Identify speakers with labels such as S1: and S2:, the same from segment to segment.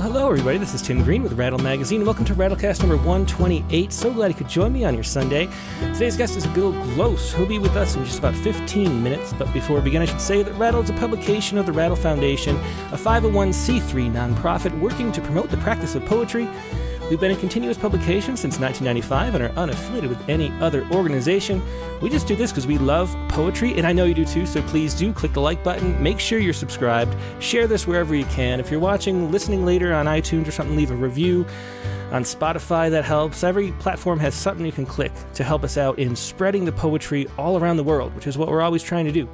S1: Well, hello, everybody. This is Tim Green with Rattle Magazine. Welcome to Rattlecast number 128. So glad you could join me on your Sunday. Today's guest is Bill Glose. He'll be with us in just about 15 minutes. But before we begin, I should say that Rattle is a publication of the Rattle Foundation, a 501c3 nonprofit working to promote the practice of poetry We've been in continuous publication since 1995 and are unaffiliated with any other organization. We just do this because we love poetry, and I know you do too, so please do click the like button. Make sure you're subscribed. Share this wherever you can. If you're watching, listening later on iTunes or something, leave a review. On Spotify, that helps. Every platform has something you can click to help us out in spreading the poetry all around the world, which is what we're always trying to do.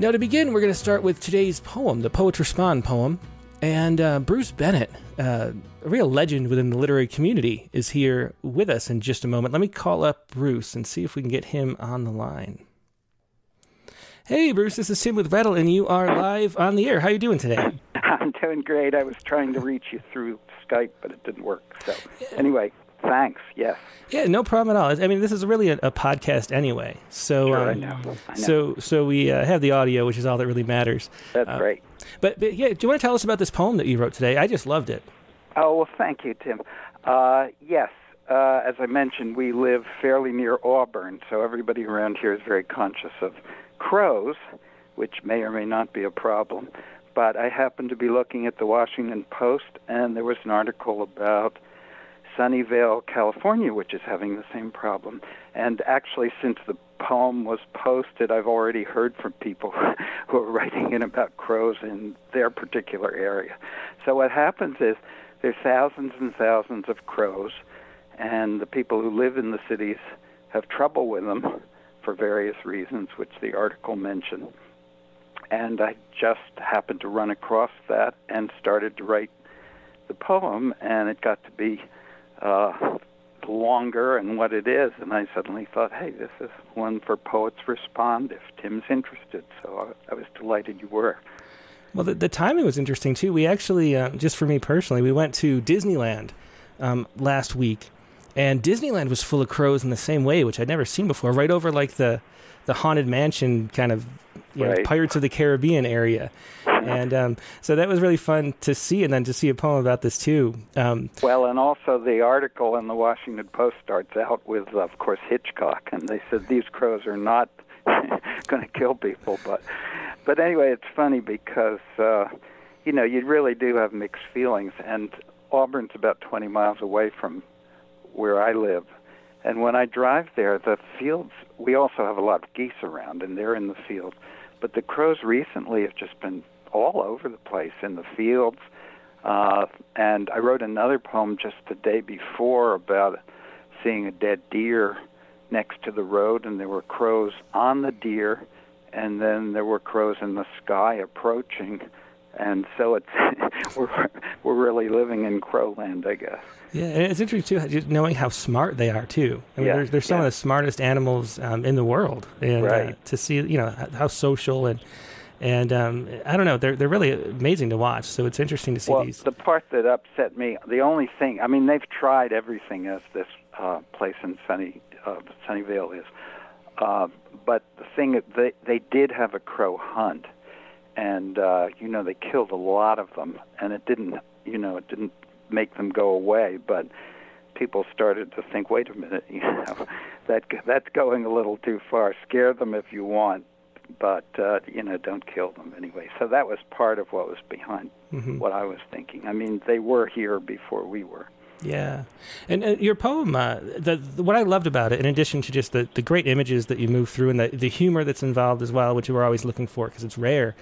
S1: Now, to begin, we're going to start with today's poem, the Poets Respond poem. And uh, Bruce Bennett, uh, a real legend within the literary community, is here with us in just a moment. Let me call up Bruce and see if we can get him on the line. Hey, Bruce, this is Tim with Rattle, and you are live on the air. How are you doing today?
S2: I'm doing great. I was trying to reach you through Skype, but it didn't work. So, anyway, Thanks. Yes.
S1: Yeah, no problem at all. I mean, this is really a, a podcast anyway. So,
S2: sure,
S1: um,
S2: I know. I know.
S1: so, so we uh, have the audio, which is all that really matters.
S2: That's uh, great.
S1: But, but, yeah, do you want to tell us about this poem that you wrote today? I just loved it.
S2: Oh well, thank you, Tim. Uh, yes, uh, as I mentioned, we live fairly near Auburn, so everybody around here is very conscious of crows, which may or may not be a problem. But I happened to be looking at the Washington Post, and there was an article about Sunnyvale, California, which is having the same problem. And actually, since the poem was posted, I've already heard from people who are writing in about crows in their particular area. So what happens is there's thousands and thousands of crows, and the people who live in the cities have trouble with them for various reasons, which the article mentioned. And I just happened to run across that and started to write the poem, and it got to be uh, longer and what it is. And I suddenly thought, hey, this is one for Poets Respond if Tim's interested. So I, I was delighted you were.
S1: Well, the, the timing was interesting too. We actually, uh, just for me personally, we went to Disneyland um, last week, and Disneyland was full of crows in the same way, which I'd never seen before. Right over like the the haunted mansion kind of you know, Pirates of the Caribbean area. And um, so that was really fun to see, and then to see a poem about this too. Um,
S2: well, and also the article in the Washington Post starts out with, of course, Hitchcock, and they said these crows are not going to kill people, but but anyway, it's funny because uh, you know you really do have mixed feelings, and Auburn's about 20 miles away from where I live, and when I drive there, the fields we also have a lot of geese around, and they're in the fields but the crows recently have just been all over the place in the fields. Uh, and I wrote another poem just the day before about seeing a dead deer next to the road, and there were crows on the deer, and then there were crows in the sky approaching. And so it's we're we're really living in crowland, I guess.
S1: Yeah, and it's interesting too, just knowing how smart they are too. I mean, yeah, they're, they're some yeah. of the smartest animals um, in the world, and uh,
S2: right. uh,
S1: to see you know how social and and um, I don't know, they're they're really amazing to watch. So it's interesting to see
S2: well,
S1: these.
S2: the part that upset me, the only thing, I mean, they've tried everything as this uh, place in Sunny uh, Sunnyvale is, uh, but the thing they they did have a crow hunt, and uh, you know they killed a lot of them, and it didn't, you know, it didn't make them go away, but people started to think, wait a minute, you know, that that's going a little too far. Scare them if you want, but uh, you know, don't kill them anyway. So that was part of what was behind mm-hmm. what I was thinking. I mean, they were here before we were.
S1: Yeah, and uh, your poem, uh, the, the, what I loved about it, in addition to just the, the great images that you move through and the, the humor that's involved as well, which you were always looking for because it's rare,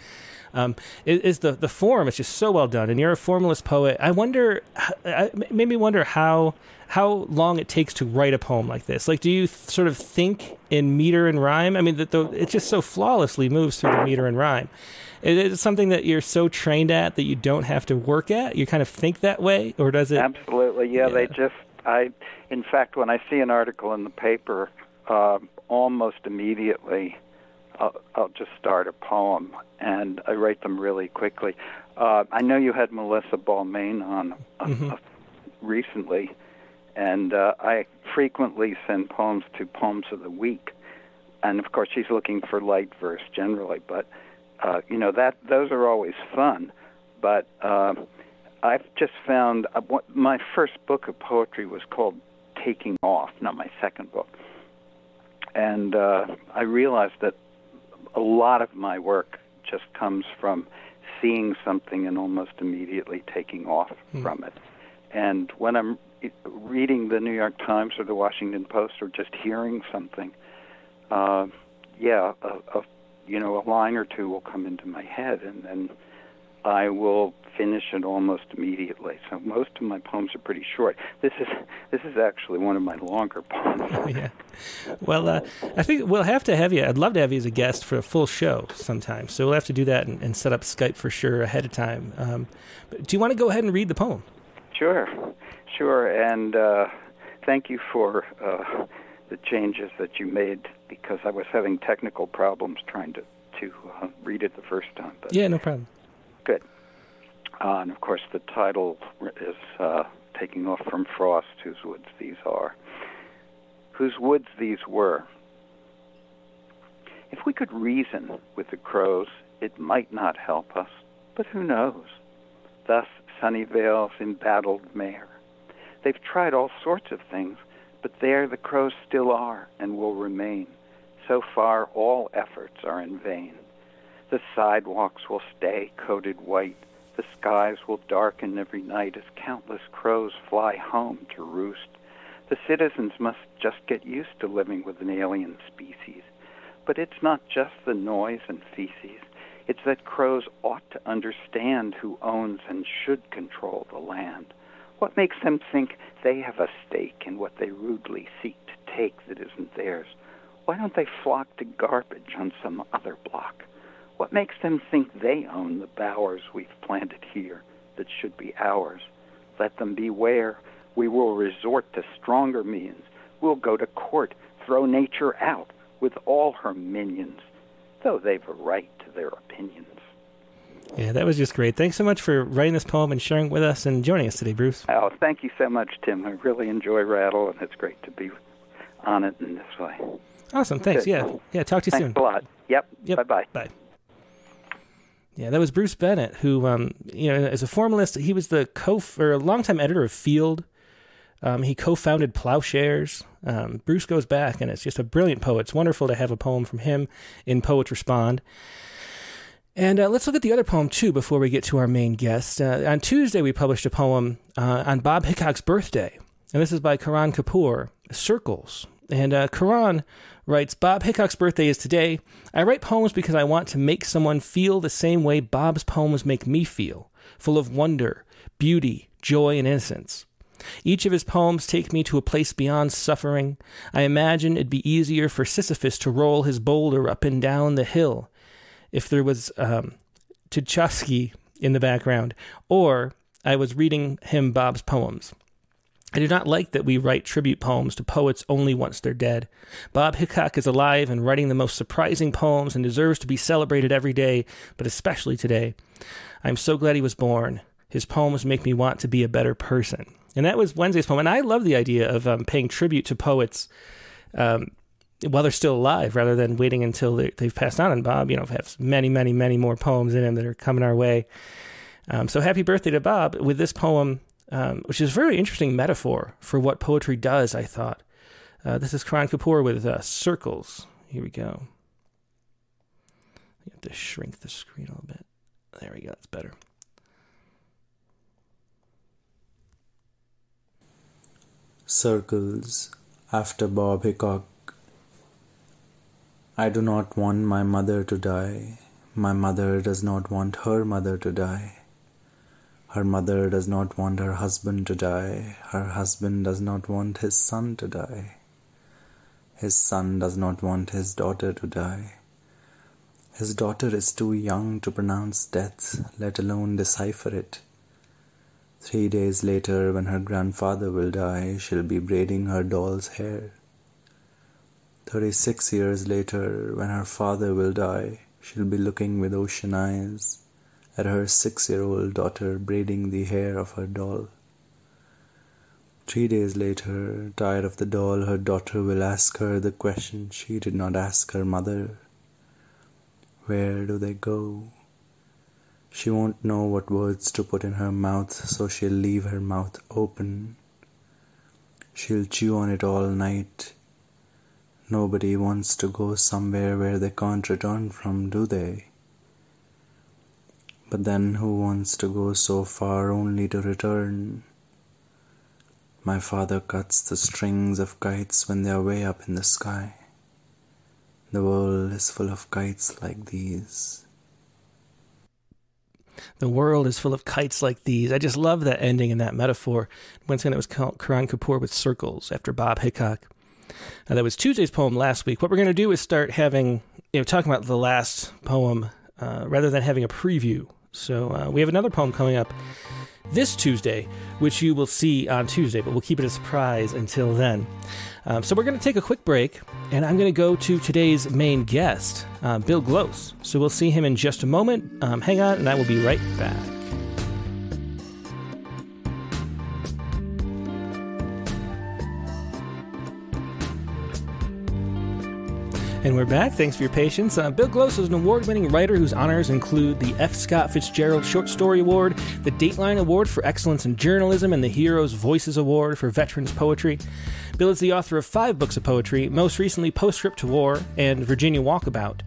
S1: um, is, is, the the form. It's just so well done, and you're a formalist poet. I wonder, it made me wonder how how long it takes to write a poem like this. Like, do you th- sort of think in meter and rhyme? I mean, the, the, it just so flawlessly moves through the meter and rhyme. Is it something that you're so trained at that you don't have to work at? You kind of think that way, or does it?
S2: Absolutely, yeah. yeah. They just, I, in fact, when I see an article in the paper, uh, almost immediately I'll, I'll just start a poem, and I write them really quickly. Uh, I know you had Melissa Balmain on uh, mm-hmm. recently, and uh, I frequently send poems to Poems of the Week, and of course she's looking for light verse generally, but uh, you know that those are always fun. But uh, I've just found uh, what, my first book of poetry was called Taking Off, not my second book. And uh, I realized that a lot of my work just comes from seeing something and almost immediately taking off hmm. from it. And when I'm reading the New York Times or the Washington Post or just hearing something, uh, yeah, a, a, you know, a line or two will come into my head, and then I will finish it almost immediately. So most of my poems are pretty short. This is this is actually one of my longer poems.
S1: yeah. Well, uh, I think we'll have to have you. I'd love to have you as a guest for a full show sometime. So we'll have to do that and, and set up Skype for sure ahead of time. Um, do you want to go ahead and read the poem?
S2: Sure, sure. And uh, thank you for uh, the changes that you made because I was having technical problems trying to to uh, read it the first time.
S1: But yeah, no problem.
S2: Good. Uh, and of course, the title is uh, taking off from Frost, whose woods these are. Whose woods these were. If we could reason with the crows, it might not help us, but who knows? Thus, Sunnyvale's embattled mayor. They've tried all sorts of things, but there the crows still are and will remain. So far, all efforts are in vain. The sidewalks will stay coated white. The skies will darken every night as countless crows fly home to roost. The citizens must just get used to living with an alien species. But it's not just the noise and feces. It's that crows ought to understand who owns and should control the land. What makes them think they have a stake in what they rudely seek to take that isn't theirs? Why don't they flock to garbage on some other block? What makes them think they own the bowers we've planted here that should be ours? Let them beware. We will resort to stronger means. We'll go to court, throw nature out with all her minions, though they've a right their opinions.
S1: Yeah, that was just great. Thanks so much for writing this poem and sharing with us and joining us today, Bruce.
S2: Oh, thank you so much, Tim. I really enjoy Rattle, and it's great to be on it in this way.
S1: Awesome. Thanks. Good. Yeah. Yeah. Talk to you
S2: Thanks
S1: soon.
S2: a lot. Yep.
S1: Yep.
S2: Bye-bye.
S1: Bye. Yeah, that was Bruce Bennett, who, um, you know, as a formalist, he was the co or a longtime editor of Field. Um, he co-founded Ploughshares. Um, Bruce goes back, and it's just a brilliant poet. It's wonderful to have a poem from him in Poets Respond. And uh, let's look at the other poem too before we get to our main guest. Uh, on Tuesday, we published a poem uh, on Bob Hicok's birthday, and this is by Karan Kapoor, Circles. And uh, Karan writes Bob Hicok's birthday is today. I write poems because I want to make someone feel the same way Bob's poems make me feel, full of wonder, beauty, joy, and innocence. Each of his poems take me to a place beyond suffering. I imagine it'd be easier for Sisyphus to roll his boulder up and down the hill if there was um, in the background, or I was reading him Bob's poems. I do not like that we write tribute poems to poets only once they're dead. Bob Hicok is alive and writing the most surprising poems and deserves to be celebrated every day, but especially today. I am so glad he was born. His poems make me want to be a better person. And that was Wednesday's poem. And I love the idea of um, paying tribute to poets um, while they're still alive rather than waiting until they, have passed on. And Bob, you know, has many, many, many more poems in him that are coming our way. Um, so happy birthday to Bob with this poem um, which is a very interesting metaphor for what poetry does, I thought. Uh, this is Karan Kapoor with uh, circles. Here we go. You have to shrink the screen a little bit. There we go, that's better.
S3: Circles after Bob Hicok. I do not want my mother to die. My mother does not want her mother to die. Her mother does not want her husband to die. Her husband does not want his son to die. His son does not want his daughter to die. His daughter is too young to pronounce death, let alone decipher it. Three days later, when her grandfather will die, she'll be braiding her doll's hair. Thirty six years later, when her father will die, she'll be looking with ocean eyes at her six year old daughter braiding the hair of her doll. Three days later, tired of the doll, her daughter will ask her the question she did not ask her mother Where do they go? She won't know what words to put in her mouth, so she'll leave her mouth open. She'll chew on it all night. Nobody wants to go somewhere where they can't return from, do they? But then who wants to go so far only to return? My father cuts the strings of kites when they are way up in the sky. The world is full of kites like these.
S1: The world is full of kites like these. I just love that ending and that metaphor. Once again, it was Karan Kapoor with Circles after Bob Hicok. Now, that was Tuesday's poem last week. What we're going to do is start having, you know, talking about the last poem uh, rather than having a preview. So uh, we have another poem coming up this Tuesday, which you will see on Tuesday, but we'll keep it a surprise until then. Um, so we're going to take a quick break, and I'm going to go to today's main guest, uh, Bill Glose. So we'll see him in just a moment. Um, hang on, and I will be right back. And we're back. Thanks for your patience. Uh, Bill Glose is an award winning writer whose honors include the F. Scott Fitzgerald Short Story Award, the Dateline Award for Excellence in Journalism, and the Heroes Voices Award for Veterans Poetry. Bill is the author of five books of poetry, most recently Postscript to War and Virginia Walkabout.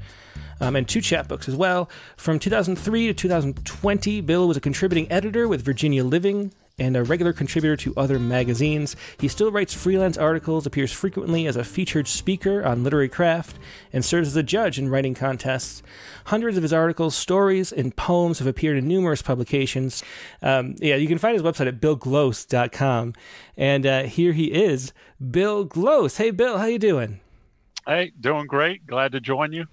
S1: Um, and two chapbooks as well. From 2003 to 2020, Bill was a contributing editor with Virginia Living, and a regular contributor to other magazines. He still writes freelance articles, appears frequently as a featured speaker on Literary Craft, and serves as a judge in writing contests. Hundreds of his articles, stories, and poems have appeared in numerous publications. Um, yeah, you can find his website at billglose.com. And uh, here he is, Bill Glose. Hey, Bill, how you doing?
S4: Hey, doing great. Glad to join you.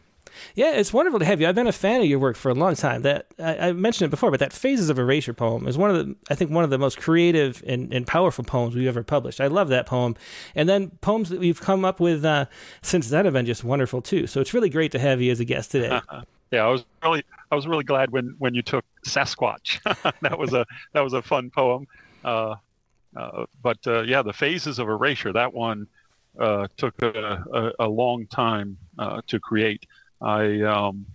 S1: Yeah, it's wonderful to have you. I've been a fan of your work for a long time. That I, I, mentioned it before, but that "Phases of Erasure" poem is one of the, I think, one of the most creative and, and powerful poems we've ever published. I love that poem, and then poems that we've come up with uh, since then have been just wonderful too. So it's really great to have you as a guest today.
S4: yeah, I was really, I was really glad when when you took Sasquatch. that was a that was a fun poem. Uh, uh, but uh, yeah, the phases of erasure. That one uh, took a, a, a, long time uh, to create. I, um,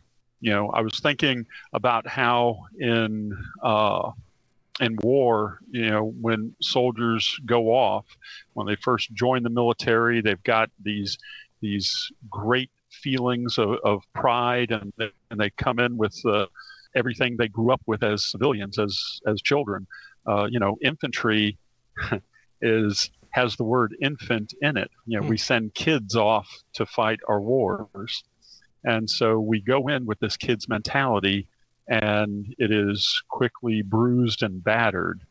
S4: you know, I was thinking about how in uh, in war, you know, when soldiers go off, when they first join the military, they've got these these great feelings of, of pride, and they, and they come in with uh, everything they grew up with as civilians, as as children. Uh, you know, infantry is has the word infant in it. You know, mm. we send kids off to fight our wars. And so we go in with this kid's mentality, and it is quickly bruised and battered.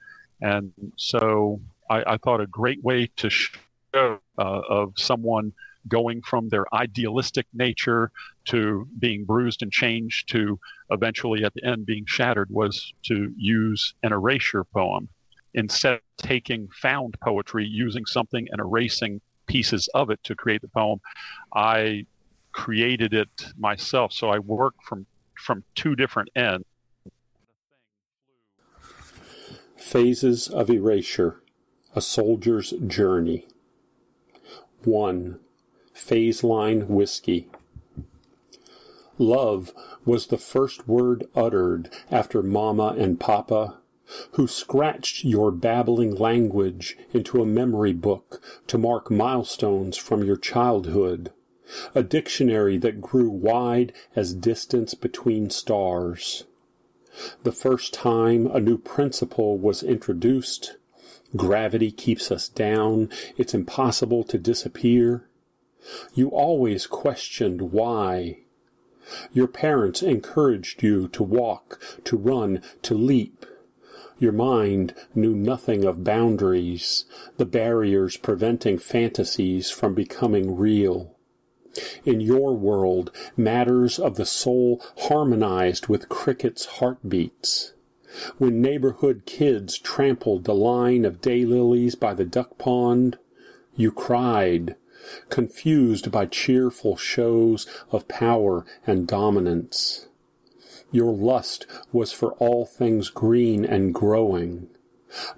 S4: And so I, I thought a great way to show uh, of someone going from their idealistic nature to being bruised and changed to eventually at the end being shattered was to use an erasure poem instead of taking found poetry using something and erasing pieces of it to create the poem i created it myself. So I work from from two different ends.
S5: Phases of Erasure A Soldier's Journey. 1. Phase Line Whiskey. Love was the first word uttered after Mama and Papa, who scratched your babbling language into a memory book to mark milestones from your childhood a dictionary that grew wide as distance between stars. The first time a new principle was introduced, gravity keeps us down, it's impossible to disappear. You always questioned why. Your parents encouraged you to walk, to run, to leap. Your mind knew nothing of boundaries, the barriers preventing fantasies from becoming real. In your world, matters of the soul harmonized with crickets' heartbeats. When neighborhood kids trampled the line of daylilies by the duck pond, you cried, confused by cheerful shows of power and dominance. Your lust was for all things green and growing.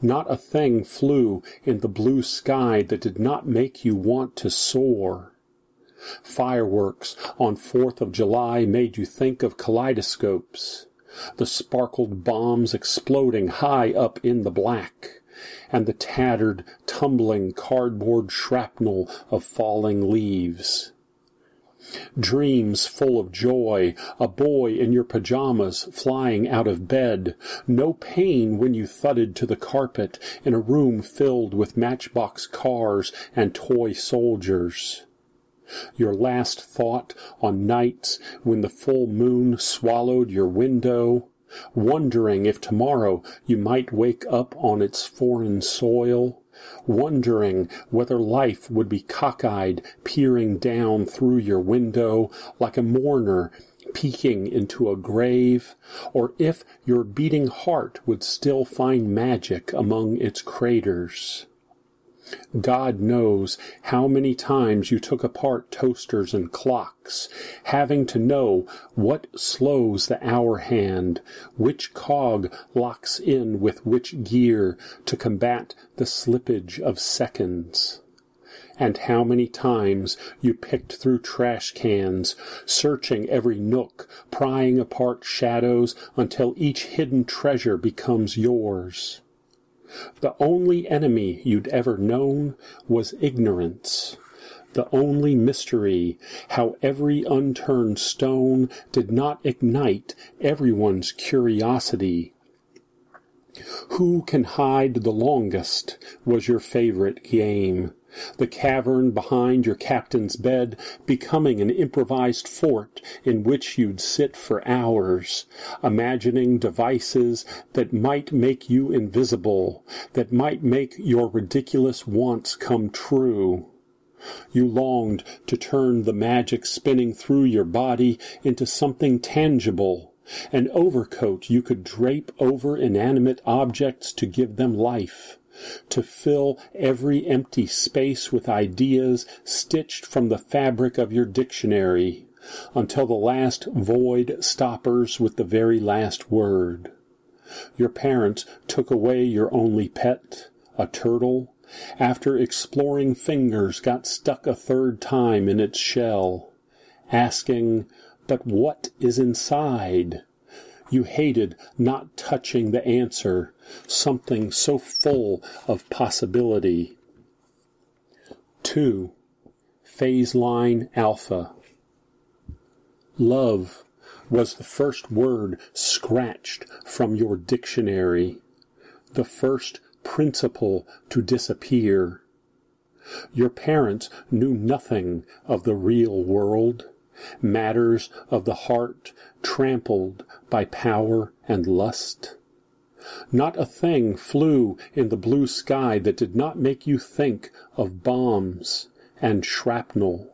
S5: Not a thing flew in the blue sky that did not make you want to soar. Fireworks on Fourth of July made you think of kaleidoscopes. the sparkled bombs exploding high up in the black, and the tattered, tumbling cardboard shrapnel of falling leaves. Dreams full of joy, a boy in your pajamas flying out of bed, no pain when you thudded to the carpet in a room filled with matchbox cars and toy soldiers. Your last thought on nights when the full moon swallowed your window, wondering if tomorrow you might wake up on its foreign soil, wondering whether life would be cockeyed, peering down through your window like a mourner peeking into a grave, or if your beating heart would still find magic among its craters. God knows how many times you took apart toasters and clocks, having to know what slows the hour hand, which cog locks in with which gear to combat the slippage of seconds. And how many times you picked through trash cans, searching every nook, prying apart shadows until each hidden treasure becomes yours. The only enemy you'd ever known was ignorance. The only mystery, how every unturned stone did not ignite everyone's curiosity. Who can hide the longest was your favorite game the cavern behind your captain's bed becoming an improvised fort in which you'd sit for hours, imagining devices that might make you invisible, that might make your ridiculous wants come true. You longed to turn the magic spinning through your body into something tangible, an overcoat you could drape over inanimate objects to give them life to fill every empty space with ideas stitched from the fabric of your dictionary, until the last void stoppers with the very last word. Your parents took away your only pet, a turtle, after exploring fingers got stuck a third time in its shell, asking, But what is inside? You hated not touching the answer, something so full of possibility. 2. Phase line alpha. Love was the first word scratched from your dictionary, the first principle to disappear. Your parents knew nothing of the real world, matters of the heart trampled by power and lust. Not a thing flew in the blue sky that did not make you think of bombs and shrapnel.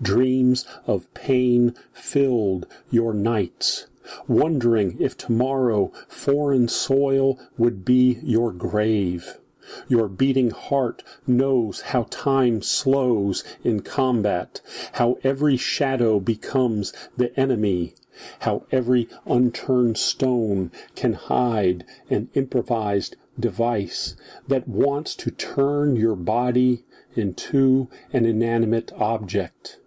S5: Dreams of pain filled your nights, wondering if tomorrow foreign soil would be your grave. Your beating heart knows how time slows in combat, how every shadow becomes the enemy, how every unturned stone can hide an improvised device that wants to turn your body into an inanimate object,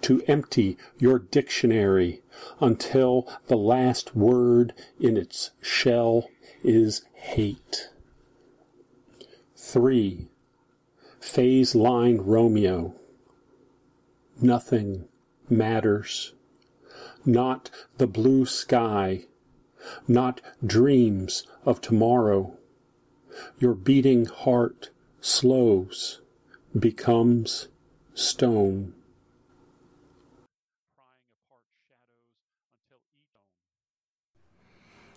S5: to empty your dictionary until the last word in its shell is hate. 3. Phase line Romeo. Nothing matters. Not the blue sky. Not dreams of tomorrow. Your beating heart slows, becomes stone.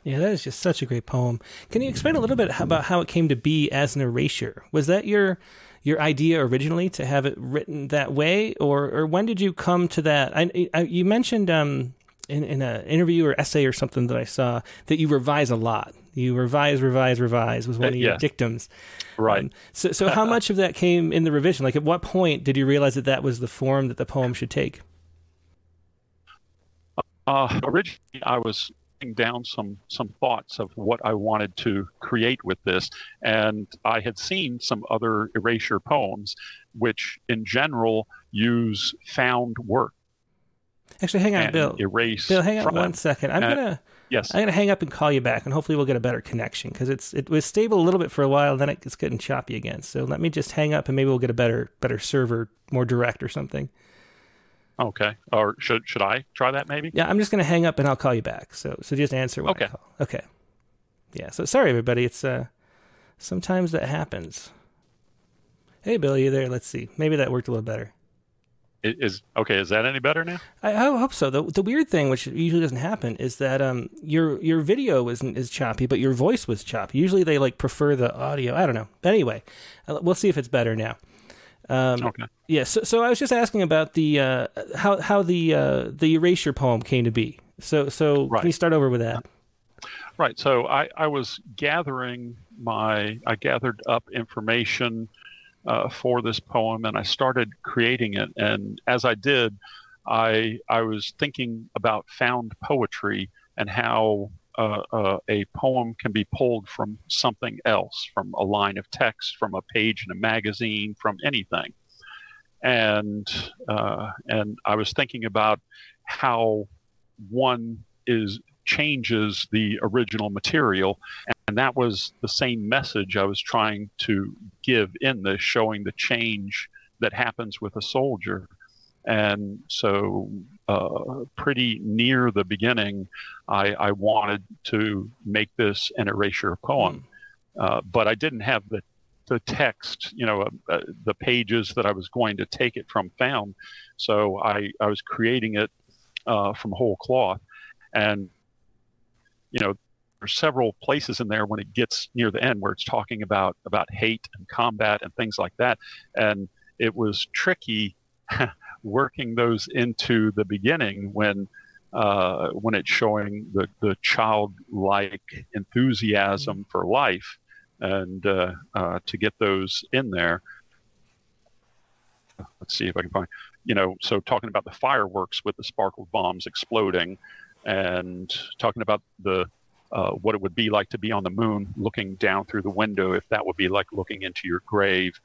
S1: Yeah, that is just such a great poem. Can you explain a little bit about how it came to be as an erasure? Was that your your idea originally to have it written that way, or or when did you come to that? I, I you mentioned um, in in an interview or essay or something that I saw that you revise a lot. You revise, revise, revise was one of your
S4: yeah.
S1: dictums,
S4: Right.
S1: Um, so so how much of that came in the revision? Like at what point did you realize that that was the form that the poem should take?
S4: Uh, originally, I was down some some thoughts of what I wanted to create with this, and I had seen some other erasure poems, which in general use found work.
S1: Actually, hang on, Bill.
S4: erase.
S1: Bill, hang on
S4: from
S1: one second. I'm
S4: Uh,
S1: gonna
S4: Yes.
S1: I'm gonna hang up and call you back, and hopefully we'll get a better connection because it's it was stable a little bit for a while, then it's getting choppy again. So let me just hang up, and maybe we'll get a better better server, more direct or something.
S4: Okay. Or should should I try that maybe?
S1: Yeah, I'm just gonna hang up and I'll call you back. So so just answer when I
S4: Okay.
S1: call. Okay. Yeah. So sorry everybody. It's uh sometimes that happens. Hey Bill, you there? Let's see. Maybe that worked a little better.
S4: I- Is okay. Is that any better now?
S1: I, I hope so. The, the weird thing, which usually doesn't happen, is that um your your video isn't is choppy, but your voice was choppy. Usually they like prefer the audio. I don't know. But anyway, uh, we'll see if it's better now. Um,
S4: Okay.
S1: Yeah. So, so I was just asking about the uh, how how the uh, the erasure poem came to be. So so
S4: Right.
S1: can you start over with that?
S4: Right. So I, I was gathering my, I gathered up information uh, for this poem and I started creating it. And as I did, I, I was thinking about found poetry and how uh, uh, a poem can be pulled from something else, from a line of text, from a page in a magazine, from anything. And, uh, and I was thinking about how one is changes the original material. And that was the same message I was trying to give in this, showing the change that happens with a soldier. And so, uh, pretty near the beginning, I, I wanted to make this an erasure poem. Uh, but I didn't have the, the text, you know, uh, uh, the pages that I was going to take it from found. So I, I was creating it uh, from whole cloth. And you know there's several places in there when it gets near the end where it's talking about about hate and combat and things like that and it was tricky working those into the beginning when uh, when it's showing the the childlike enthusiasm for life and uh, uh, to get those in there. Let's see if i can find you know so talking about the fireworks with the sparkle bombs exploding and talking about the uh, what it would be like to be on the moon looking down through the window if that would be like looking into your grave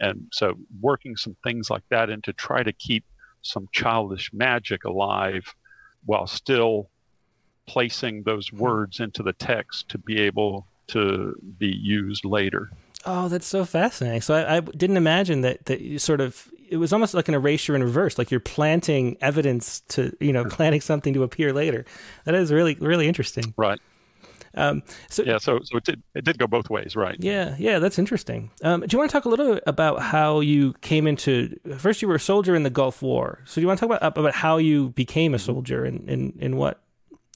S4: and so working some things like that and to try to keep some childish magic alive while still placing those hmm. words into the text to be able to be used later
S1: Oh, that's so fascinating. So I, I didn't imagine that that you sort of it was almost like an erasure in reverse, like you're planting evidence to you know hmm. planting something to appear later. That is really really interesting.
S4: right
S1: Um, so
S4: yeah so so it did it did go both ways right
S1: Yeah, yeah, that's interesting. Um, do you want to talk a little bit about how you came into? First, you were a soldier in the Gulf War. So, do you want to talk about about how you became a soldier and and, and what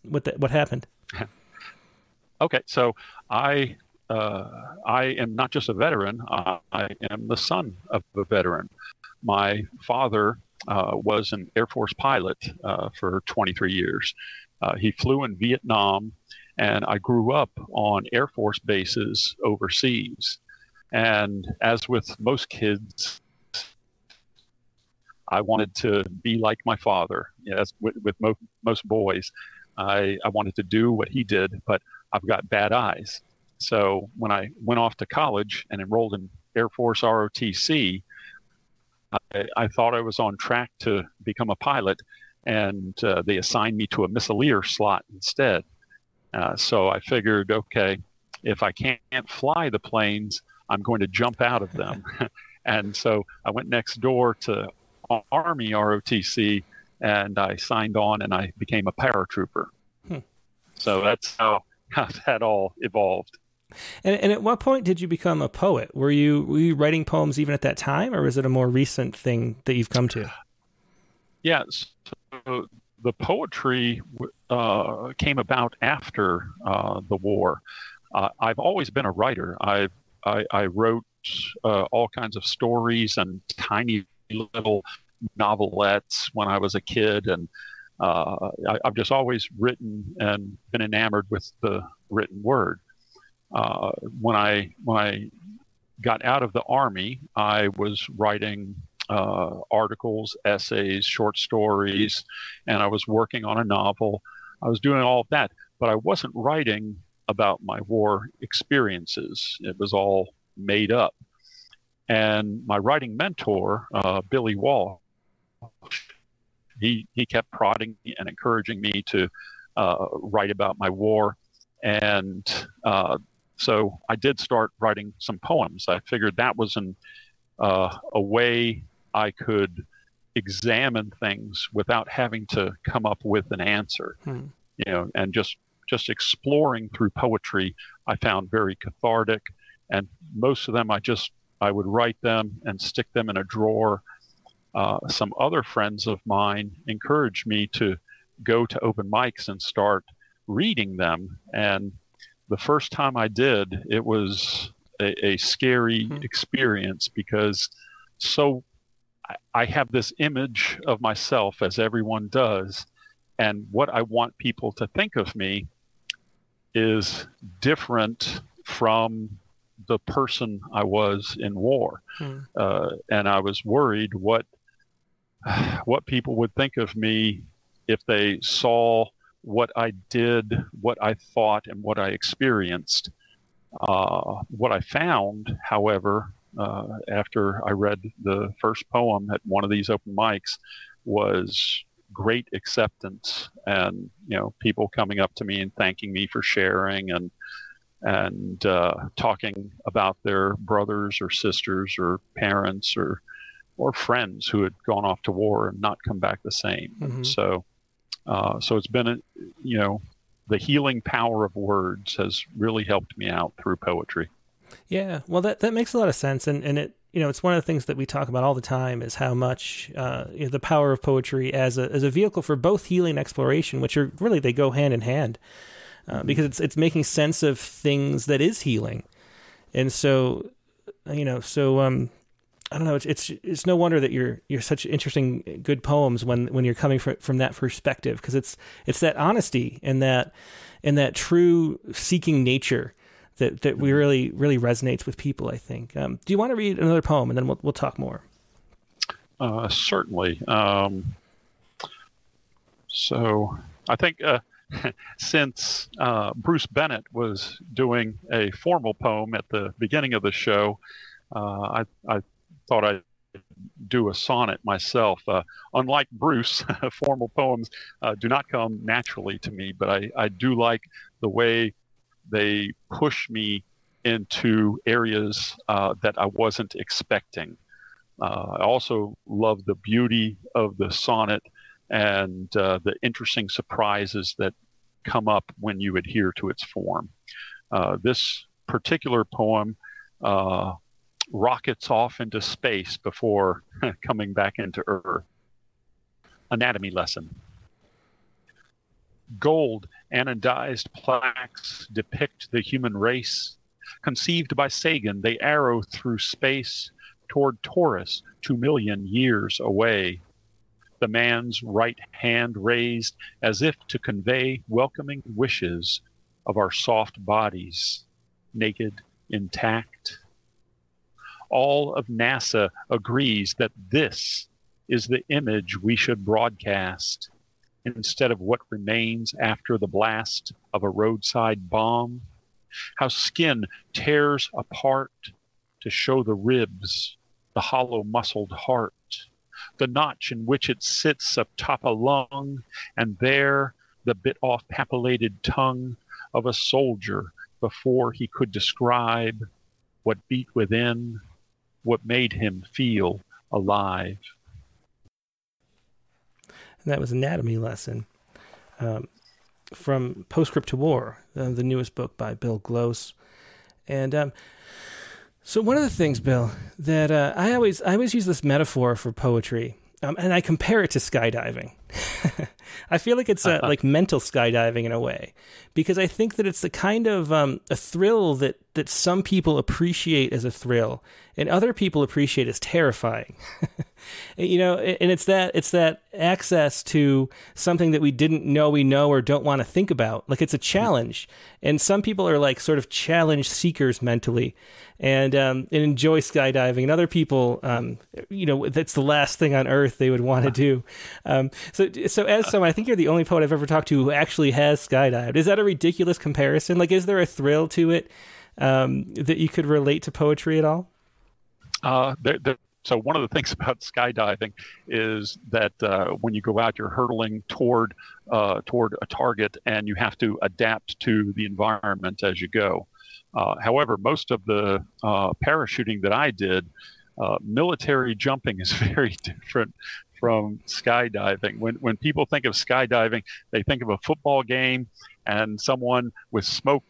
S1: what that, what happened?
S4: Okay, so I uh, I am not just a veteran. Uh, I am the son of a veteran. My father uh, was an Air Force pilot uh, for 23 years. Uh, he flew in Vietnam, and I grew up on Air Force bases overseas. And as with most kids, I wanted to be like my father. As with, with mo- most boys, I, I wanted to do what he did, but I've got bad eyes. So when I went off to college and enrolled in Air Force ROTC, I, I thought I was on track to become a pilot, and uh, they assigned me to a missileer slot instead. Uh, so I figured, okay, if I can't fly the planes, I'm going to jump out of them. and so I went next door to Army ROTC and I signed on and I became a paratrooper.
S1: Hmm.
S4: So that's how, how that all evolved.
S1: And, and at what point did you become a poet? Were you were you writing poems even at that time, or was it a more recent thing that you've come to?
S4: Yeah, so the poetry uh, came about after uh, the war. Uh, I've always been a writer. I've, I, I wrote uh, all kinds of stories and tiny little novelettes when I was a kid, and uh, I, have just always written and been enamored with the written word. Uh, when I when I got out of the army, I was writing uh, articles, essays, short stories, and I was working on a novel. I was doing all of that, but I wasn't writing about my war experiences. It was all made up. And my writing mentor, uh, Billy Wall, he he kept prodding and encouraging me to uh, write about my war, and uh, so I did start writing some poems. I figured that was an uh, a way I could examine things without having to come up with an answer. Hmm. You know, and just just exploring through poetry, I found very cathartic. And most of them, I just I would write them and stick them in a drawer. Uh, some other friends of mine encouraged me to go to open mics and start reading them. And the first time I did, it was a, a scary hmm. experience because so I, have this image of myself as everyone does. And what I want people to think of me is different from the person I was in war, hmm. uh, and I was worried what what people would think of me if they saw what I did, what I thought, and what I experienced. Uh, what I found, however, after I read the first poem at one of these open mics, was great acceptance, and you know, people coming up to me and thanking me for sharing, and and uh, talking about their brothers or sisters or parents or or friends who had gone off to war and not come back the same. Mm-hmm. So, uh, so it's been a, you know, the healing power of words has really helped me out through poetry.
S1: Yeah, well, that that makes a lot of sense, and and it you know it's one of the things that we talk about all the time is how much uh, you know, the power of poetry as a as a vehicle for both healing and exploration, which are really they go hand in hand uh, because it's it's making sense of things that is healing, and so you know so um I don't know. It's it's it's no wonder that you're you're such interesting good poems when when you're coming from from that perspective because it's it's that honesty and that and that true seeking nature that that we really really resonates with people. I think. Um, do you want to read another poem and then we'll we'll talk more?
S4: Uh, certainly. Um, so I think uh, since uh, Bruce Bennett was doing a formal poem at the beginning of the show, uh, I, I thought I'd do a sonnet myself. Uh, unlike Bruce, formal poems uh, do not come naturally to me, but I, I do like the way they push me into areas uh, that I wasn't expecting. Uh, I also love the beauty of the sonnet and uh, the interesting surprises that come up when you adhere to its form. Uh, this particular poem uh, rockets off into space before coming back into Earth. Anatomy lesson. Gold anodized plaques depict the human race. Conceived by Sagan, they arrow through space toward Taurus, two million years away the man's right hand raised as if to convey welcoming wishes of our soft bodies, naked, intact. All of NASA agrees that this is the image we should broadcast instead of what remains after the blast of a roadside bomb. How skin tears apart to show the ribs, the hollow muscled heart the notch in which it sits atop a lung, and there the bit off papillated tongue of a soldier before he could describe what beat within, what made him feel alive.
S1: And that was Anatomy Lesson um, from Postscript to War, uh, the newest book by Bill Glose. And um, so one of the things, Bill, that uh, I always I always use this metaphor for poetry, um, and I compare it to skydiving. I feel like it's uh, like mental skydiving in a way, because I think that it's the kind of um, a thrill that that some people appreciate as a thrill, and other people appreciate as terrifying. you know, and it's that it's that access to something that we didn't know we know or don't want to think about. Like it's a challenge, and some people are like sort of challenge seekers mentally, and um, and enjoy skydiving, and other people, um, you know, that's the last thing on earth they would want to do. Um, so as someone, I think you're the only poet I've ever talked to who actually has skydived. Is that a ridiculous comparison? Like, is there a thrill to it um, that you could relate to poetry at all?
S4: Uh, there, there, so one of the things about skydiving is that uh, when you go out, you're hurtling toward uh, toward a target, and you have to adapt to the environment as you go. Uh, however, most of the uh, parachuting that I did, uh, military jumping is very different from skydiving. When when people think of skydiving, they think of a football game and someone with smoke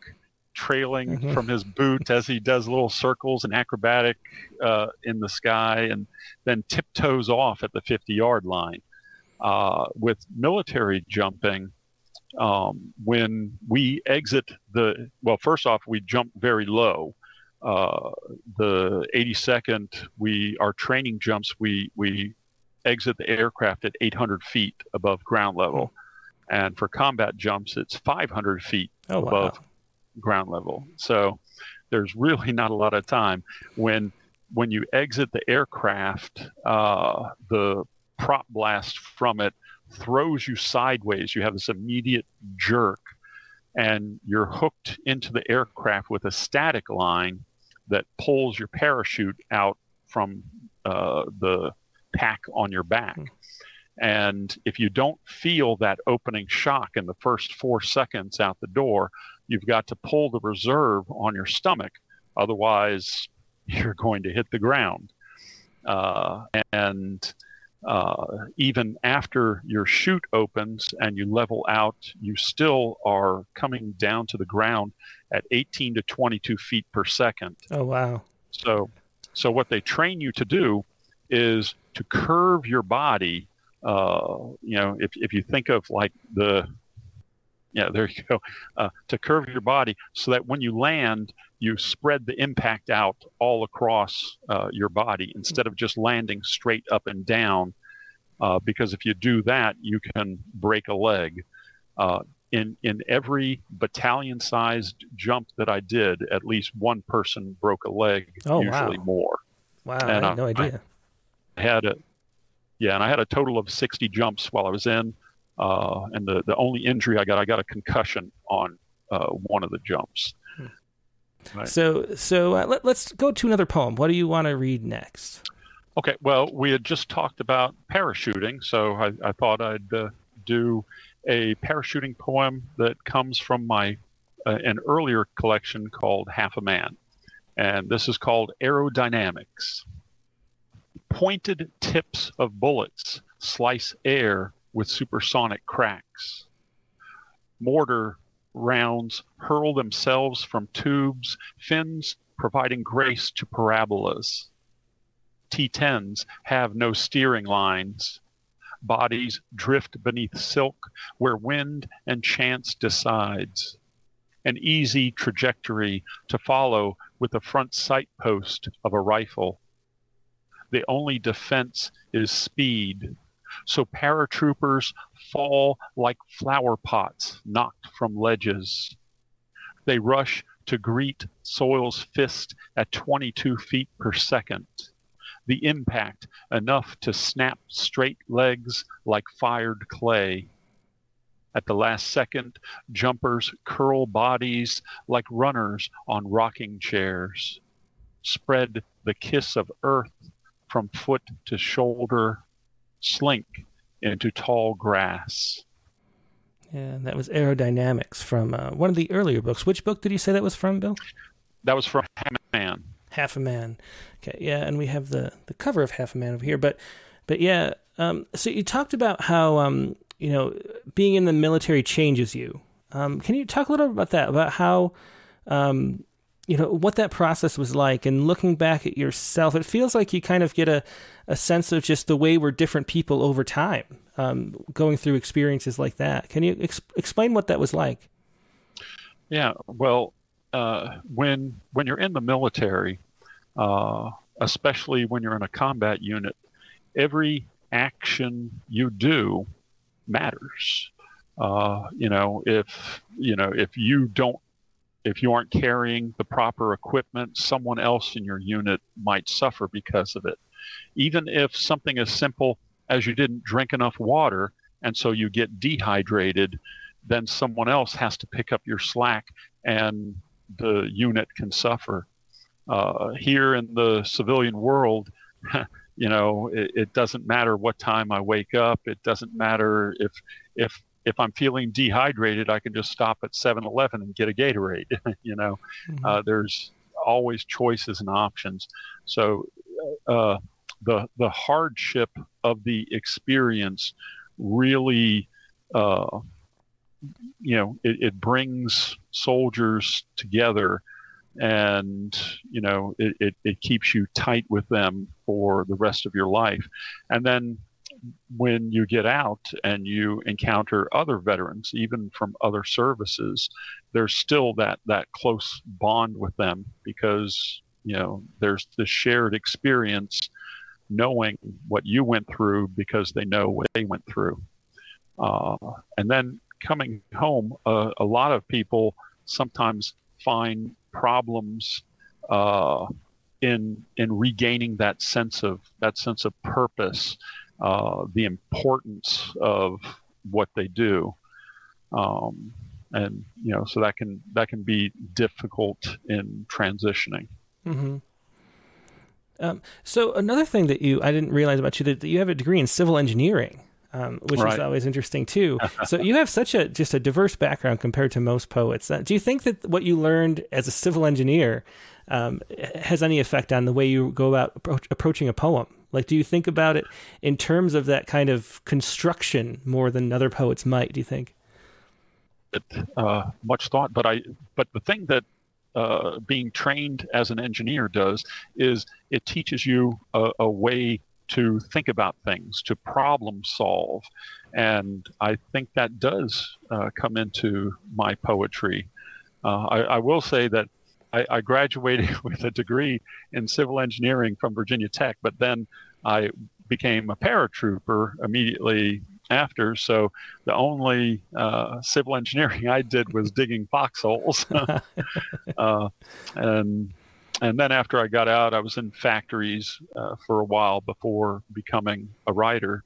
S4: trailing mm-hmm. from his boot as he does little circles and acrobatic uh, in the sky, and then tiptoes off at the 50 yard line. Uh, with military jumping, um, when we exit the well, first off, we jump very low. Uh, the 82nd, we our training jumps, we we exit the aircraft at 800 feet above ground level, hmm. and for combat jumps, it's 500 feet oh, above wow ground level. So there's really not a lot of time when when you exit the aircraft, uh, the prop blast from it throws you sideways. You have this immediate jerk, and you're hooked into the aircraft with a static line that pulls your parachute out from uh, the pack on your back. Hmm. And if you don't feel that opening shock in the first four seconds out the door, you've got to pull the reserve on your stomach. Otherwise, you're going to hit the ground. Uh, and uh, even after your chute opens and you level out, you still are coming down to the ground at 18 to 22 feet per second.
S1: Oh, wow.
S4: So, so what they train you to do is to curve your body. Uh, you know, if, if you think of like the yeah, there you go. Uh, to curve your body so that when you land, you spread the impact out all across uh, your body instead of just landing straight up and down. Uh, because if you do that, you can break a leg. Uh, in in every battalion-sized jump that I did, at least one person broke a leg.
S1: Oh,
S4: usually
S1: wow.
S4: more.
S1: Wow, and I had no idea.
S4: I had a yeah, and I had a total of 60 jumps while I was in. Uh, and the, the only injury I got, I got a concussion on uh, one of the jumps.
S1: Hmm. Right. So, so uh, let, us go to another poem. What do you want to read next?
S4: Okay. Well, we had just talked about parachuting, so I, I thought I'd uh, do a parachuting poem that comes from my uh, an earlier collection called Half a Man, and this is called Aerodynamics. Pointed tips of bullets slice air with supersonic cracks. Mortar rounds hurl themselves from tubes, fins providing grace to parabolas. T10s have no steering lines. Bodies drift beneath silk where wind and chance decides. An easy trajectory to follow with the front sight post of a rifle. The only defense is speed, so paratroopers fall like flower pots knocked from ledges. They rush to greet soil's fist at 22 feet per second. The impact enough to snap straight legs like fired clay. At the last second, jumpers curl bodies like runners on rocking chairs. Spread the kiss of earth from foot to shoulder slink into tall grass.
S1: Yeah, that was aerodynamics from uh, one of the earlier books. Which book did you say that was from, Bill?
S4: That was from Half a Man.
S1: Half a Man. Okay, yeah, and we have the the cover of Half a Man over here. But but yeah, um, so you talked about how um, you know being in the military changes you. Um, can you talk a little bit about that? About how um, you know what that process was like and looking back at yourself it feels like you kind of get a, a sense of just the way we're different people over time um, going through experiences like that. Can you ex- explain what that was like?
S4: Yeah well uh, when when you're in the military uh, especially when you're in a combat unit every action you do matters. Uh, you know if you know if you don't if you aren't carrying the proper equipment, someone else in your unit might suffer because of it. Even if something as simple as you didn't drink enough water and so you get dehydrated, then someone else has to pick up your slack and the unit can suffer. Uh, here in the civilian world, you know, it, it doesn't matter what time I wake up. It doesn't matter if if if I'm feeling dehydrated, I can just stop at 7-Eleven and get a Gatorade. you know, mm-hmm. uh, there's always choices and options. So uh, the the hardship of the experience really, uh, you know, it, it, brings soldiers together, and you know, it, it, it keeps you tight with them for the rest of your life, and then when you get out and you encounter other veterans, even from other services, there's still that that close bond with them because you know there's this shared experience, knowing what you went through because they know what they went through, uh, and then coming home, uh, a lot of people sometimes find problems. Uh, in in regaining that sense of that sense of purpose uh, the importance of what they do. Um, and you know, so that can that can be difficult in transitioning.
S1: Mm-hmm. Um, so another thing that you I didn't realize about you that, that you have a degree in civil engineering. Um, which right. is always interesting too. so you have such a just a diverse background compared to most poets. Uh, do you think that what you learned as a civil engineer um, has any effect on the way you go about approach, approaching a poem? Like, do you think about it in terms of that kind of construction more than other poets might? Do you think?
S4: It, uh, much thought, but I. But the thing that uh, being trained as an engineer does is it teaches you a, a way to think about things, to problem solve, and I think that does uh, come into my poetry. Uh, I, I, will say that I, I graduated with a degree in civil engineering from Virginia Tech, but then I became a paratrooper immediately after. So the only uh, civil engineering I did was digging foxholes. uh, and and then after I got out, I was in factories uh, for a while before becoming a writer.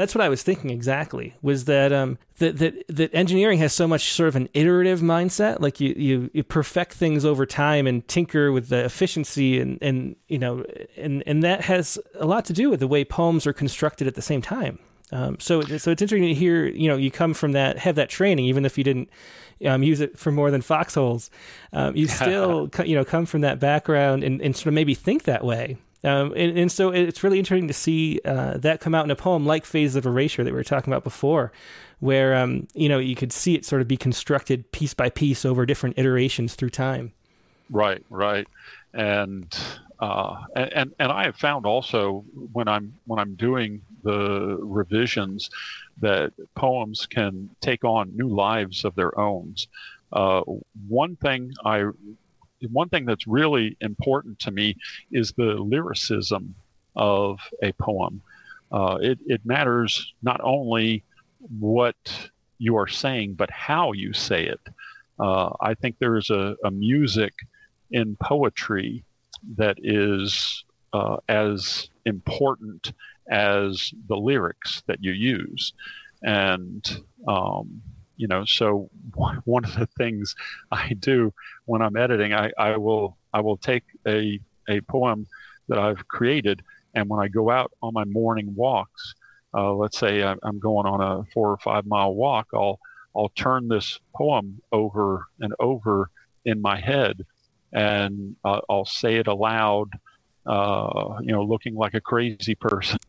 S1: That's what I was thinking exactly. Was that um that that that engineering has so much sort of an iterative mindset, like you you, you perfect things over time and tinker with the efficiency and and you know and and that has a lot to do with the way poems are constructed at the same time. Um, so so it's interesting to hear you know you come from that have that training even if you didn't um, use it for more than foxholes, um, you still you know come from that background and, and sort of maybe think that way. Um, and, and, so it's really interesting to see uh, that come out in a poem like Phases of Erasure that we were talking about before, where um, you know you could see it sort of be constructed piece by piece over different iterations through time.
S4: Right, right, and uh, and and I have found also when I'm when I'm doing the revisions that poems can take on new lives of their own. Uh, one thing I one thing that's really important to me is the lyricism of a poem. Uh, it, it matters not only what you are saying, but how you say it. Uh, I think there is a, a, music in poetry that is uh, as important as the lyrics that you use. And um, you know so one of the things i do when i'm editing i, I will i will take a, a poem that i've created and when i go out on my morning walks uh, let's say i'm going on a four or five mile walk i'll i'll turn this poem over and over in my head and uh, i'll say it aloud uh, you know looking like a crazy person.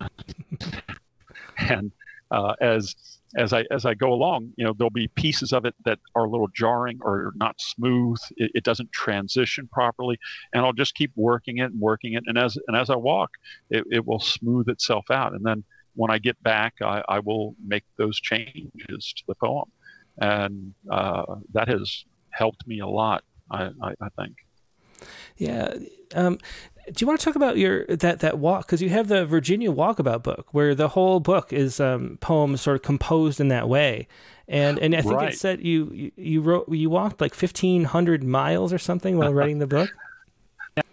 S4: And uh, as as I as I go along, you know, there'll be pieces of it that are a little jarring or not smooth. It, it, doesn't transition properly, and I'll just keep working it and working it. And as and as I walk, it, it will smooth itself out. And then when I get back, I, I will make those changes to the poem, and uh, that has helped me a lot. I, I, I think.
S1: Yeah. Um, do you want to talk about your that that walk because you have the Virginia Walkabout book where the whole book is um, poems sort of composed in that way, and and I think right. it said you, you you wrote you walked like fifteen hundred miles or something while writing the book.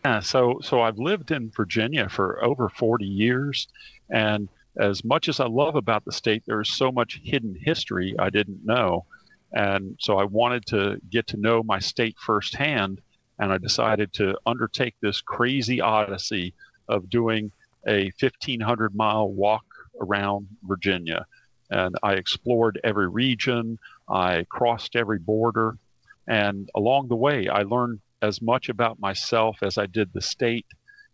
S4: Yeah, so so I've lived in Virginia for over forty years, and as much as I love about the state, there's so much hidden history I didn't know, and so I wanted to get to know my state firsthand and I decided to undertake this crazy odyssey of doing a 1,500 mile walk around Virginia. And I explored every region, I crossed every border, and along the way, I learned as much about myself as I did the state.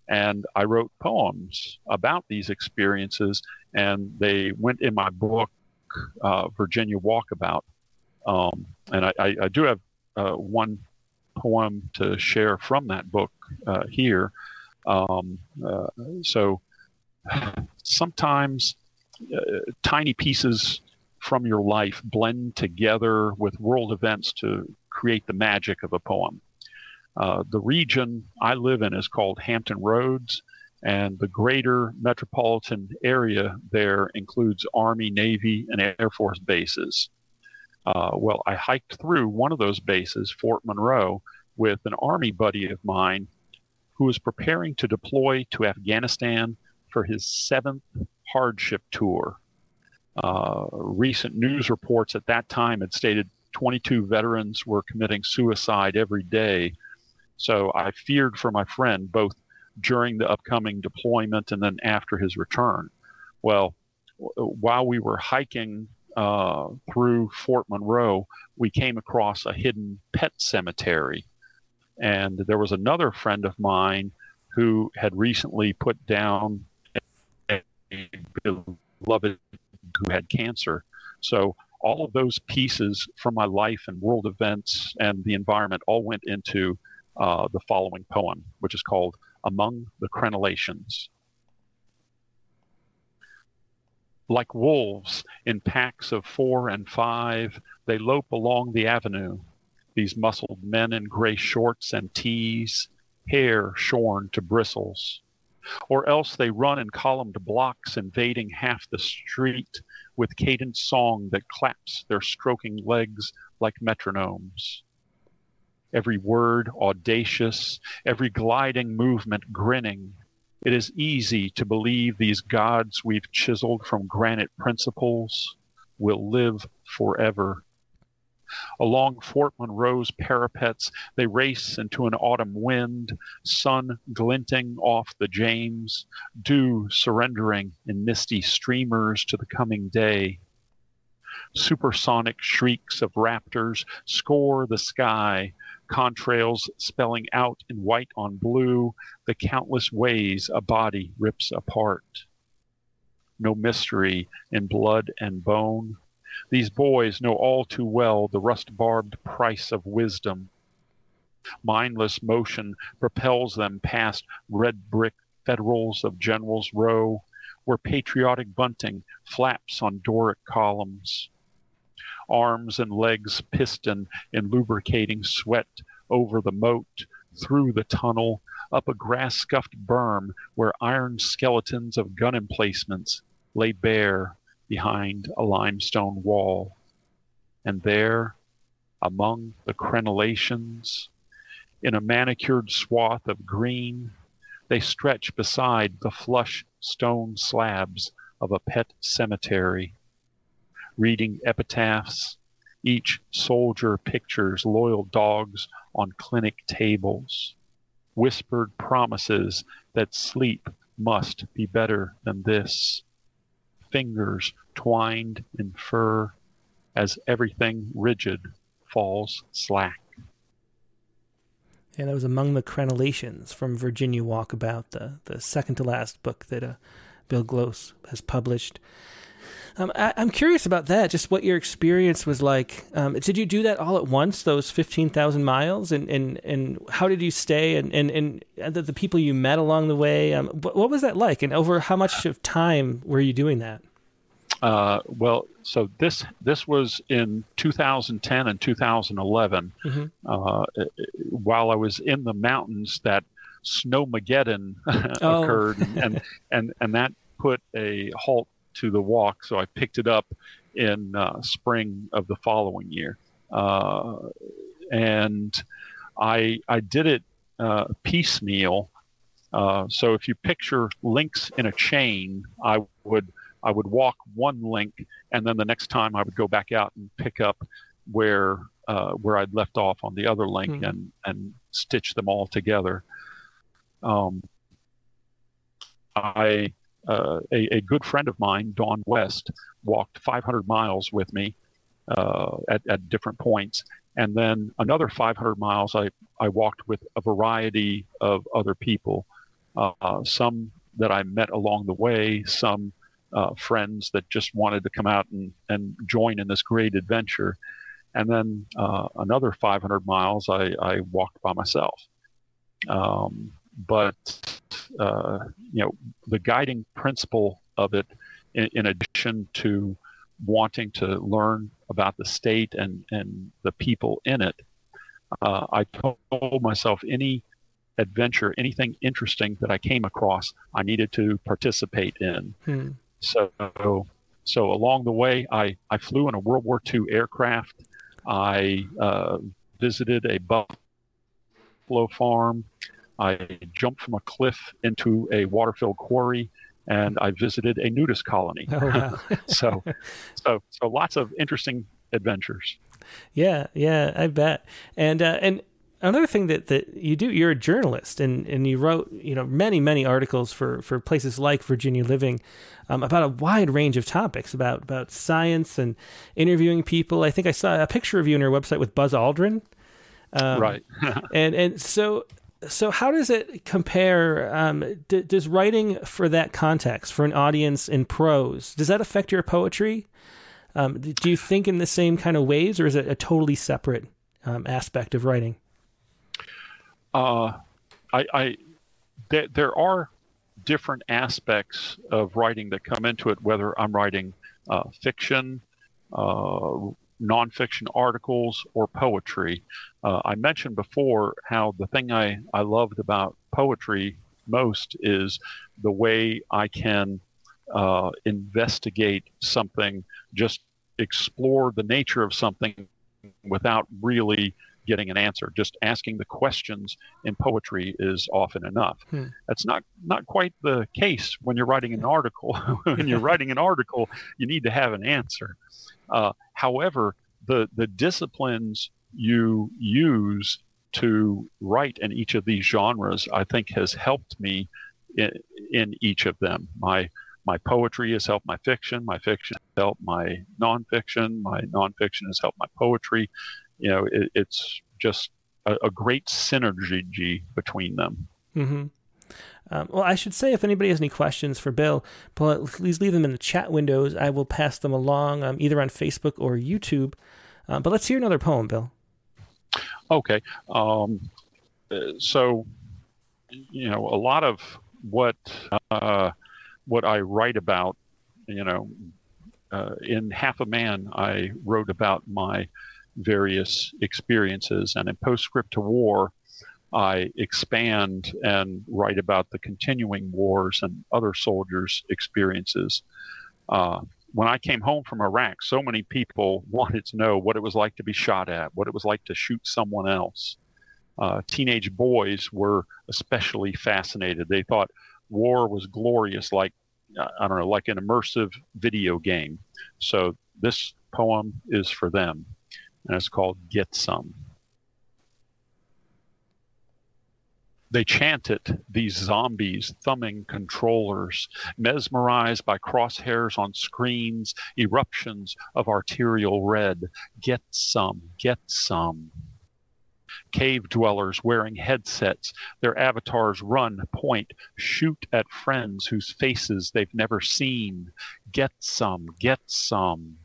S4: And I wrote poems about these experiences, and they went in my book, uh, Virginia Walkabout. Um, and I, I, I, do have uh, one poem to share from that book uh, here. Um, uh, so sometimes uh, tiny pieces from your life blend together with world events to create the magic of a poem. Uh, the region I live in is called Hampton Roads, and the greater metropolitan area there includes Army, Navy, and Air Force bases. Uh, well, I hiked through one of those bases, Fort Monroe, with an Army buddy of mine who was preparing to deploy to Afghanistan for his seventh hardship tour. Uh, recent news reports at that time had stated 22 veterans were committing suicide every day. So I feared for my friend both during the upcoming deployment and then after his return. Well, while we were hiking uh, through Fort Monroe, we came across a hidden pet cemetery. And there was another friend of mine who had recently put down a beloved who had cancer. So all of those pieces from my life and world events and the environment all went into uh, the following poem, which is called Among the Crenellations. Like wolves in packs of four and five, they lope along the avenue. These muscled men in gray shorts and tees, hair shorn to bristles. Or else they run in columned blocks, invading half the street with cadent song that claps their stroking legs like metronomes. Every word audacious, every gliding movement grinning. It is easy to believe these gods we've chiseled from granite principles will live forever Along Fort Monroe's parapets, they race into an autumn wind, sun glinting off the James, dew surrendering in misty streamers to the coming day. Supersonic shrieks of raptors score the sky, contrails spelling out in white on blue the countless ways a body rips apart. No mystery in blood and bone, these boys know all too well the rust barbed price of wisdom. Mindless motion propels them past red brick federals of General's Row, where patriotic bunting flaps on Doric columns. Arms and legs piston in lubricating sweat over the moat, through the tunnel, up a grass scuffed berm where iron skeletons of gun emplacements lay bare behind a limestone wall. And there, among the crenellations, in a manicured swath of green, they stretch beside the flush stone slabs of a pet cemetery, reading epitaphs. Each soldier pictures loyal dogs on clinic tables, whispered promises that sleep must be better than this fingers twined in fur as everything rigid falls slack.
S1: And that was Among the Crenellations from Virginia Walkabout, the, the second to last book that uh, Bill Glose has published. Um, I, am curious about that, just what your experience was like. Um, did you do that all at once, those 15,000 miles? And, and, and how did you stay? And, and, and the, the people you met along the way? Um, what, what was that like? And over how much of time were you doing that?
S4: Uh, well, so this this was in 2010 and 2011. Mm-hmm. Uh, while I was in the mountains, that snowmageddon oh. occurred, and and and that put a halt to the walk. So I picked it up in uh, spring of the following year, uh, and I I did it uh, piecemeal. Uh, so if you picture links in a chain, I would I would walk one link, and then the next time I would go back out and pick up where uh, where I'd left off on the other link mm-hmm. and and stitch them all together. Um, I uh, a, a, good friend of mine, Don West, walked 500 miles with me uh, at, at different points. And then another 500 miles, I, I walked with a variety of other people, uh, some that I met along the way, some uh, friends that just wanted to come out and, and join in this great adventure. And then uh, another 500 miles, I, I walked by myself. Um, but uh, you know, the guiding principle of it, in, in, addition to wanting to learn about the state and and the people in it, uh, I told myself any adventure, anything interesting that I came across, I needed to participate in. Hmm. So, so along the way, I, I flew in a World War II aircraft. I uh, visited a buffalo farm. I jumped from a cliff into a water-filled quarry, and I visited a nudist colony. Oh, wow. so, so, so lots of interesting adventures.
S1: Yeah, yeah, I bet. And uh, and another thing that, that you do, you're a journalist, and, and you wrote you know many many articles for, for places like Virginia Living um, about a wide range of topics about about science and interviewing people. I think I saw a picture of you on your website with Buzz Aldrin.
S4: Um, right.
S1: and and so so how does it compare? Um, d- does writing for that context, for an audience in prose, does that affect your poetry? Um, do you think in the same kind of ways, or is it a totally separate um, aspect of writing?
S4: Uh, I, I there, there are different aspects of writing that come into it, whether I'm writing uh, fiction, uh, nonfiction articles or poetry. Uh, I mentioned before how the thing I, I loved about poetry most is the way I can uh, investigate something, just explore the nature of something without really getting an answer. Just asking the questions in poetry is often enough. Hmm. That's not not quite the case when you're writing an article. when you're writing an article, you need to have an answer. Uh, however, the the disciplines you use to write in each of these genres, I think, has helped me in, in each of them. My my poetry has helped my fiction. My fiction has helped my nonfiction. My nonfiction has helped my poetry. You know, it, it's just a, a, great synergy between them.
S1: Mm-hmm. Um, well, I should say, if anybody has any questions for Bill, please leave them in the chat windows. I will pass them along um, either on Facebook or YouTube. Um, but let's hear another poem, Bill.
S4: Okay. Um, so, you know, a lot of what uh, what I write about, you know, uh, in Half a Man, I wrote about my various experiences, and in Postscript to War, I expand and write about the continuing wars and other soldiers' experiences. Uh, when I came home from Iraq, so many people wanted to know what it was like to be shot at, what it was like to shoot someone else. Uh, teenage boys were especially fascinated. They thought war was glorious, like uh, I don't know, like an immersive video game. So this poem is for them, and it's called "Get Some." They chant it, these zombies, thumbing controllers, mesmerized by crosshairs on screens, eruptions of arterial red. Get some, get some. Cave dwellers wearing headsets, their avatars run, point, shoot at friends whose faces they've never seen. Get some, get some.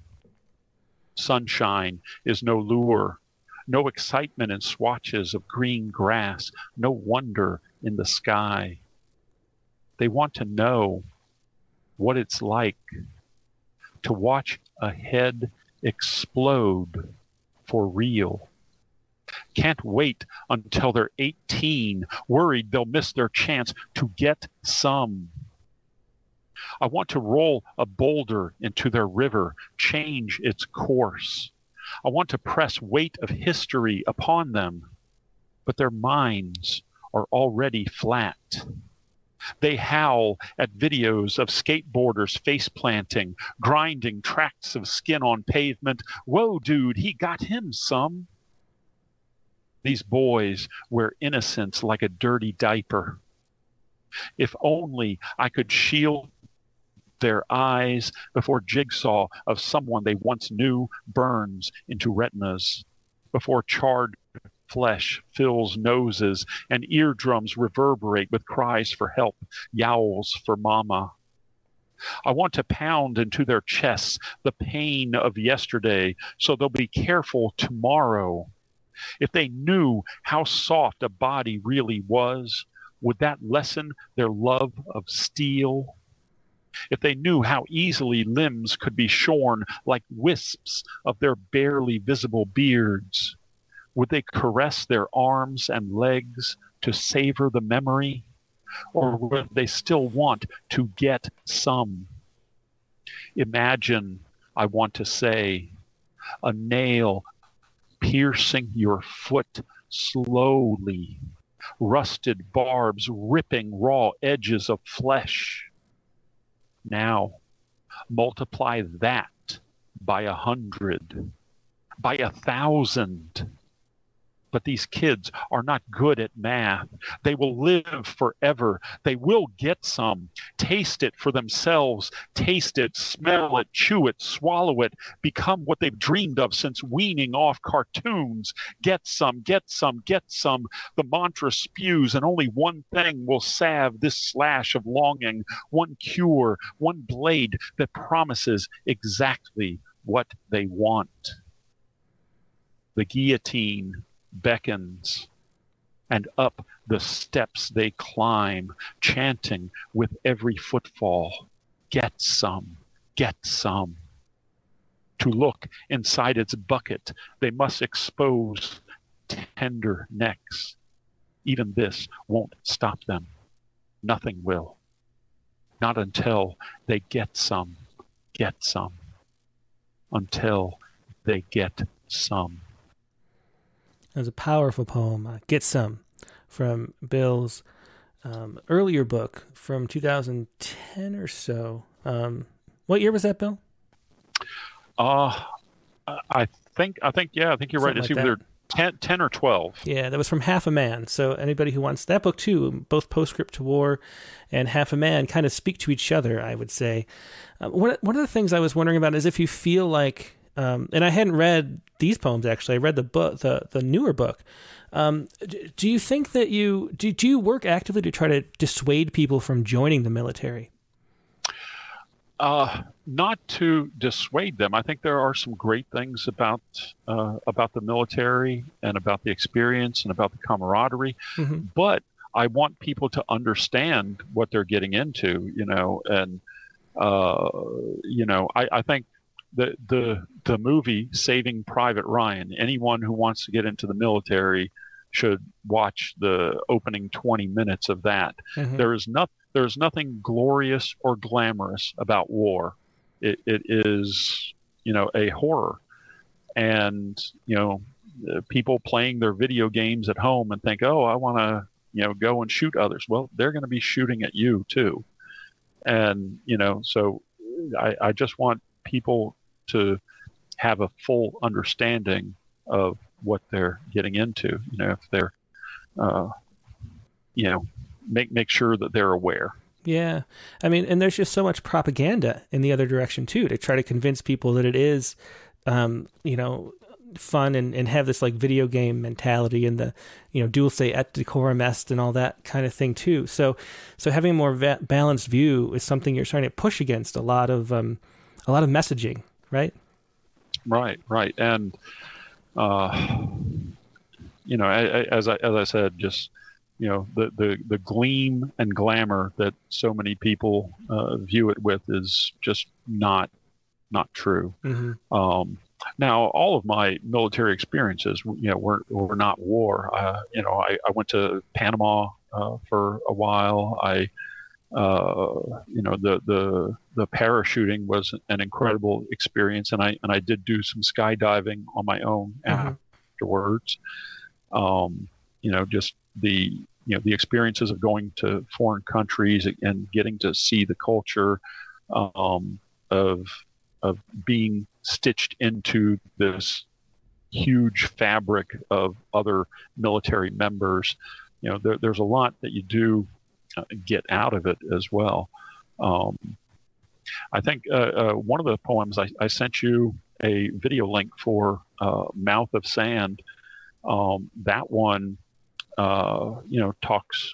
S4: Sunshine is no lure no excitement in swatches of green grass, no wonder in the sky. They want to know what it's like to watch a head explode for real. Can't wait until they're 18, worried they'll miss their chance to get some. I want to roll a boulder into their river, change its course. I want to press weight of history upon them, but their minds are already flat. They howl at videos of skateboarders face planting, grinding tracts of skin on pavement. Whoa, dude, he got him some. These boys wear innocence like a dirty diaper. If only I could shield their eyes before jigsaw of someone they once knew burns into retinas, before charred flesh fills noses and eardrums reverberate with cries for help, yowls for mama. I want to pound into their chests the pain of yesterday so they'll be careful tomorrow. If they knew how soft a body really was, would that lessen their love of steel? If they knew how easily limbs could be shorn like wisps of their barely visible beards, would they caress their arms and legs to savor the memory? Or would they still want to get some? Imagine, I want to say, a nail piercing your foot slowly, rusted barbs ripping raw edges of flesh. Now, multiply that by a hundred, by a thousand. But these kids are not good at math. They will live forever. They will get some. Taste it for themselves. Taste it, smell it, chew it, swallow it, become what they've dreamed of since weaning off cartoons. Get some, get some, get some. The mantra spews, and only one thing will salve this slash of longing one cure, one blade that promises exactly what they want. The guillotine beckons, and up the steps they climb, chanting with every footfall, Get some, get some. To look inside its bucket, they must expose tender necks. Even this won't stop them. Nothing will. Not until they get some, get some. Until they get some.
S1: It was a powerful poem. Uh, Get Some from Bill's um, earlier book from 2010 or so. Um, what year was that, Bill?
S4: Uh, I think, I think, yeah, I think you're
S1: Something
S4: right. It's
S1: like
S4: either 10, 10 or 12.
S1: Yeah, that was from Half a Man. So anybody who wants that book too, both Postscript to War and Half a Man kind of speak to each other, I would say. Uh, one, one of the things I was wondering about is if you feel like um, and I hadn't read these poems actually. I read the book, the the newer book. Um, do you think that you do? Do you work actively to try to dissuade people from joining the military?
S4: Uh, not to dissuade them. I think there are some great things about uh, about the military and about the experience and about the camaraderie,
S1: Mhm.
S4: but I want people to understand what they're getting into. You know, and uh, you know, I, I think the the the movie Saving Private Ryan. Anyone who wants to get into the military should watch the opening 20 minutes of that.
S1: Mhm.
S4: There is not there is nothing glorious or glamorous about war. It, it is you know a horror, and you know people playing their video games at home and think, oh, I want to you know go and shoot others. Well, they're going to be shooting at you too, and you know so I, I just want people to have a full understanding of what they're getting into. You know, if they're, uh, you know, make make sure that they're aware.
S1: Yeah, I mean, and there's just so much propaganda in the other direction too to try to convince people that it is, um, you know, fun and, and have this like video game mentality and the you know dual dulce et decorum est and all that kind of thing too. So so having a more va- balanced view is something you're starting to push against a lot of um, a lot of messaging, right?
S4: Right, right, and uh, you know, as I as I said, just you know, the the the gleam and glamour that so many people uh, view it with is just not not true.
S1: Mm-hmm.
S4: Um, now, all of my military experiences, you know, were were not war. Uh, you know, I, I went to Panama uh, for a while. I, uh, you know, the the the parachuting was an incredible experience, and I and I did do some skydiving on my own
S1: Mhm.
S4: afterwards. Um, you know, just the you know the experiences of going to foreign countries and getting to see the culture um, of of being stitched into this huge fabric of other military members. You know, there, there's a lot that you do get out of it as well. Um, I think uh, uh, one of the poems I, I, sent you a video link for uh, Mouth of Sand. Um, that one, uh, you know, talks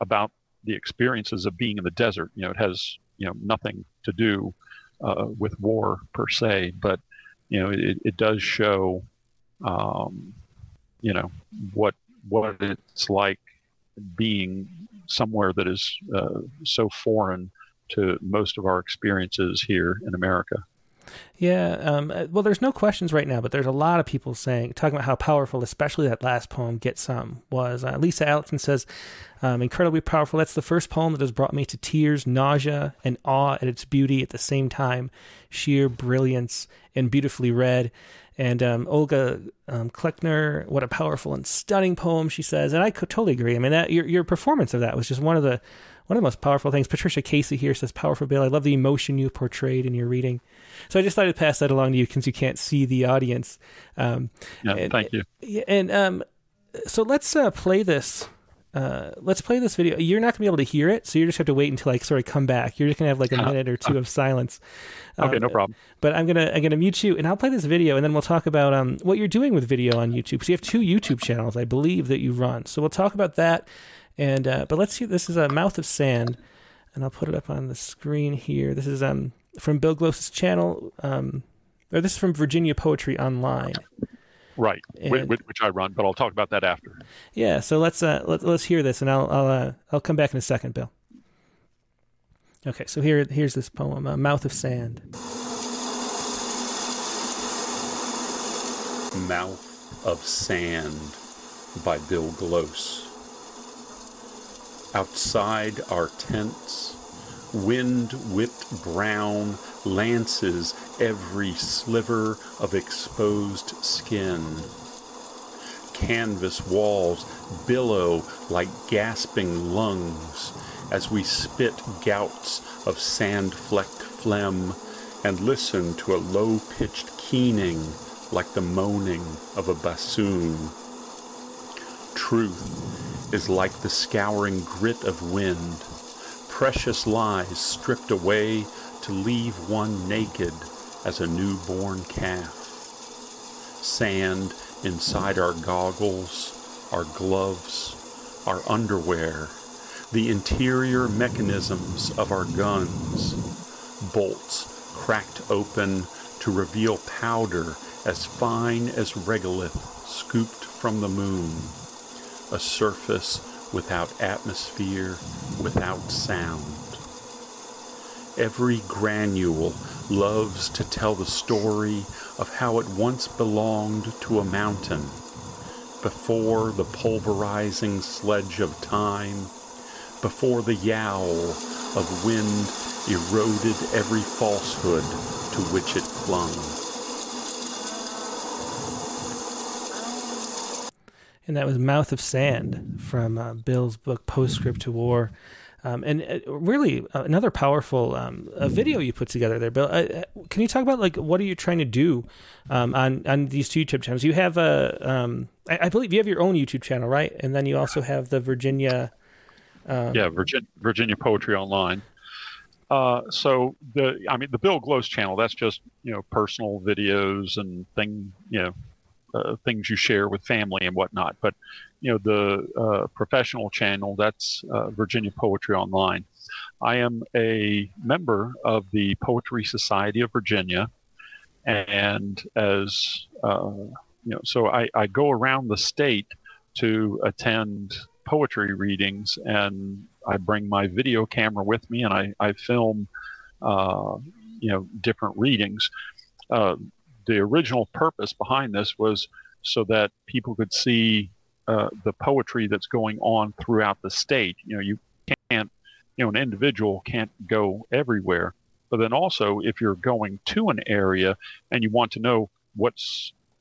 S4: about the experiences of being in the desert. You know, it has you know nothing to do uh, with war per se, but you know, it, it does show, um, you know, what what it's like being somewhere that is uh, so foreign to most of our experiences here in America.
S1: Yeah, um, uh, well, there's no questions right now, but there's a lot of people saying, talking about how powerful, especially that last poem, Get Some, was. Uh, Lisa Allison says, um, incredibly powerful. That's the first poem that has brought me to tears, nausea, and awe at its beauty at the same time. Sheer brilliance and beautifully read. And um, Olga um, Kleckner, what a powerful and stunning poem, she says. And I could totally agree. I mean, that your your performance of that was just one of the one of the most powerful things. Patricia Casey here says, "Powerful Bill. I love the emotion you portrayed in your reading." So I just thought I'd pass that along to you since you can't see the audience.
S4: Um, yeah, and, thank you.
S1: And um, so let's uh, play this uh, let's play this video. You're not gonna be able to hear it, so you just have to wait until I sort of come back. You're just gonna have like a minute or two of silence.
S4: okay, um, no problem.
S1: But I'm gonna I'm gonna mute you, and I'll play this video, and then we'll talk about um what you're doing with video on YouTube. So you have two YouTube channels, I believe, that you run. So we'll talk about that. And uh, but let's see. This is a mouth of sand, and I'll put it up on the screen here. This is um from Bill Glose's channel, um, or this is from Virginia Poetry Online.
S4: Right, and, which I run, but I'll talk about that after.
S1: Yeah, so let's uh, let, let's hear this, and I'll I'll uh, I'll come back in a second, Bill. Okay, so here here's this poem, uh, "Mouth of Sand."
S5: Mouth of Sand by Bill Glose. Outside our tents, wind whipped brown lances every sliver of exposed skin. Canvas walls billow like gasping lungs as we spit gouts of sand flecked phlegm and listen to a low pitched keening like the moaning of a bassoon. Truth is like the scouring grit of wind, precious lies stripped away to leave one naked as a newborn calf. Sand inside our goggles, our gloves, our underwear, the interior mechanisms of our guns, bolts cracked open to reveal powder as fine as regolith scooped from the moon, a surface without atmosphere, without sound. Every granule loves to tell the story of how it once belonged to a mountain before the pulverizing sledge of time, before the yowl of wind eroded every falsehood to which it clung.
S1: And that was Mouth of Sand from uh, Bill's book Postscript to War. Um, and uh, really uh, another powerful um, video you put together there, Bill. Uh, uh, can you talk about like what are you trying to do um, on on these two YouTube channels? You have a, um, I, believe you have your own YouTube channel, right? And then you also have the Virginia.
S4: Um, yeah, Virginia, Virginia Poetry Online. So the, I mean, the Bill Glose channel. That's just you know personal videos and thing, you know, things you share with family and whatnot. But you know the uh, professional channel that's uh, Virginia Poetry Online. I am a member of the Poetry Society of Virginia, and as uh, you know, so I, I go around the state to attend poetry readings, and I bring my video camera with me, and I I film, uh, you know, different readings. Uh, the original purpose behind this was so that people could see uh, the poetry that's going on throughout the state. You know, you can't, you know, an individual can't go everywhere. But then also, if you're going to an area and you want to know what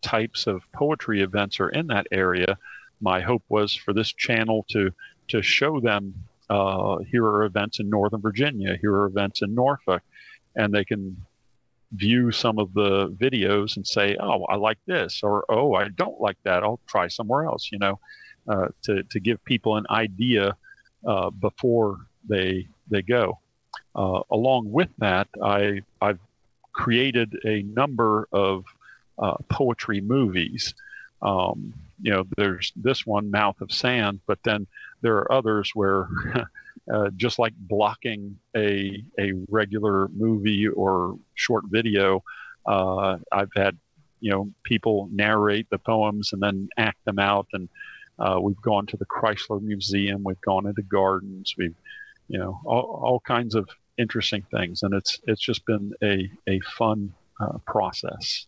S4: types of poetry events are in that area, my hope was for this channel to to show them uh, here are events in Northern Virginia, here are events in Norfolk, and they can view some of the videos and say, "Oh, I like this," or "Oh, I don't like that. I'll try somewhere else." You know, uh, to to give people an idea uh, before they they go. Uh, along with that, I I've created a number of uh, poetry movies. Um, you know, there's this one, Mouth of Sand, but then there are others where, uh, just like blocking a a regular movie or short video, uh, I've had you know people narrate the poems and then act them out, and uh, we've gone to the Chrysler Museum, we've gone into gardens, we've you know all, all kinds of interesting things, and it's it's just been a a fun uh, process.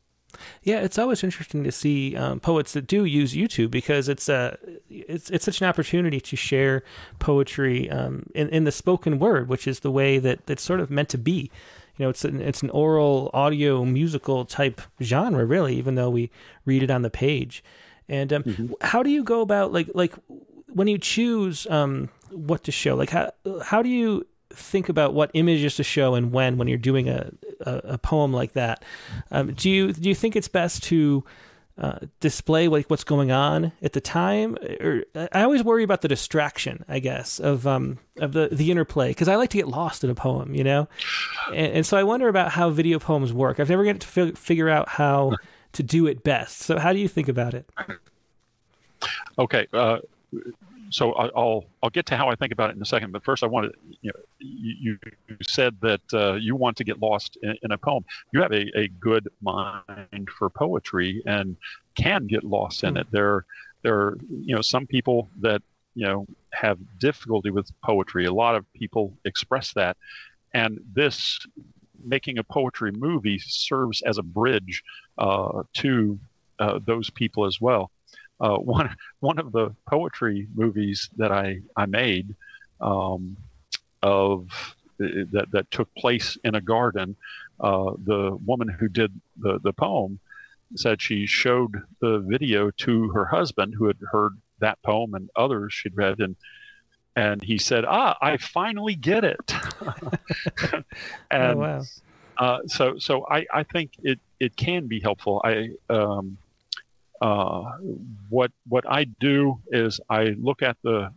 S1: Yeah, it's always interesting to see um, poets that do use YouTube because it's a it's it's such an opportunity to share poetry um, in in the spoken word, which is the way that that's sort of meant to be. You know, it's an it's an oral, audio, musical type genre, really, even though we read it on the page. And um, mm-hmm. how do you go about like like when you choose um, what to show? Like how how do you think about what images to show and when when you're doing a a, a poem like that. Um, do you do you think it's best to uh, display like what's going on at the time? Or I always worry about the distraction, I guess, of um of the the interplay because I like to get lost in a poem, you know, and, and, so I wonder about how video poems work. I've never get to fi- figure out how to do it best. So how do you think about it?
S4: Okay. Uh so I'll I'll get to how I think about it in a second. But first, I wanted you know you, you said that uh, you want to get lost in, in, a poem. You have a, a good mind for poetry and can get lost in mm. it. There there are you know some people that you know have difficulty with poetry. A lot of people express that, and this making a poetry movie serves as a bridge uh, to uh, those people as well uh, one one of the poetry movies that I I made um, of that that took place in a garden. Uh, the woman who did the the poem said she showed the video to her husband who had heard that poem and others she'd read and and he said ah i finally get it
S1: oh, and oh, wow.
S4: uh, so so I, I think it it can be helpful i um, uh, what what I do is I look at the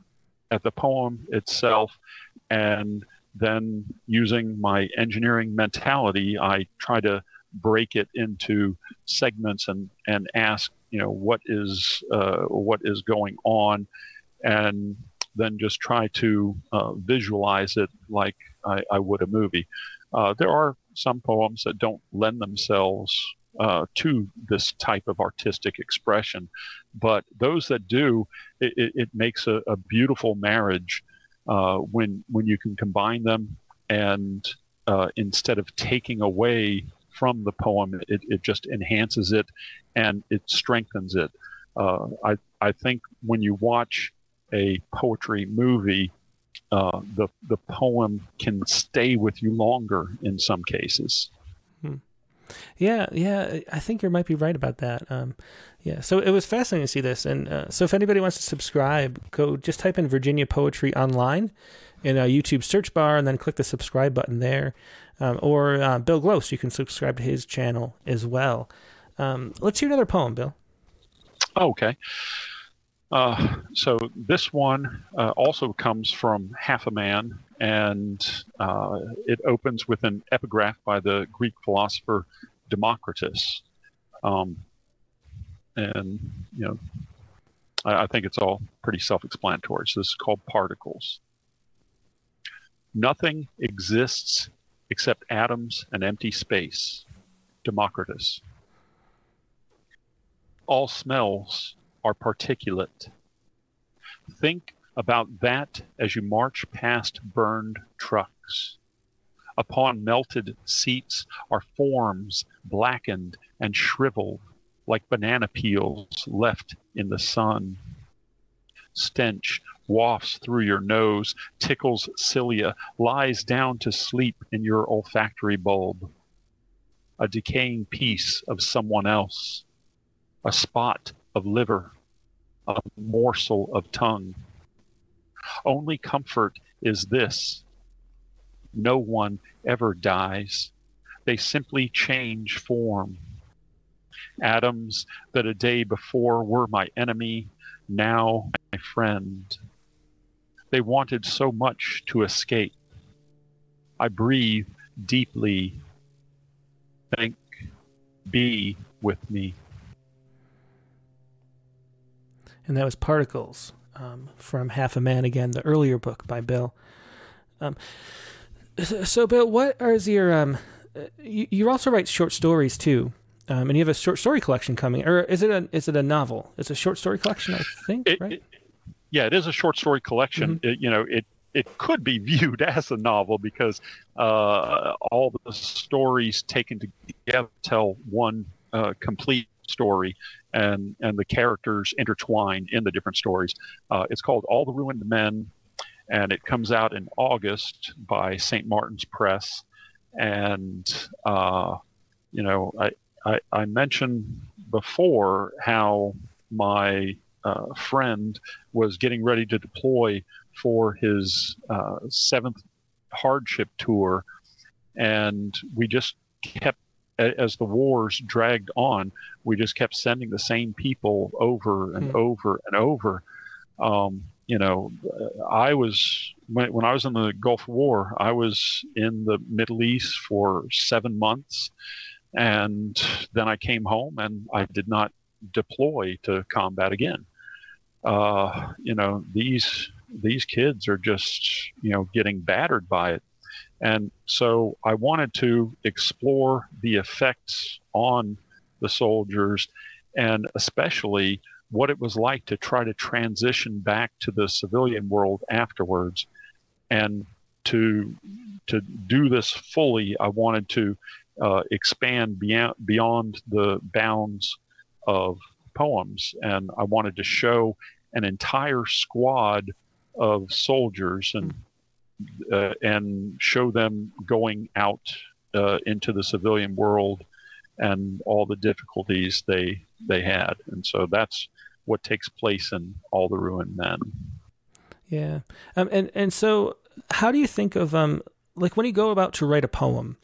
S4: at the poem itself, and then using my engineering mentality, I try to break it into segments and and ask you know what is uh, what is going on, and then just try to uh, visualize it like I, I would a movie. Uh, there are some poems that don't lend themselves uh, to this type of artistic expression. But those that do, it, it makes a, a, beautiful marriage uh, when when you can combine them, and uh, instead of taking away from the poem, it, it just enhances it and it strengthens it. Uh, I I think when you watch a poetry movie. Uh, the the poem can stay with you longer in some cases.
S1: Yeah, yeah, I think you might be right about that. Um, yeah, so it was fascinating to see this, and uh, so if anybody wants to subscribe, go just type in Virginia Poetry online in a YouTube search bar, and then click the subscribe button there. Um, or uh, Bill Glose, you can subscribe to his channel as well. Um, let's hear another poem, Bill.
S4: Okay. Uh, so this one uh, also comes from Half a Man, and uh, it opens with an epigraph by the Greek philosopher Democritus. Um, and, you know, I, I think it's all pretty self explanatory. So this is called Particles. Nothing exists except atoms and empty space. Democritus. All smells are particulate. Think about that as you march past burned trucks. Upon melted seats are forms blackened and shriveled like banana peels left in the sun. Stench wafts through your nose, tickles cilia, lies down to sleep in your olfactory bulb. A decaying piece of someone else, a spot of liver, a morsel of tongue. Only comfort is this no one ever dies, they simply change form. Atoms that a day before were my enemy, now my friend. they wanted so much to escape. I breathe deeply. Think, be with me.
S1: And that was Particles um, from Half a Man again, the earlier book by Bill. Um, so, Bill, what is your. Um, you, you also write short stories too. Um, and you have a short story collection coming, or is it a is it a novel? It's a short story collection, I think,
S4: it,
S1: right?
S4: It, yeah, it is a short story collection. Mm-hmm. It, you know, it it could be viewed as a novel because uh, all the stories taken together tell one uh, complete story, and and the characters intertwine in the different stories. Uh, it's called All the Ruined Men, and it comes out in August by St. Martin's Press. And uh, you know, I, I I mentioned before how my uh, friend was getting ready to deploy for his uh, seventh hardship tour, and we just kept as the wars dragged on, we just kept sending the same people over and mm. over and over. Um, you know, I was when, when I was in the Gulf War, I was in the Middle East for seven months, and then I came home and I did not deploy to combat again uh, you know these these kids are just you know getting battered by it and so i wanted to explore the effects on the soldiers and especially what it was like to try to transition back to the civilian world afterwards and to to do this fully i wanted to uh, expand beyond beyond the bounds of poems, and I wanted to show an entire squad of soldiers and uh, and show them going out uh, into the civilian world and all the difficulties they they had, and so that's what takes place in all the ruined men.
S1: Yeah, um, and and so how do you think of um like when you go about to write a poem?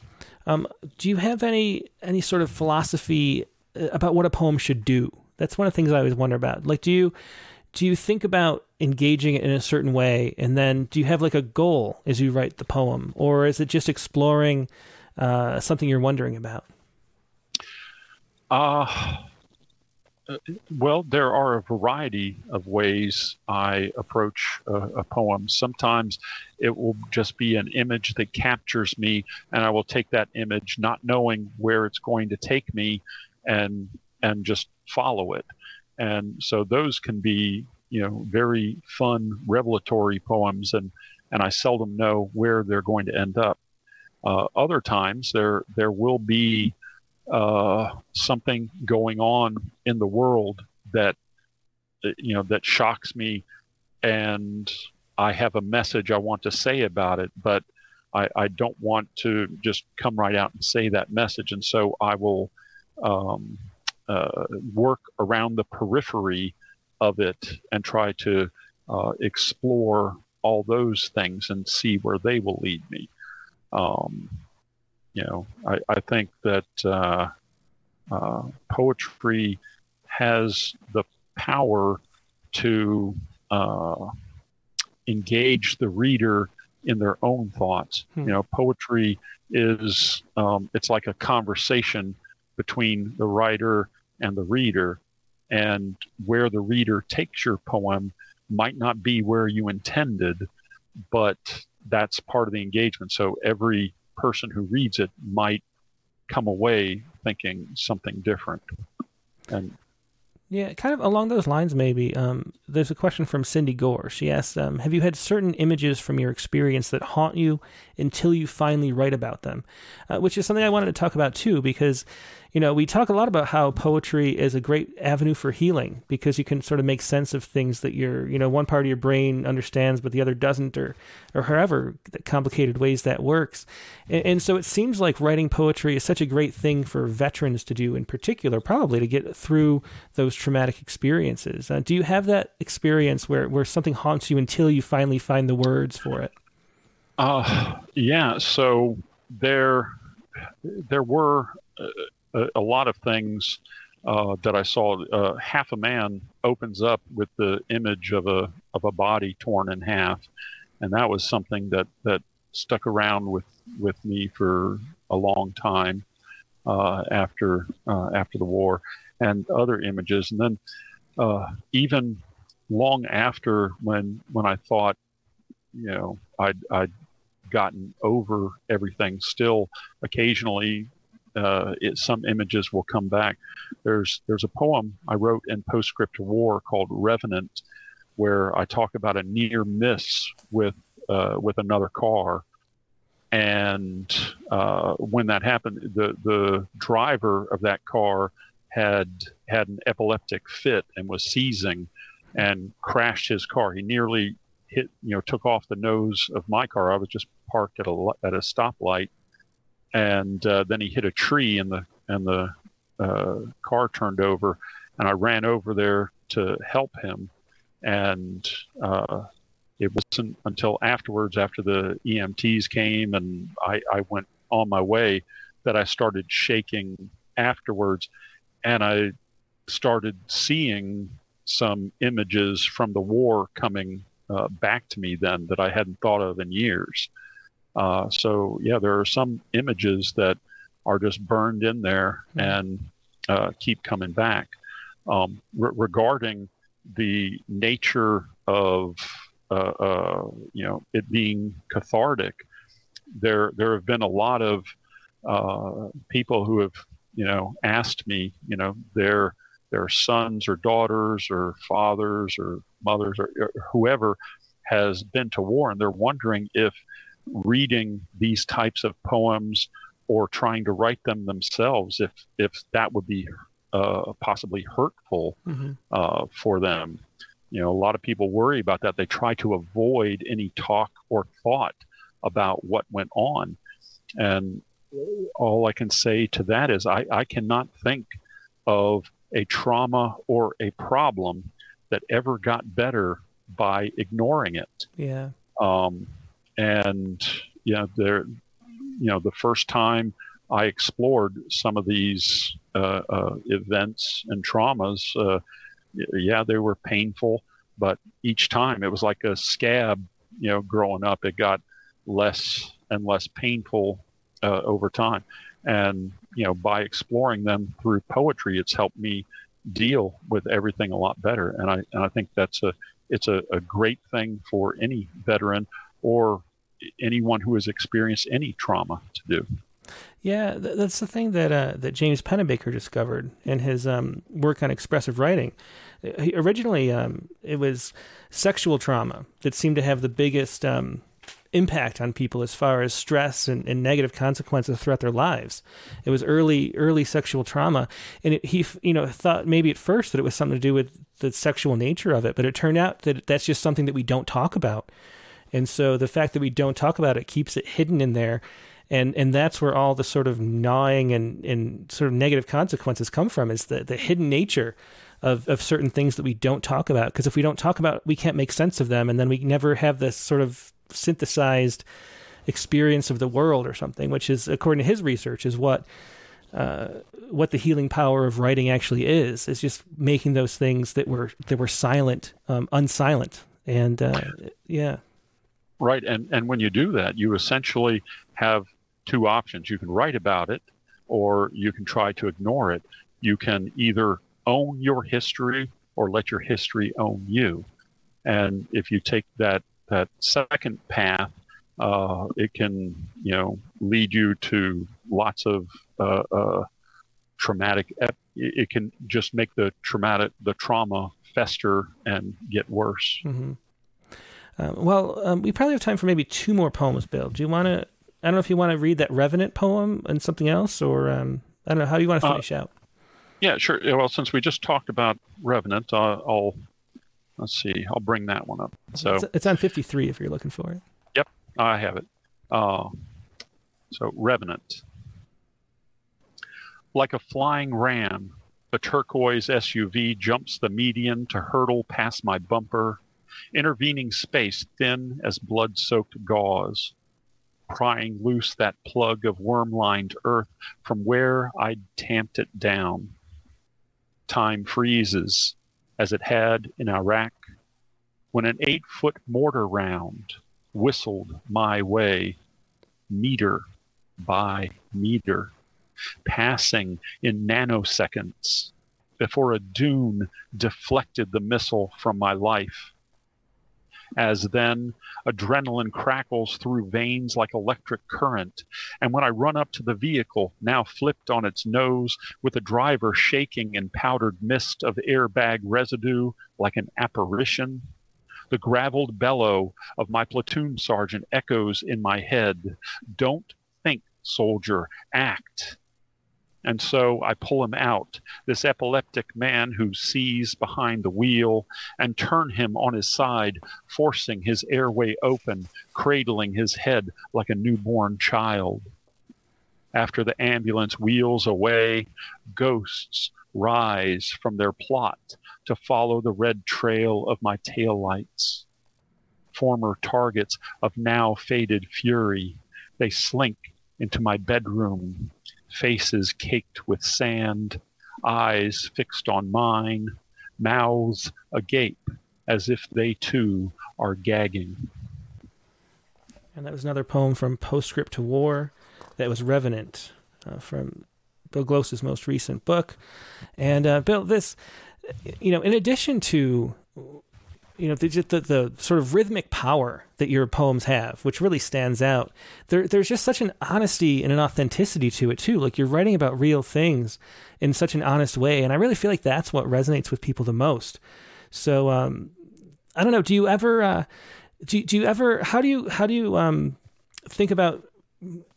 S1: Um, do you have any any sort of philosophy uh, about what a poem should do? That's one of the things I always wonder about. Like, do you do you think about engaging it in a certain way, and then do you have like a goal as you write the poem, or is it just exploring uh, something you're wondering about?
S4: Uh, well, there are a variety of ways I approach a, a, poem. Sometimes it will just be an image that captures me, and I will take that image, not knowing where it's going to take me, and and just follow it. And so those can be, you know, very fun, revelatory poems, and and I seldom know where they're going to end up. Uh, other times there there will be uh, something going on in the world that you know that shocks me, and I have a message I want to say about it, but I, I don't want to just come right out and say that message, and so I will um, uh, work around the periphery of it and try to uh, explore all those things and see where they will lead me. Um, you know, I, I think that uh, uh poetry has the power to uh, engage the reader in their own thoughts. Hmm. You know, poetry is um, it's like a conversation between the writer and the reader, and where the reader takes your poem might not be where you intended, but that's part of the engagement. So every person who reads it might come away thinking something different. And
S1: yeah, kind of along those lines, maybe. Um, there's a question from Cindy Gore. She asks um, Have you had certain images from your experience that haunt you until you finally write about them? Uh, which is something I wanted to talk about too, because you know, we talk a lot about how poetry is a great avenue for healing because you can sort of make sense of things that your, you know, one part of your brain understands but the other doesn't, or, or however complicated ways that works. And, and so it seems like writing poetry is such a great thing for veterans to do in particular, probably to get through those traumatic experiences. Uh, do you have that experience where, where something haunts you until you finally find the words for it?
S4: Uh, yeah. So there, there were uh, a, a lot of things uh, that I saw. Uh, half a man opens up with the image of a of a body torn in half, and that was something that that stuck around with with me for a long time uh, after uh, after the war, and other images, and then even long after when when I thought, you know, I'd I'd gotten over everything, still occasionally uh, it, some images will come back. There's there's a poem I wrote in Postscript to War called Revenant, where I talk about a near miss with uh, with another car, and uh, when that happened, the the driver of that car had had an epileptic fit and was seizing, and crashed his car. He nearly hit, you know, took off the nose of my car. I was just parked at a at a stoplight, and uh, then he hit a tree, and the and the uh, car turned over, and I ran over there to help him, and uh, it wasn't until afterwards, after the EMTs came and I, I went on my way, that I started shaking afterwards, and I started seeing some images from the war coming uh, back to me then that I hadn't thought of in years. Uh, so yeah, there are some images that are just burned in there mm-hmm. and uh, keep coming back. Um, re- regarding the nature of uh, uh, you know it being cathartic, there there have been a lot of uh, people who have you know asked me you know their their sons or daughters or fathers or mothers or, or whoever has been to war and they're wondering if reading these types of poems or trying to write them themselves if if that would be uh, possibly hurtful mm-hmm. uh, for them. You know, a lot of people worry about that. They try to avoid any talk or thought about what went on. And all I can say to that is I, I cannot think of a trauma or a problem that ever got better by ignoring it.
S1: Yeah.
S4: Um, and know, there, you know, the first time I explored some of these uh, uh, events and traumas, uh, yeah, they were painful, but each time it was like a scab. You know, growing up, it got less and less painful uh, over time, and you know, by exploring them through poetry, it's helped me deal with everything a lot better. And I and I think that's a it's a, a great thing for any veteran or anyone who has experienced any trauma to do.
S1: Yeah, that's the thing that uh, that James Pennebaker discovered in his um, work on expressive writing. He, originally, um, it was sexual trauma that seemed to have the biggest um, impact on people as far as stress and, and, negative consequences throughout their lives. It was early early sexual trauma, and it, he you know thought maybe at first that it was something to do with the sexual nature of it, but it turned out that that's just something that we don't talk about. And so the fact that we don't talk about it keeps it hidden in there. And, and that's where all the sort of gnawing and, and sort of negative consequences come from is the, the hidden nature of, of certain things that we don't talk about. Because if we don't talk about, we can't make sense of them. And then we never have this sort of synthesized experience of the world or something, which is, according to his research, is what uh, what the healing power of writing actually is. Is just making those things that were that were silent, um, unsilent, and uh, yeah.
S4: Right, and and when you do that, you essentially have two options. You can write about it, or you can try to ignore it. You can either own your history or let your history own you. And if you take that that second path, uh, it can you know lead you to lots of uh, uh, traumatic. It can just make the traumatic the trauma fester and get worse.
S1: Mm-hmm. Um, well, um, we probably have time for maybe two more poems, Bill. Do you want to? I don't know if you want to read that Revenant poem and something else, or um, I don't know how you want to uh, finish out.
S4: Yeah, sure. Well, since we just talked about Revenant, uh, I'll Let's see. I'll bring that one up. So
S1: it's, it's on 53 if you're looking for it.
S4: Yep, I have it. Uh, so Revenant. Like a flying ram, the turquoise SUV jumps the median to hurtle past my bumper, intervening space thin as blood soaked gauze, prying loose that plug of worm lined earth from where I'd tamped it down. time freezes, as it had in Iraq, when an eight foot mortar round whistled my way, meter by meter, passing in nanoseconds before a dune deflected the missile from my life. As then adrenaline crackles through veins like electric current, and when I run up to the vehicle, now flipped on its nose, with the driver shaking in powdered mist of airbag residue like an apparition, the graveled bellow of my platoon sergeant echoes in my head Don't think, soldier, act. And so I pull him out, this epileptic man who sees behind the wheel, and turn him on his side, forcing his airway open, cradling his head like a newborn child. After the ambulance wheels away, ghosts rise from their plot to follow the red trail of my taillights. Former targets of now faded fury, they slink into my bedroom, faces caked with sand, eyes fixed on mine, mouths agape as if they too are gagging.
S1: And that was another poem from Postscript to War. That was Revenant uh, from Bill Glose's most recent book. And uh, Bill, this, you know, in addition to you know, the, the, the sort of rhythmic power that your poems have, which really stands out. There, there's just such an honesty and an authenticity to it too. Like you're writing about real things in such an honest way, and I really feel like that's what resonates with people the most. So, um, I don't know. Do you ever, uh, do do you ever? How do you how do you um, think about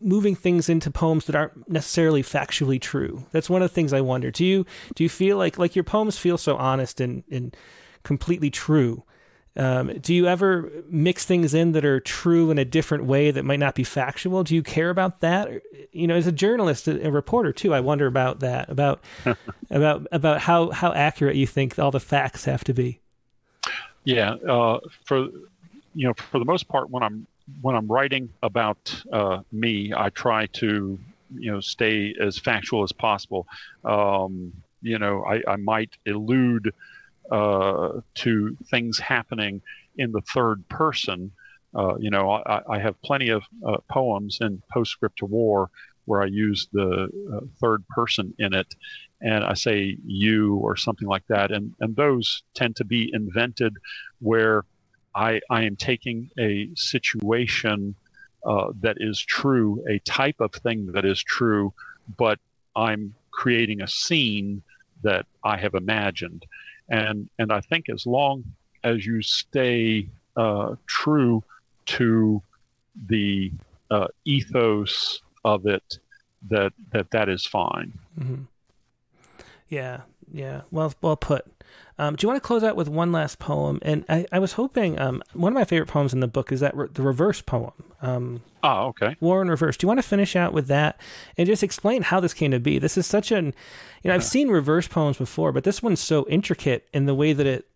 S1: moving things into poems that aren't necessarily factually true? That's one of the things I wonder. Do you do you feel like like your poems feel so honest and and completely true? Um, do you ever mix things in that are true in a different way that might not be factual? Do you care about that? You know, as a journalist, a reporter too, I wonder about that, about about about how how accurate you think all the facts have to be.
S4: Yeah, uh, for you know, for the most part, when I'm when I'm writing about uh, me, I try to you know stay as factual as possible. Um, you know, I, I might elude uh, to things happening in the third person. Uh, you know, I, I, have plenty of uh, poems in Postscript to War where I use the uh, third person in it, and I say you or something like that, and and those tend to be invented where I I am taking a situation uh, that is true, a type of thing that is true, but I'm creating a scene that I have imagined and and I think as long as you stay uh, true to the uh, ethos of it, that that that is fine.
S1: Mm-hmm. Yeah, yeah. Well, well put. Um, do you want to close out with one last poem? And I, I was hoping um, one of my favorite poems in the book is that re- the reverse poem. Um,
S4: oh, okay.
S1: War in Reverse. Do you want to finish out with that and just explain how this came to be? This is such an, you know, I've seen reverse poems before, but this one's so intricate in the way that it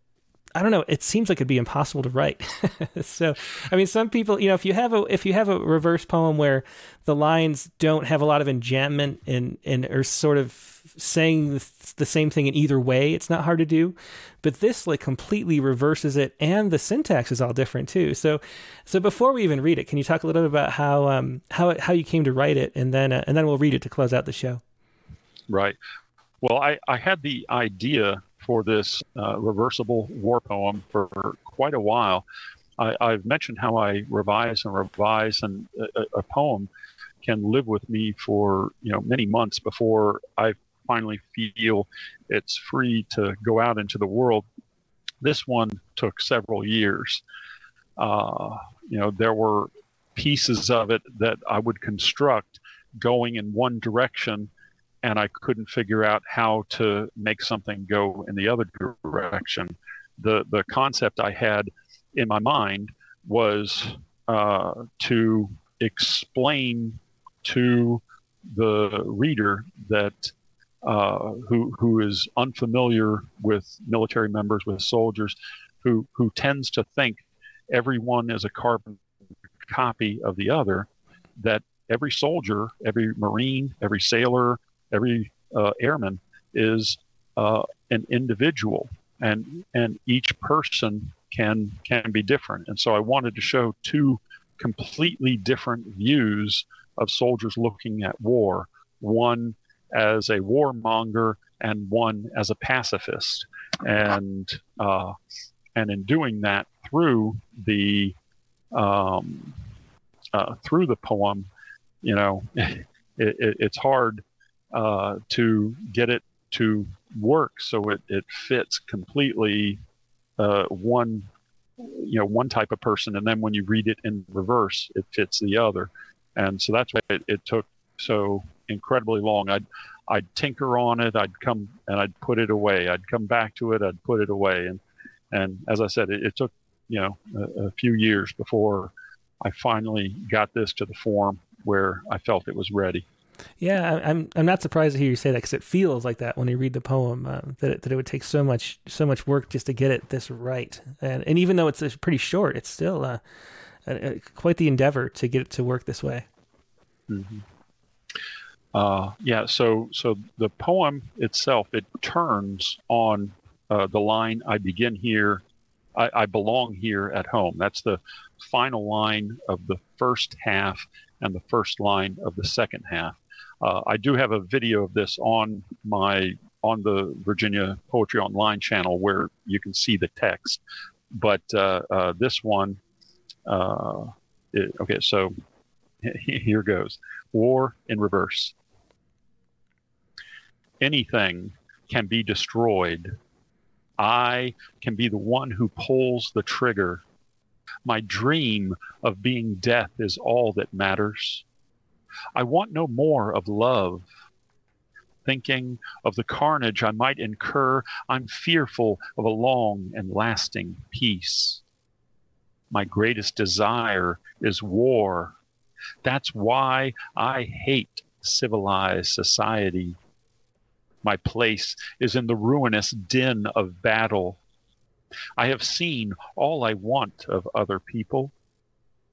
S1: I don't know. It seems like it'd be impossible to write. so, I mean, some people, you know, if you have a if you have a reverse poem where the lines don't have a lot of enjambment and and are sort of saying the same thing in either way, it's not hard to do. But this like completely reverses it, and the syntax is all different too. So, so before we even read it, can you talk a little bit about how um how how you came to write it, and then uh, and then we'll read it to close out the show.
S4: Right. Well, I I had the idea for this uh, reversible war poem for quite a while. I, have mentioned how I revise and revise, and a, a, poem can live with me for you know many months before I finally feel it's free to go out into the world. This one took several years. Uh, you know, there were pieces of it that I would construct going in one direction and I couldn't figure out how to make something go in the other direction. The the concept I had in my mind was uh, to explain to the reader that uh, who who is unfamiliar with military members, with soldiers, who who tends to think everyone is a carbon copy of the other, that every soldier, every marine, every sailor, every uh, airman is uh, an individual, and and each person can can be different. And so I wanted to show two completely different views of soldiers looking at war. One as a warmonger and one as a pacifist, and uh, and in doing that through the um, uh, through the poem, you know, it, it, it's hard uh, to get it to work so it, it fits completely uh, one you know one type of person. And then when you read it in reverse it fits the other. And so that's why it, it took so incredibly long. I'd i'd tinker on it. I'd come and i'd put it away. I'd come back to it. I'd put it away. And and as i said it, it took you know a, a few years before i finally got this to the form where i felt it was ready
S1: yeah, I'm I'm not surprised to hear you say that because it feels like that when you read the poem uh, that it, that it would take so much so much work just to get it this right, and and even though it's pretty short, it's still uh, quite the endeavor to get it to work this way.
S4: Mm-hmm. Uh, yeah, so so the poem itself it turns on uh, the line "I begin here, I, I belong here at home." That's the final line of the first half and the first line of the second half. Uh, I do have a video of this on my on the Virginia Poetry Online channel where you can see the text. But uh, uh, this one, uh, it, okay, so here goes: War in reverse. Anything can be destroyed. I can be the one who pulls the trigger. My dream of being death is all that matters. I want no more of love. Thinking of the carnage I might incur, I'm fearful of a long and lasting peace. My greatest desire is war. That's why I hate civilized society. My place is in the ruinous din of battle. I have seen all I want of other people.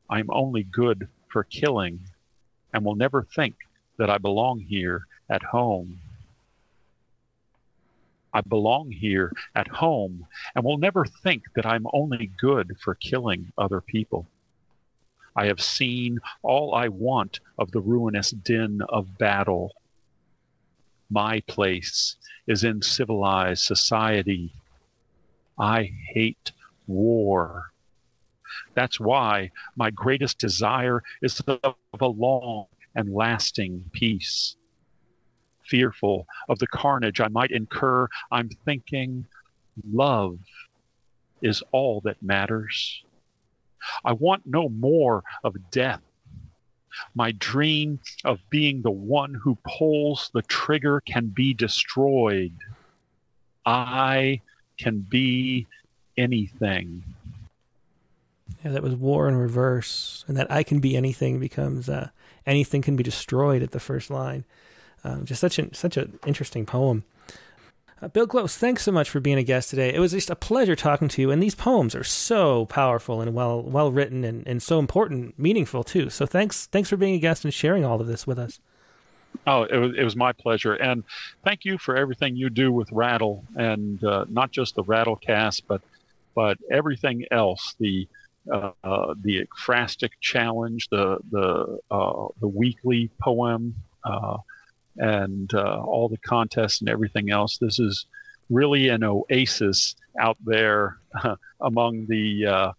S4: I'm only good for killing and will never think that I belong here at home. I belong here at home and will never think that I'm only good for killing other people. I have seen all I want of the ruinous din of battle. My place is in civilized society. I hate war. That's why my greatest desire is of a long and lasting peace. Fearful of the carnage I might incur, I'm thinking love is all that matters. I want no more of death. My dream of being the one who pulls the trigger can be destroyed. I can be anything.
S1: Yeah, that was war in reverse, and that I can be anything becomes uh, anything can be destroyed at the first line. Um, just such an such an interesting poem. Uh, Bill Glose, thanks so much for being a guest today. It was just a pleasure talking to you, and these poems are so powerful and well well written and, and so important, meaningful too. So thanks thanks for being a guest and sharing all of this with us.
S4: Oh, it was, it was my pleasure. And thank you for everything you do with Rattle and uh, not just the Rattlecast, but, but everything else. The, uh, the ekphrastic challenge, the the uh, the weekly poem, uh, and uh, all the contests and everything else. This is really an oasis out there among the uh,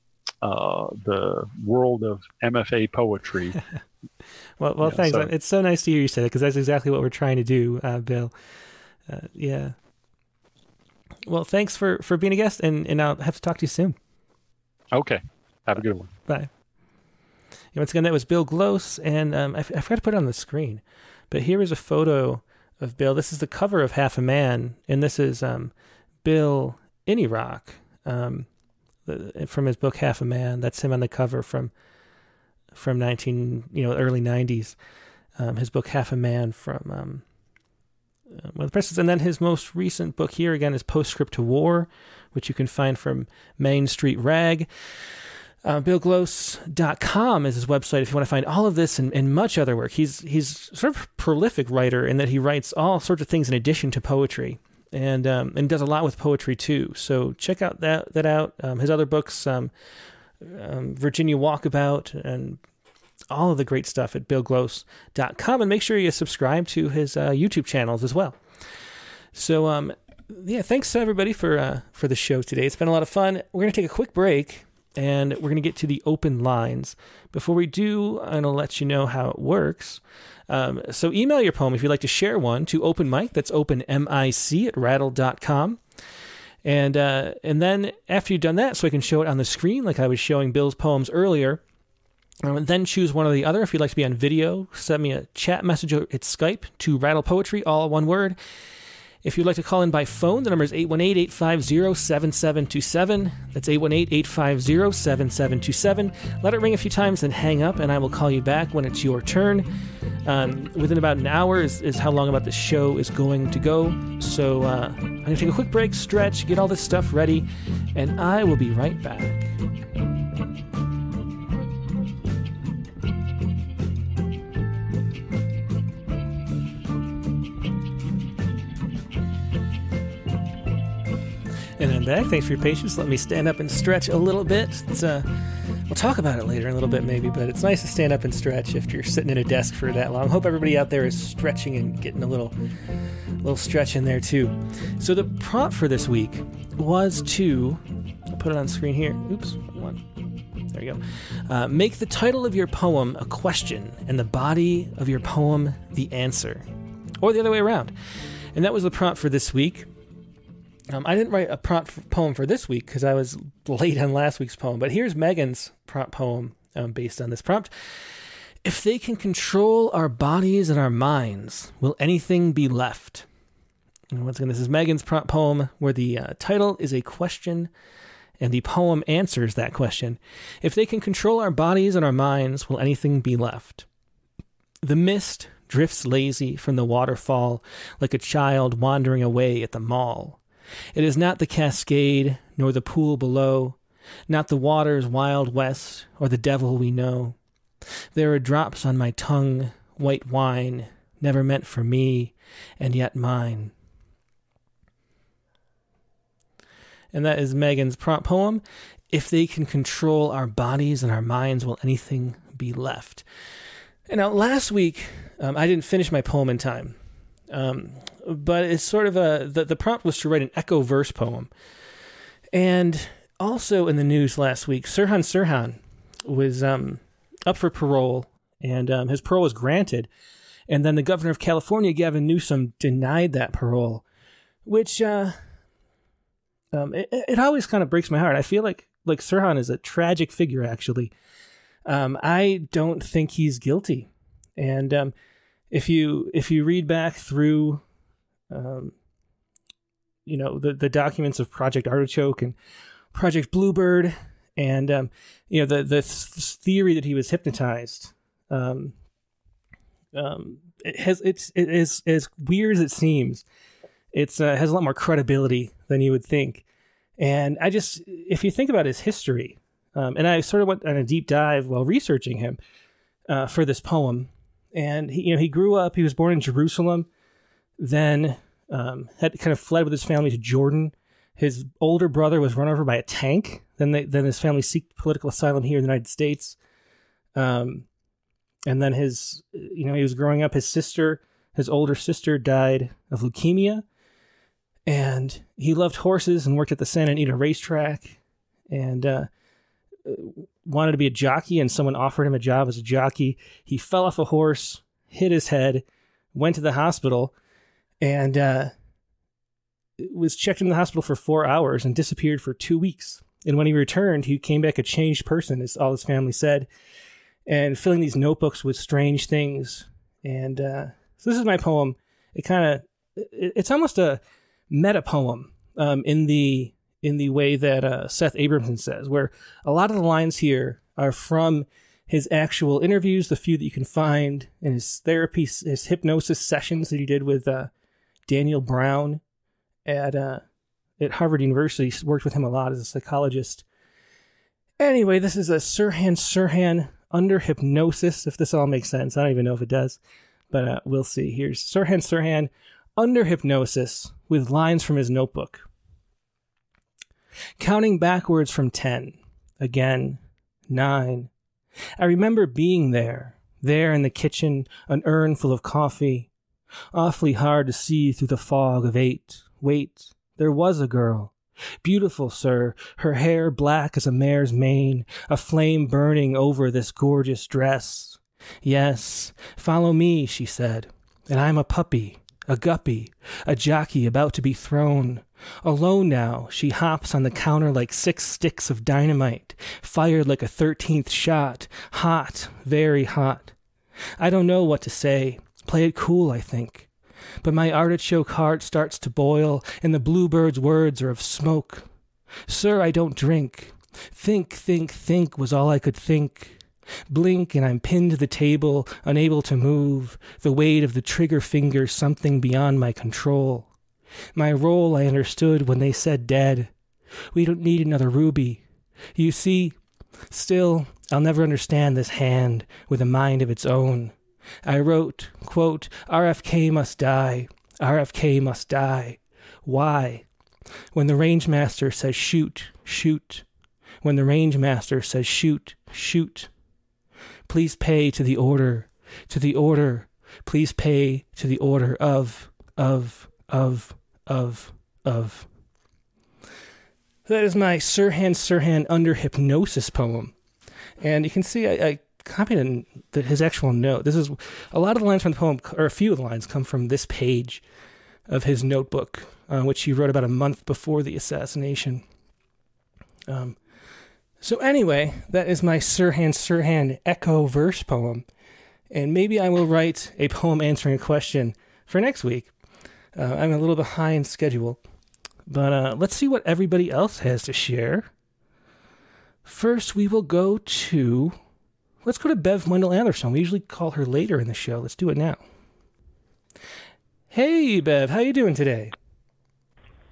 S4: uh, the world of MFA poetry.
S1: well, well, thanks. So. It's so nice to hear you say that because that's exactly what we're trying to do, Bill. yeah. Well, thanks for for being a guest, and and I'll have to talk to you soon.
S4: Okay. Have a good one.
S1: Bye. once again, that was Bill Glose, and um, I, f- I forgot to put it on the screen, but here is a photo of Bill. This is the cover of Half a Man, and this is um, Bill in Iraq um, from his book Half a Man. That's him on the cover from from nineteen, you know, early nineties. Um, his book Half a Man from um, uh, one of the presses, and then his most recent book here again is Postscript to War, which you can find from Main Street Rag. Uh, BillGlose.com is his website if you want to find all of this and, and, much other work. He's he's sort of prolific writer in that he writes all sorts of things in addition to poetry. and um, and does a lot with poetry too. So check out that that out. Um, his other books, um, um, Virginia Walkabout, and all of the great stuff at billglose.com. And make sure you subscribe to his uh, YouTube channels as well. So um, yeah, thanks to everybody for uh, for the show today. It's been a lot of fun. We're gonna take a quick break. And we're going to get to the open lines. Before we do, I'm going to let you know how it works. Um, so email your poem if you'd like to share one to open mic. That's open M-I-C at rattle.com. And, uh, and then after you've done that, so I can show it on the screen like I was showing Bill's poems earlier, um, then choose one or the other. If you'd like to be on video, send me a chat message at Skype to Rattle Poetry, all one word. If you'd like to call in by phone, the number is 818 850 7727. That's 818 850 7727. Let it ring a few times, and hang up, and I will call you back when it's your turn. Um, within about an hour is, is how long about the show is going to go. So uh, I'm going to take a quick break, stretch, get all this stuff ready, and I will be right back. Back. Thanks for your patience. Let me stand up and stretch a little bit. Uh, we'll talk about it later in a little bit, maybe, but it's nice to stand up and stretch if you're sitting at a desk for that long. Hope everybody out there is stretching and getting a little, little stretch in there too. So the prompt for this week was to put it on screen here. Oops, one. There you go. Uh, make the title of your poem a question and the body of your poem the answer, or the other way around. And that was the prompt for this week. Um, I didn't write a prompt poem for this week because I was late on last week's poem, but here's Megan's prompt poem um, based on this prompt. If they can control our bodies and our minds, will anything be left? And once again, this is Megan's prompt poem where the uh, title is a question and the poem answers that question. If they can control our bodies and our minds, will anything be left? The mist drifts lazy from the waterfall like a child wandering away at the mall. It is not the cascade, nor the pool below, not the water's wild west, or the devil we know. There are drops on my tongue, white wine, never meant for me, and yet mine. And that is Megan's prompt poem. If they can control our bodies and our minds, will anything be left? And now, last week, um, I didn't finish my poem in time. Um, but it's sort of a the, the prompt was to write an echo verse poem. And also in the news last week, Sirhan Sirhan was um, up for parole, and um, his parole was granted. And then the governor of California, Gavin Newsom, denied that parole, which uh, um, it, it always kind of breaks my heart. I feel like like Sirhan is a tragic figure. Actually, um, I don't think he's guilty, and um, if you if you read back through um, you know the the documents of Project Artichoke and Project Bluebird, and um, you know the the th- theory that he was hypnotized. Um, um, it has it's it is as weird as it seems. It's uh, has a lot more credibility than you would think, and I just if you think about his history, um, and I sort of went on a deep dive while researching him uh, for this poem, and he, you know he grew up. He was born in Jerusalem, then um, had kind of fled with his family to Jordan. His older brother was run over by a tank. Then they, then his family seeked political asylum here in the United States. Um, and then his, you know, he was growing up. His sister, his older sister, died of leukemia, and he loved horses and worked at the Santa Anita racetrack, and uh, wanted to be a jockey. And someone offered him a job as a jockey. He fell off a horse, hit his head, went to the hospital and uh, was checked in the hospital for four hours and disappeared for two weeks. And when he returned, he came back a changed person, as all his family said, and filling these notebooks with strange things. And uh, so this is my poem. It kind of it's almost a meta poem um, in the in the way that uh, Seth Abramson says, where a lot of the lines here are from his actual interviews, the few that you can find and his therapy, his hypnosis sessions that he did with uh, Daniel Brown at uh, at Harvard University. Worked with him a lot as a psychologist. Anyway, this is a Sirhan Sirhan under hypnosis. If this all makes sense, I don't even know if it does, but uh, we'll see. Here's Sirhan Sirhan under hypnosis with lines from his notebook. Counting backwards from ten, again, nine. I remember being there, there in the kitchen, an urn full of coffee. Awfully hard to see through the fog of eight. Wait, there was a girl. Beautiful, sir, her hair black as a mare's mane, a flame burning over this gorgeous dress. Yes, follow me, she said, and I'm a puppy, a guppy, a jockey about to be thrown. Alone now, she hops on the counter like six sticks of dynamite, fired like a thirteenth shot, hot, very hot. I don't know what to say. Play it cool, I think. But my artichoke heart starts to boil, and the bluebird's words are of smoke. Sir, I don't drink. Think, think, think was all I could think. Blink, and I'm pinned to the table, unable to move, the weight of the trigger finger something beyond my control. My role I understood when they said dead. We don't need another ruby. You see, still, I'll never understand this hand with a mind of its own. I wrote, quote, RFK must die. RFK must die. Why? When the range master says shoot, shoot. When the range master says shoot, shoot. Please pay to the order, to the order. Please pay to the order of, of, of, of, of. That is my Sirhan Sirhan under hypnosis poem. And you can see I, I the, his actual note. This is a lot of the lines from the poem, or a few of the lines, come from this page of his notebook, uh, which he wrote about a month before the assassination. Um, so anyway, that is my Sirhan Sirhan echo verse poem, and maybe I will write a poem answering a question for next week. Uh, I'm a little behind schedule, but uh, let's see what everybody else has to share. First, we will go to let's go to Bev Wendell Anderson. We usually call her later in the show. Let's do it now. Hey, Bev, how you doing today?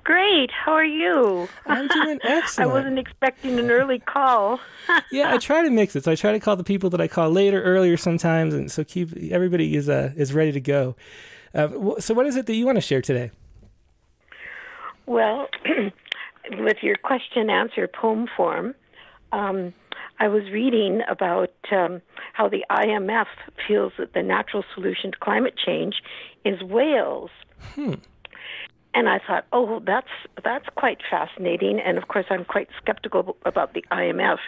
S6: Great. How are you?
S1: I'm doing excellent.
S6: I wasn't expecting an early call.
S1: yeah, I try to mix it. So I try to call the people that I call later, earlier sometimes, and so keep everybody is uh, is ready to go. Uh, so, what is it that you want to share today?
S6: Well, with your question answer poem form, um, I was reading about um, how the IMF feels that the natural solution to climate change is whales.
S1: Hmm.
S6: And I thought, oh, that's that's quite fascinating. And of course, I'm quite skeptical about the IMF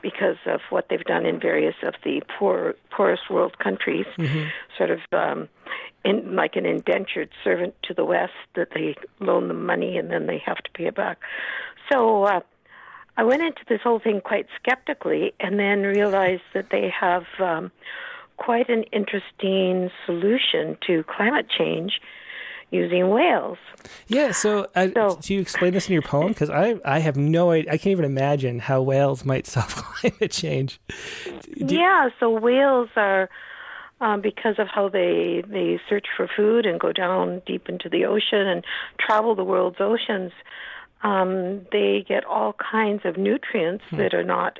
S6: because of what they've done in various of the poor poorest world countries,
S1: mm-hmm.
S6: sort of um, in like an indentured servant to the West that they loan them money and then they have to pay it back. So uh, I went into this whole thing quite skeptically, and then realized that they have um, quite an interesting solution to climate change using whales.
S1: Yeah, so, uh,
S6: So-
S1: do you explain this in your poem? Because I I have no idea. I can't even imagine how whales might solve climate change. Do-
S6: yeah, so whales are um, because of how they they search for food and go down deep into the ocean and travel the world's oceans. Um, they get all kinds of nutrients that are not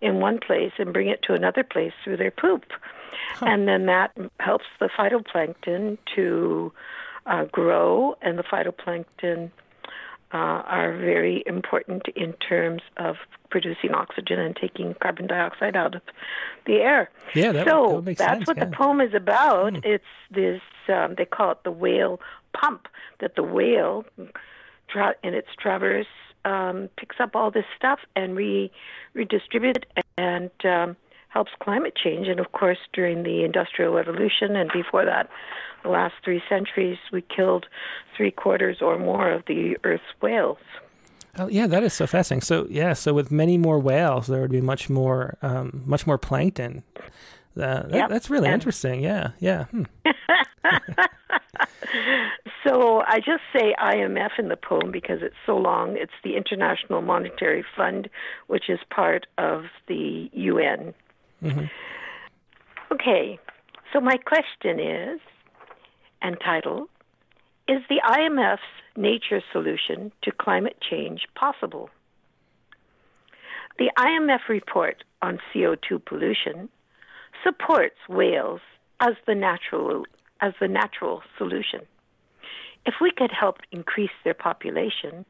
S6: in one place and bring it to another place through their poop, and then that helps the phytoplankton to uh, grow, and the phytoplankton uh, are very important in terms of producing oxygen and taking carbon dioxide out of the air.
S1: Yeah, that,
S6: so
S1: that would
S6: that's
S1: sense.
S6: what
S1: yeah.
S6: the poem is about. It's this um, they call it the whale pump that the whale tra- in its traverse um, picks up all this stuff and re redistributes it and um, helps climate change. And of course, during the industrial revolution and before that, the last three centuries, we killed three quarters or more of the Earth's whales.
S1: Oh, yeah, that is so fascinating. So yeah, so with many more whales, there would be much more, um, much more plankton. That,
S6: Yep,
S1: That's really
S6: and-
S1: interesting. Yeah, yeah. Hmm.
S6: So I just say IMF in the poem because it's so long. It's the International Monetary Fund, which is part of the UN.
S1: Mhm.
S6: Okay, so my question is, and title, is the IMF's nature solution to climate change possible? The IMF report on CO2 pollution supports whales as the natural as the natural solution. If we could help increase their population,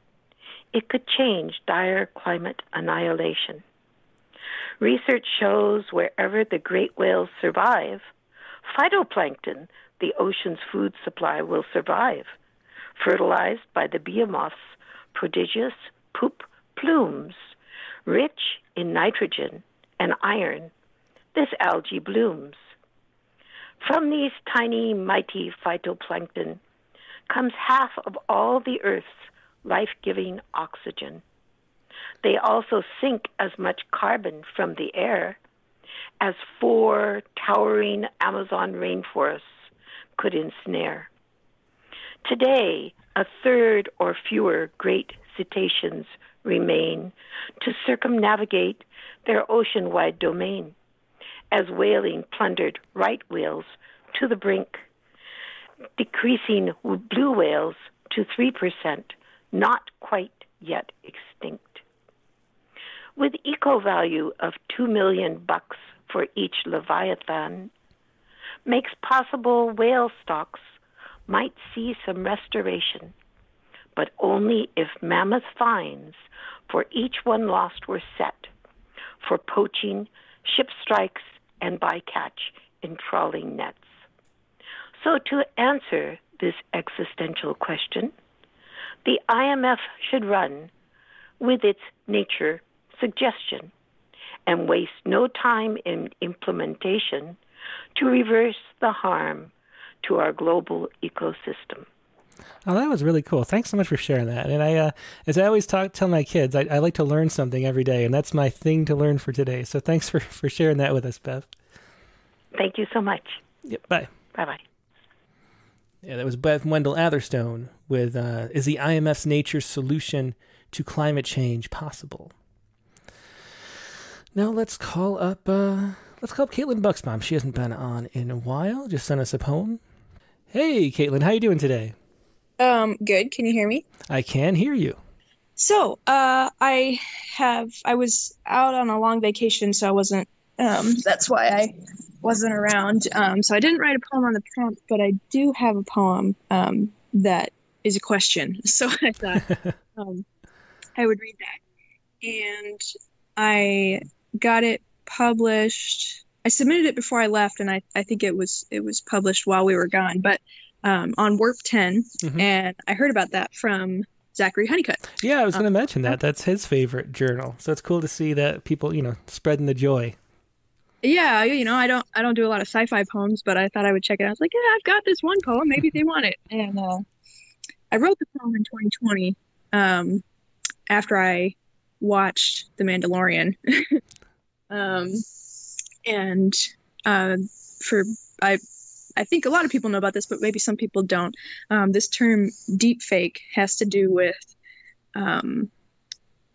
S6: it could change dire climate annihilation. Research shows wherever the great whales survive, phytoplankton, the ocean's food supply, will survive, fertilized by the behemoth's prodigious poop plumes, rich in nitrogen and iron. This algae blooms. From these tiny, mighty phytoplankton comes half of all the Earth's life giving oxygen. They also sink as much carbon from the air as four towering Amazon rainforests could ensnare. Today, a third or fewer great cetaceans remain to circumnavigate their ocean wide domain, as whaling plundered right whales to the brink, decreasing blue whales to 3%, not quite yet extinct. With eco value of 2 million bucks for each leviathan, makes possible whale stocks might see some restoration, but only if mammoth fines for each one lost were set for poaching, ship strikes, and bycatch in trawling nets. So, to answer this existential question, the IMF should run with its nature suggestion and waste no time in implementation to reverse the harm to our global ecosystem.
S1: Oh, that was really cool. Thanks so much for sharing that. And I, uh, as I always talk, tell my kids, I, I, like to learn something every day, and that's my thing to learn for today. So thanks for, for sharing that with us, Bev.
S6: Thank you so much.
S1: Yep. Bye.
S6: Bye bye.
S1: Yeah, that was Bev Wendell Atherstone with uh, Is the IMF's Nature Solution to Climate Change Possible? Now let's call up uh, let's call up Caitlin Bucksbaum. She hasn't been on in a while. Just sent us a poem. Hey, Caitlin, how you doing today?
S7: Um, good. Can you hear me?
S1: I can hear you.
S7: So, uh, I have I was out on a long vacation, so I wasn't. Um, that's why I wasn't around. Um, so I didn't write a poem on the prompt, but I do have a poem um, that is a question. So I thought um, I would read that, and I got it published. I submitted it before I left, and I, I think it was it was published while we were gone, but um, on Warp 10, mm-hmm. and I heard about that from Zachary Honeycutt.
S1: Yeah, I was going to um, mention that. That's his favorite journal, so it's cool to see that people, you know, spreading the joy.
S7: Yeah, you know, I don't I don't do a lot of sci-fi poems, but I thought I would check it out. I was like, yeah, I've got this one poem. Maybe they want it, and uh, I wrote the poem in 2020 um, after I watched The Mandalorian. um, and uh, for I, I think a lot of people know about this, but maybe some people don't. Um, this term deep fake has to do with um,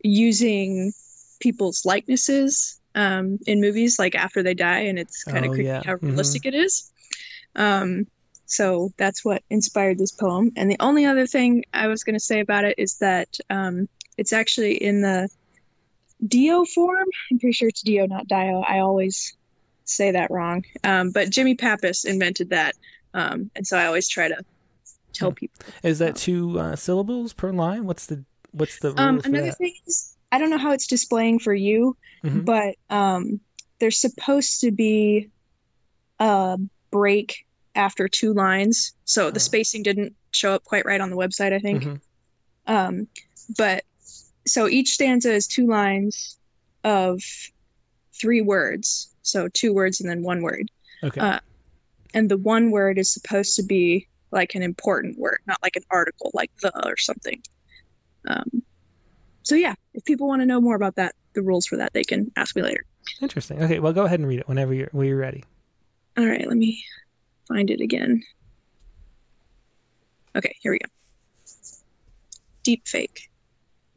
S7: using people's likenesses um, in movies, like after they die, and it's kind of oh, creepy yeah. how mm-hmm. realistic mm-hmm. it is. Um, so that's what inspired this poem. And the only other thing I was going to say about it is that um, it's actually in the Dio form. I'm pretty sure it's Dio, not Dio. I always say that wrong. Um, but Jimmy Pappas invented that, um, and so I always try to tell people.
S1: Is that two uh, syllables per line? What's the what's the
S7: um, another that? thing is I don't know how it's displaying for you, mm-hmm. but um, there's supposed to be a break after two lines, so oh. the spacing didn't show up quite right on the website. I think. Mm-hmm. Um, but so each stanza is two lines of three words. So two words and then one word.
S1: Okay. Uh,
S7: and the one word is supposed to be like an important word, not like an article, like the or something. Um, so yeah, if people want to know more about that, the rules for that, they can ask me later.
S1: Interesting. Okay, well, go ahead and read it whenever you're when you're ready.
S7: All right, let me find it again. Okay, here we go. Deep fake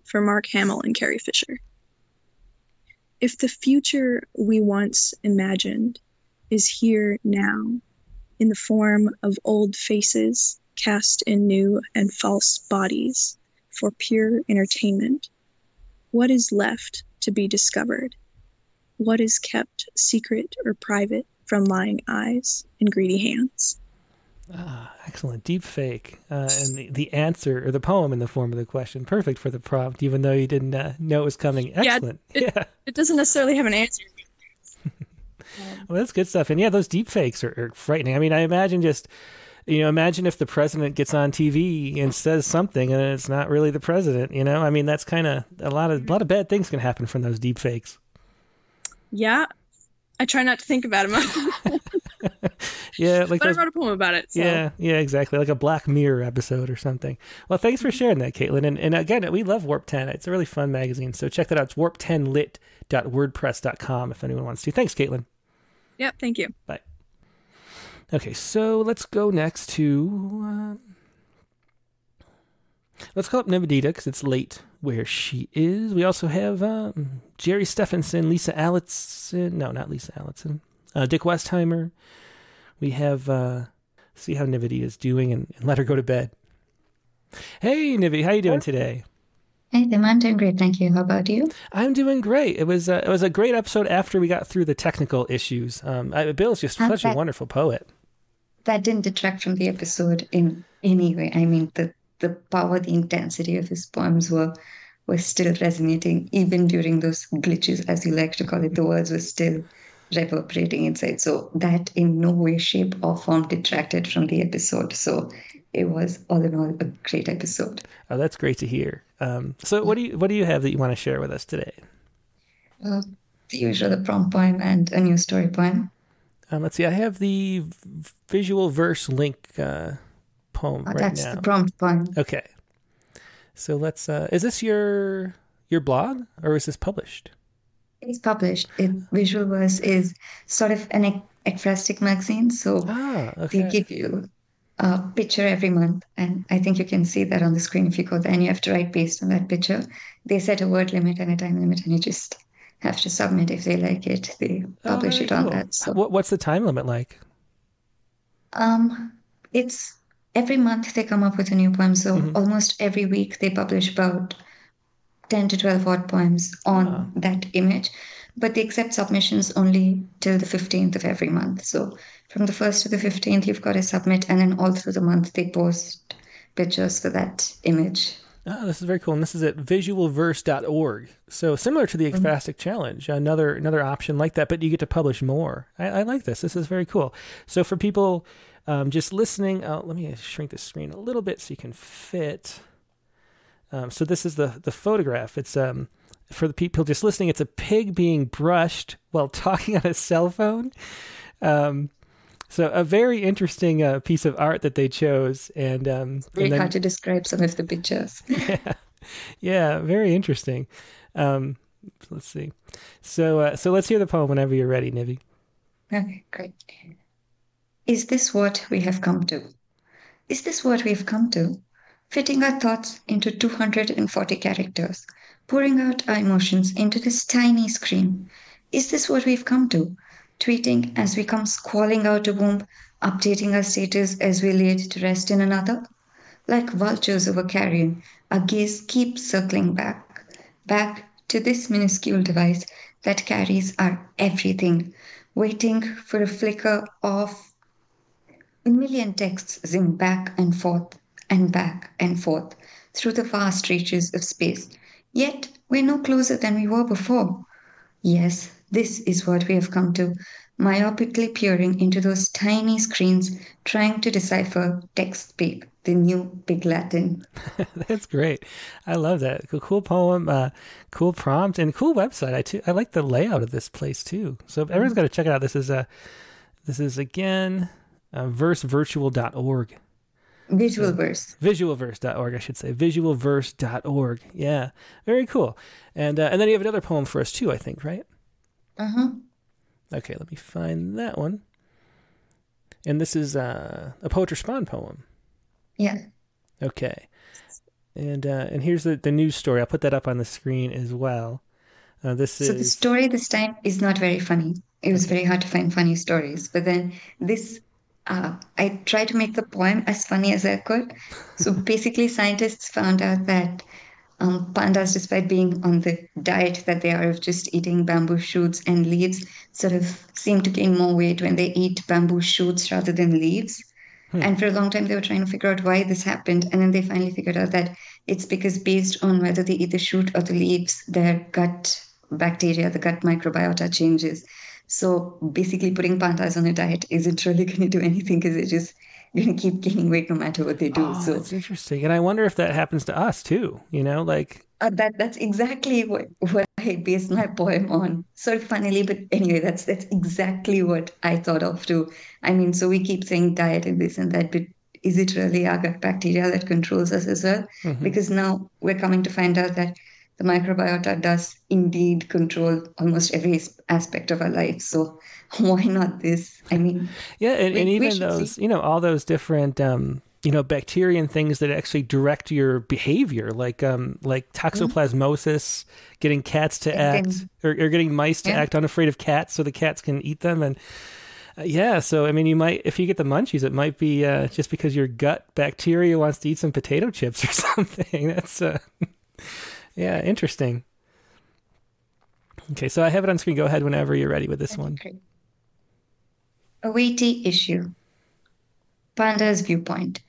S7: for Mark Hamill and Carrie Fisher. If the future we once imagined is here now, in the form of old faces cast in new and false bodies for pure entertainment, what is left to be discovered? What is kept secret or private from lying eyes and greedy hands?
S1: Ah, excellent. Deep fake. Uh, and the, the answer or the poem in the form of the question. Perfect for the prompt, even though you didn't uh, know it was coming. Excellent.
S7: Yeah, it, it doesn't necessarily have an answer.
S1: well, that's good stuff. And yeah, those deep fakes are, are frightening. I mean, I imagine just you know, imagine if the president gets on TV and says something and it's not really the president. You know, I mean, that's kind of a lot of a lot of bad things can happen from those deep fakes.
S7: Yeah, I try not to think about them.
S1: yeah, like
S7: but those, I wrote a poem about it. So.
S1: Yeah, yeah, exactly, like a Black Mirror episode or something. Well, thanks for sharing that, Caitlin. And, and again, we love Warp 10. It's a really fun magazine, so check that out. It's warp10lit.wordpress.com if anyone wants to. Thanks, Caitlin.
S7: Yep, thank you.
S1: Bye. Okay, so let's go next to. Uh, let's call up Nivedita because it's late where she is. We also have um, Jerry Stephenson, Lisa Allison. No, not Lisa Allison. Uh, Dick Westheimer. We have. Uh, see how Nividi is doing and, and, let her go to bed. Hey, Nivi, how are you doing today?
S8: Hey, Tim, I'm doing great, thank you. How about you?
S1: I'm doing great. It was uh, it was a great episode after we got through the technical issues. Um, I, Bill's just such that, a wonderful poet.
S8: That didn't detract from the episode in any way. I mean, the the power, the intensity of his poems were were still resonating even during those glitches, as you like to call it. The words were still reverberating inside. So that in no way, shape, or form detracted from the episode. So it was all in all a great episode.
S1: Oh, that's great to hear. Um, so what do you what do you have that you want to share with us today?
S8: Uh, the usual, the prompt poem and a new story poem.
S1: Um, let's see. I have the visual verse link uh, poem
S8: oh,
S1: right
S8: that's
S1: now.
S8: the prompt poem.
S1: Okay. So let's. Uh, is this your your blog or is this published?
S8: It's published. Visual verse is sort of an ekphrastic magazine, so
S1: ah, okay.
S8: they give you a picture every month, and I think you can see that on the screen if you go there. And you have to write based on that picture. They set a word limit and a time limit, and you just have to submit if they like it. They oh, publish oh, it on that. So.
S1: What's the time limit like?
S8: Um, it's every month they come up with a new poem. So mm-hmm. almost every week they publish about ten to twelve odd poems on that image. But they accept submissions only till the fifteenth of every month. So from the first to the fifteenth, you've got to submit, and then all through the month they post pictures for that image.
S1: Oh, this is very cool. And this is at visualverse.org. So similar to the mm-hmm. Challenge, another another option like that, but you get to publish more. I, I like this. This is very cool. So for people um, just listening, uh, let me shrink the screen a little bit so you can fit. Um, so this is the the photograph. It's um for the people just listening. It's a pig being brushed while talking on a cell phone. Um, so a very interesting uh, piece of art that they chose, and um,
S8: very
S1: and then,
S8: hard to describe some of the pictures.
S1: yeah, yeah, very interesting. Um, let's see. So uh, so let's hear the poem whenever you're ready, Nivi.
S8: Okay, great. Is this what we have come to? Is this what we have come to? Fitting our thoughts into 240 characters, pouring out our emotions into this tiny screen. Is this what we've come to? tweeting as we come squalling out a womb, updating our status as we laid to rest in another. Like vultures over carrion, our gaze keeps circling back, back to this minuscule device that carries our everything, waiting for a flicker of a million texts zing back and forth and back and forth through the vast reaches of space. Yet we're no closer than we were before. Yes, this is what we have come to, myopically peering into those tiny screens, trying to decipher text speak, the new Big Latin.
S1: That's great. I love that. Cool poem, uh, cool prompt, and cool website. I too, I like the layout of this place too. So everyone's got to check it out. This is a, uh, this is again, uh, versevirtual.org.
S8: Visualverse.
S1: So, visualverse.org, I should say. Visualverse.org. Yeah. Very cool. And uh, and then you have another poem for us too, I think, right?
S8: Uh-huh.
S1: Okay, let me find that one. And this is uh, a poet respond poem.
S8: Yeah.
S1: Okay. And uh, and here's the, the news story. I'll put that up on the screen as well. Uh, this
S8: so
S1: is...
S8: the story this time is not very funny. It was very hard to find funny stories. But then this, uh, I tried to make the poem as funny as I could. So basically, scientists found out that um, pandas, despite being on the diet that they are of just eating bamboo shoots and leaves, sort of seem to gain more weight when they eat bamboo shoots rather than leaves. Hmm. And for a long time, they were trying to figure out why this happened. And then they finally figured out that it's because, based on whether they eat the shoot or the leaves, their gut bacteria, the gut microbiota changes. So basically, putting pandas on a diet isn't really going to do anything because they're just going to keep gaining weight no matter what they do.
S1: Oh,
S8: so
S1: that's interesting. And I wonder if that happens to us too. You know, like
S8: uh, that that's exactly what what I based my poem on. So funnily, but anyway, that's that's exactly what I thought of too. I mean, so we keep saying diet and this and that, but is it really our gut bacteria that controls us as well? Mm-hmm. Because now we're coming to find out that the microbiota does indeed control almost every aspect of our life. So why not this? I mean,
S1: yeah, and, we, and even those, see. you know, all those different, um, you know, bacteria and things that actually direct your behavior, like um, like toxoplasmosis, getting cats to and act, or, or, getting mice to yeah. act unafraid of cats, so the cats can eat them, and uh, yeah, so I mean, you might if you get the munchies, it might be uh, just because your gut bacteria wants to eat some potato chips or something. That's uh, yeah, interesting. Okay, so I have it on screen. Go ahead whenever you're ready with this one.
S8: A weighty issue. Panda's viewpoint.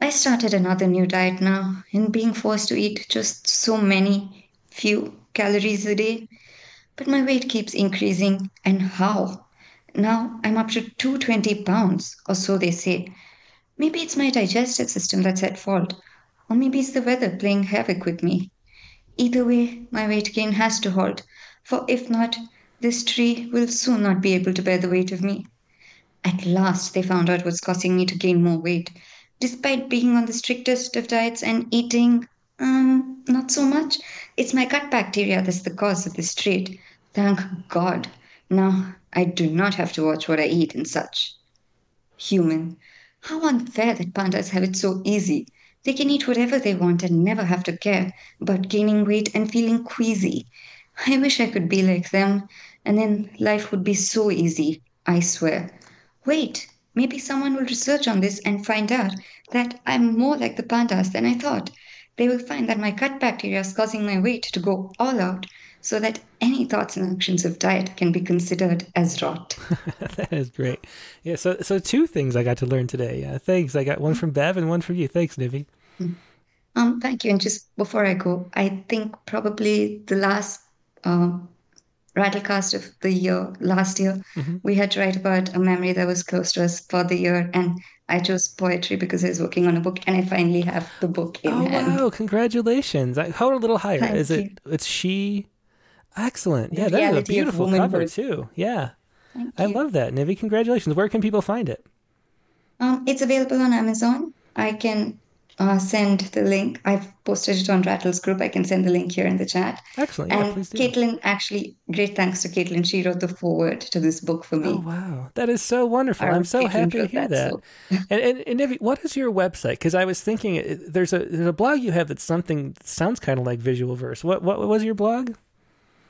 S8: I started another new diet now, and being forced to eat just so many few calories a day. But my weight keeps increasing, and how? Now I'm up to 220 pounds, or so they say. Maybe it's my digestive system that's at fault, or maybe it's the weather playing havoc with me. Either way, my weight gain has to halt, for if not, this tree will soon not be able to bear the weight of me. At last, they found out what's causing me to gain more weight, despite being on the strictest of diets and eating, um, not so much. It's my gut bacteria that's the cause of this trait. Thank God. Now I do not have to watch what I eat and such. Human. How unfair that pandas have it so easy. They can eat whatever they want and never have to care about gaining weight and feeling queasy. I wish I could be like them, and then life would be so easy, I swear. Wait, maybe someone will research on this and find out that I'm more like the pandas than I thought. They will find that my gut bacteria is causing my weight to go all out so that any thoughts and actions of diet can be considered as rot.
S1: that is great. Yeah, so so two things I got to learn today. Uh, thanks. I got one from Bev and one from you. Thanks, Nivi.
S8: Um, thank you. And just before I go, I think probably the last um, Rattlecast of the year last year, mm-hmm. we had to write about a memory that was close to us for the year, and I chose poetry because I was working on a book, and I finally have the book in
S1: oh,
S8: hand.
S1: wow! Congratulations! I, hold a little higher. Thank is you. it? It's she. Excellent. The yeah, that is a beautiful cover too. Yeah, I love that, Nivi. Congratulations. Where can people find it?
S8: Um, it's available on Amazon. I can uh, send the link. I've posted it on Rattle's group. I can send the link here in the chat.
S1: Excellent. Yeah,
S8: and Caitlin, actually, great thanks to Caitlin. She wrote the foreword to this book for me.
S1: Oh, wow. That is so wonderful. I'm so Caitlin happy to hear that. that. So. and, and, and Nivi, what is your website? Because I was thinking there's a there's a blog you have that's something that sounds kind of like visual verse. What, what was your blog?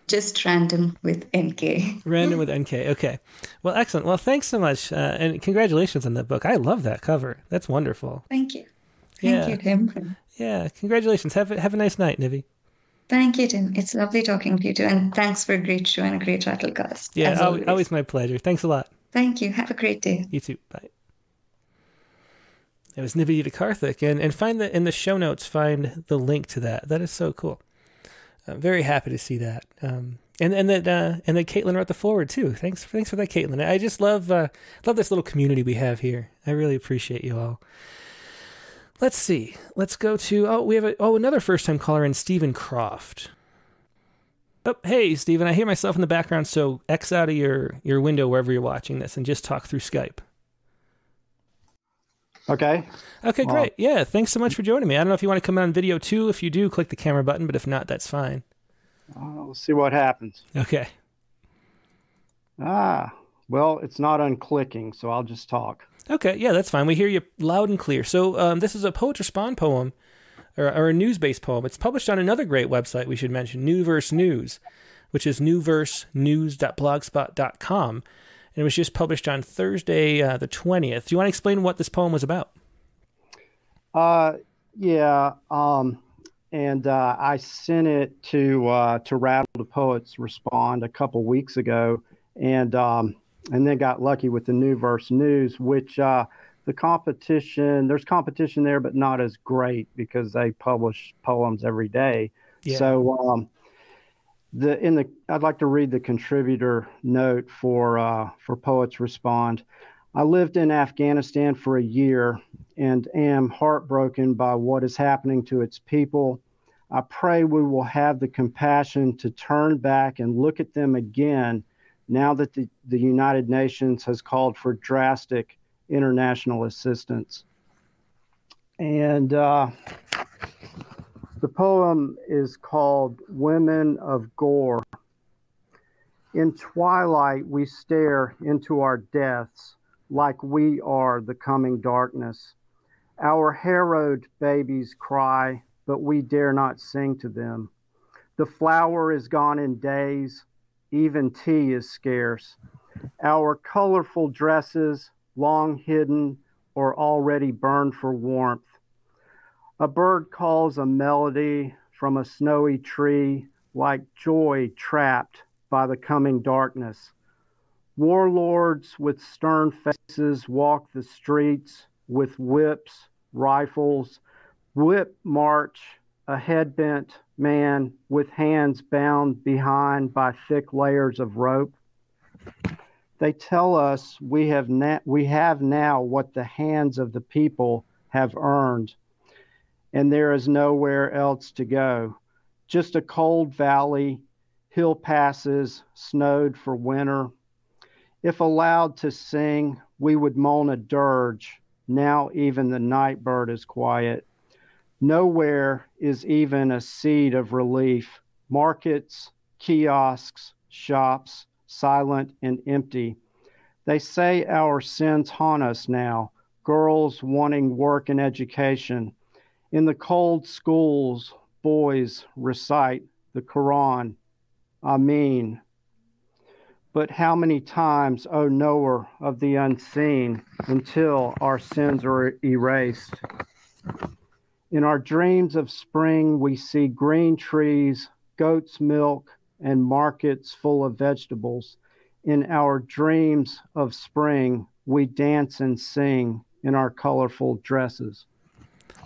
S8: Just random with NK.
S1: random with NK. Okay. Well, excellent. Well, thanks so much, uh, and congratulations on that book. I love that cover. That's wonderful.
S8: Thank you. Thank yeah. you, Tim.
S1: Yeah, congratulations. Have a, have a nice night, Nivi.
S8: Thank you, Tim. It's lovely talking to you too, and thanks for a great show and a great Rattlecast.
S1: Yeah, always. always my pleasure. Thanks a lot.
S8: Thank you. Have a great day.
S1: You too. Bye. It was Nivedita Karthik, and and find the in the show notes find the link to that. That is so cool. I'm very happy to see that. Um, and and that uh, and that Caitlin wrote the forward too. Thanks thanks for that, Caitlin. I just love uh, love this little community we have here. I really appreciate you all. Let's see. Let's go to oh we have a oh another first time caller in Stephen Croft. Oh hey Stephen, I hear myself in the background, so X out of your your window wherever you're watching this and just talk through Skype.
S9: Okay.
S1: Okay, well, great. Yeah, thanks so much for joining me. I don't know if you want to come on video too. If you do, click the camera button, but if not, that's fine.
S9: Uh, we'll see what happens.
S1: Okay.
S9: Ah, well, it's not unclicking, so I'll just talk.
S1: Okay, yeah, that's fine. We hear you loud and clear. So um, this is a Poet Respond poem, or, or a news-based poem. It's published on another great website we should mention, Newverse News, which is newversenews.blogspot.com. And it was just published on Thursday, uh, the 20th. Do you want to explain what this poem was about?
S9: Uh, yeah. Um, and uh, I sent it to uh, to Rattle the Poets Respond a couple weeks ago, and um, and then got lucky with the New Verse News, which uh, the competition there's competition there, but not as great because they publish poems every day.
S1: Yeah.
S9: So um, the in the I'd like to read the contributor note for uh, for Poets Respond. I lived in Afghanistan for a year and am heartbroken by what is happening to its people. I pray we will have the compassion to turn back and look at them again now that the, the United Nations has called for drastic international assistance. And uh, the poem is called Women of Ghor. In twilight, we stare into our deaths like we are the coming darkness. Our harrowed babies cry, but we dare not sing to them. The flour is gone in days, even tea is scarce. Our colorful dresses, long hidden or already burned for warmth. A bird calls a melody from a snowy tree like joy trapped by the coming darkness. Warlords with stern faces walk the streets with whips, rifles, whip march a head bent man with hands bound behind by thick layers of rope. They tell us we have, na- we have now what the hands of the people have earned, and there is nowhere else to go. Just a cold valley, hill passes, snowed for winter, if allowed to sing, we would moan a dirge. Now even the night bird is quiet. Nowhere is even a seed of relief. Markets, kiosks, shops, silent and empty. They say our sins haunt us now, girls wanting work and education. In the cold schools, boys recite the Quran. Amen. But how many times, O knower of the unseen, until our sins are erased? In our dreams of spring, we see green trees, goat's milk, and markets full of vegetables. In our dreams of spring, we dance and sing in our colorful dresses.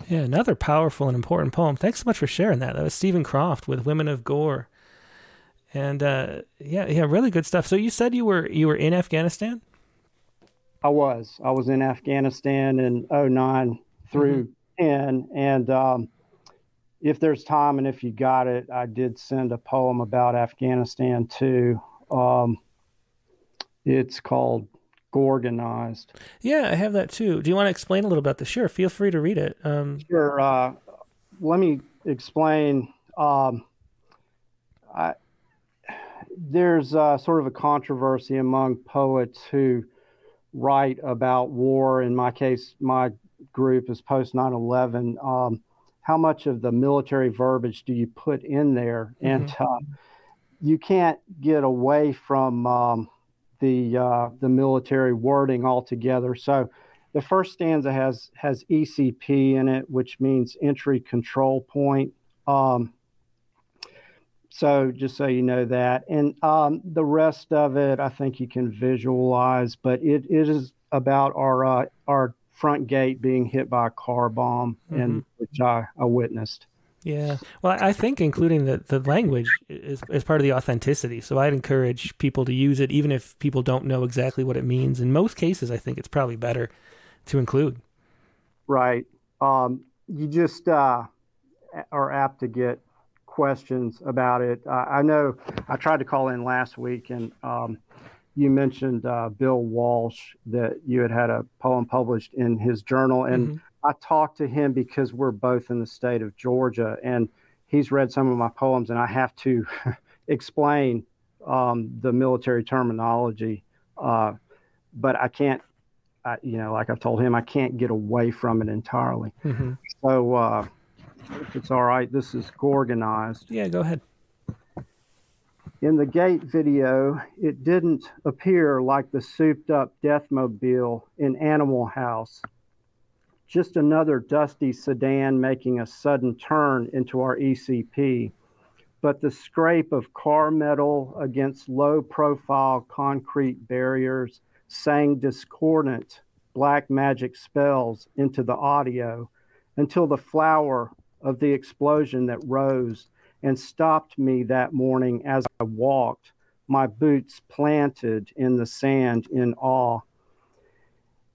S1: Yeah, another powerful and important poem. Thanks so much for sharing that. That was Stephen Croft with Women of Ghor and uh, yeah, yeah, really good stuff. So you said you were you were in Afghanistan.
S9: I was. I was in Afghanistan in 09 through mm-hmm. 10. And um, if there's time and if you got it, I did send a poem about Afghanistan too. Um, it's called Gorgonized.
S1: Yeah, I have that too. Do you want to explain a little about this? Sure, feel free to read it. Um,
S9: sure. Uh, let me explain. Um, I, there's uh, sort of a controversy among poets who write about war. In my case, my group is post 9 11. Um, how much of the military verbiage do you put in there? Mm-hmm. And uh, you can't get away from um, the uh, the military wording altogether. So the first stanza has has ECP in it, which means entry control point. Um, so just so you know that, and um, the rest of it, I think you can visualize. But it, it is about our uh, our front gate being hit by a car bomb, mm-hmm. and which I, I witnessed.
S1: Yeah, well, I think including the, the language is, is part of the authenticity. So I'd encourage people to use it, even if people don't know exactly what it means. In most cases, I think it's probably better to include.
S9: Right. Um, you just uh, are apt to get questions about it. Uh, I know I tried to call in last week, and um, you mentioned uh, Bill Walsh that you had had a poem published in his journal, and mm-hmm. I talked to him because we're both in the state of Georgia, and he's read some of my poems, and I have to explain um, the military terminology, uh, but I can't. I, you know, like I've told him, I can't get away from it entirely. Mm-hmm. So uh, if it's all right, this is Gorgonized.
S1: Yeah, go ahead.
S9: In the gate video, it didn't appear like the souped up Deathmobile in Animal House. Just another dusty sedan making a sudden turn into our ECP. But the scrape of car metal against low profile concrete barriers sang discordant black magic spells into the audio until the flower of the explosion that rose and stopped me that morning as I walked, my boots planted in the sand in awe.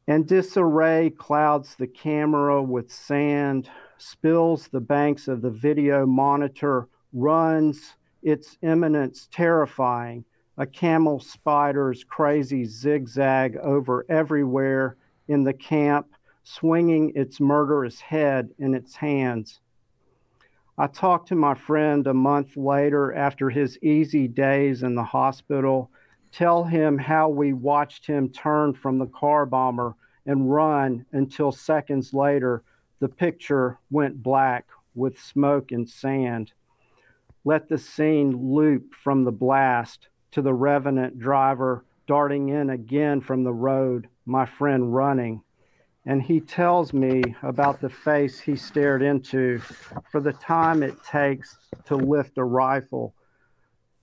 S9: And disarray clouds the camera with sand, spills the banks of the video monitor, runs its imminence terrifying, a camel spider's crazy zigzag over everywhere in the camp, swinging its murderous head in its hands. I talked to my friend a month later after his easy days in the hospital, tell him how we watched him turn from the car bomber and run until seconds later the picture went black with smoke and sand. Let the scene loop from the blast to the revenant driver darting in again from the road, my friend running and he tells me about the face he stared into for the time it takes to lift a rifle,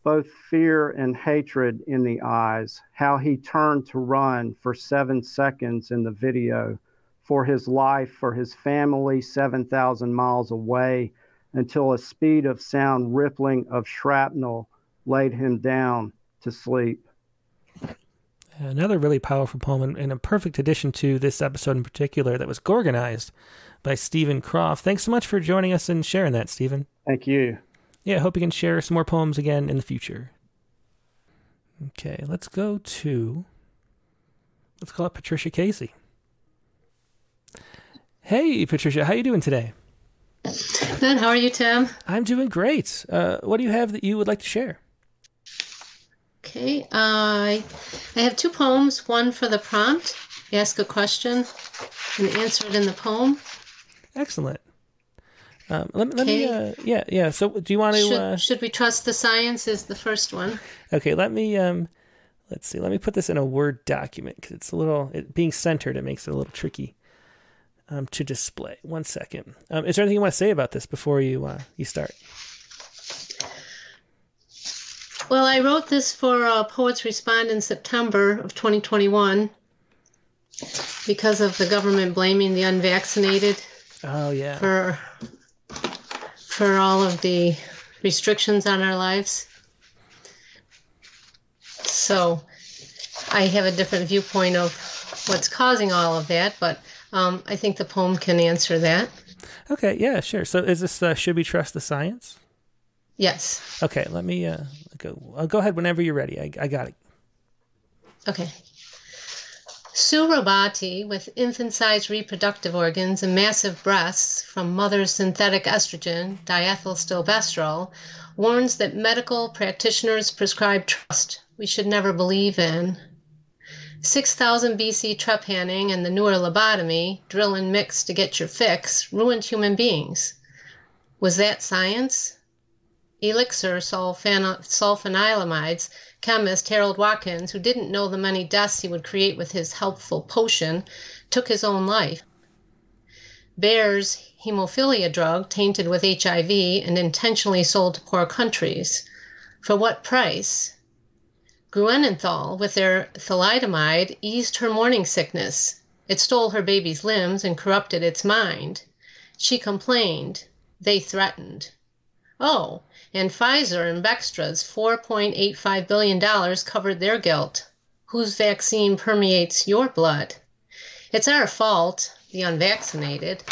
S9: both fear and hatred in the eyes, how he turned to run for seven seconds in the video for his life, for his family 7,000 miles away, until a speed of sound rippling of shrapnel laid him down to sleep.
S1: Another really powerful poem and, and a perfect addition to this episode in particular that was Gorgonized by Stephen Croft. Thanks so much for joining us and sharing that, Stephen.
S9: Thank you.
S1: Yeah, I hope you can share some more poems again in the future. Okay, let's go to let's call it Patricia Casey. Hey, Patricia, how are you doing today?
S10: Good. How are you, Tim?
S1: I'm doing great. Uh, what do you have that you would like to share?
S10: Okay, I I have two poems. One for the prompt, ask a question, and answer it in the poem.
S1: Excellent. Um, let, let me, uh, yeah, yeah. So, do you want to?
S10: Should,
S1: Uh,
S10: should we trust the science? Is the first one.
S1: okay, let me. Um, let's see. Let me put this in a Word document because it's a little it, being centered. It makes it a little tricky um, to display. One second. Um, is there anything you want to say about this before you uh, you start?
S10: Well, I wrote this for uh, Poets Respond in September of 2021 because of the government blaming the unvaccinated
S1: Oh yeah.
S10: for for all of the restrictions on our lives. So I have a different viewpoint of what's causing all of that, but um, I think the poem can answer that.
S1: Okay. Yeah. Sure. So, is this uh, should we trust the science?
S10: Yes.
S1: Okay. Let me uh, go. I'll go ahead whenever you're ready. I, I got it.
S10: Okay. Sue Robati, with infant sized reproductive organs and massive breasts from mother's synthetic estrogen, diethylstilbestrol, warns that medical practitioners prescribe trust we should never believe in. 6000 BC trepanning and the newer lobotomy, drill and mix to get your fix, ruined human beings. Was that science? Elixir sulfan- sulfonylamides chemist Harold Watkins, who didn't know the many deaths he would create with his helpful potion, took his own life. Bayer's hemophilia drug, tainted with HIV and intentionally sold to poor countries. For what price? Gruenenthal, with their thalidomide, eased her morning sickness. It stole her baby's limbs and corrupted its mind. She complained. They threatened. Oh, and Pfizer and Bextra's $4.85 billion covered their guilt. Whose vaccine permeates your blood? It's our fault, the unvaccinated.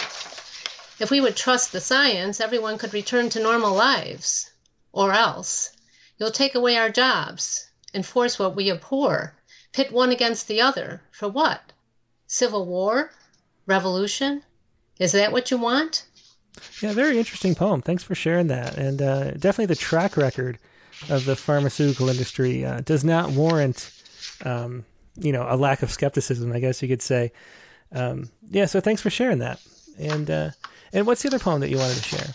S10: If we would trust the science, everyone could return to normal lives. Or else, you'll take away our jobs, enforce what we abhor, pit one against the other. For what? Civil war? Revolution? Is that what you want?
S1: Yeah, very interesting poem. Thanks for sharing that. And uh, definitely the track record of the pharmaceutical industry uh, does not warrant, um, you know, a lack of skepticism. I guess you could say. Um, yeah. So thanks for sharing that. And uh, and what's the other poem that you wanted to share?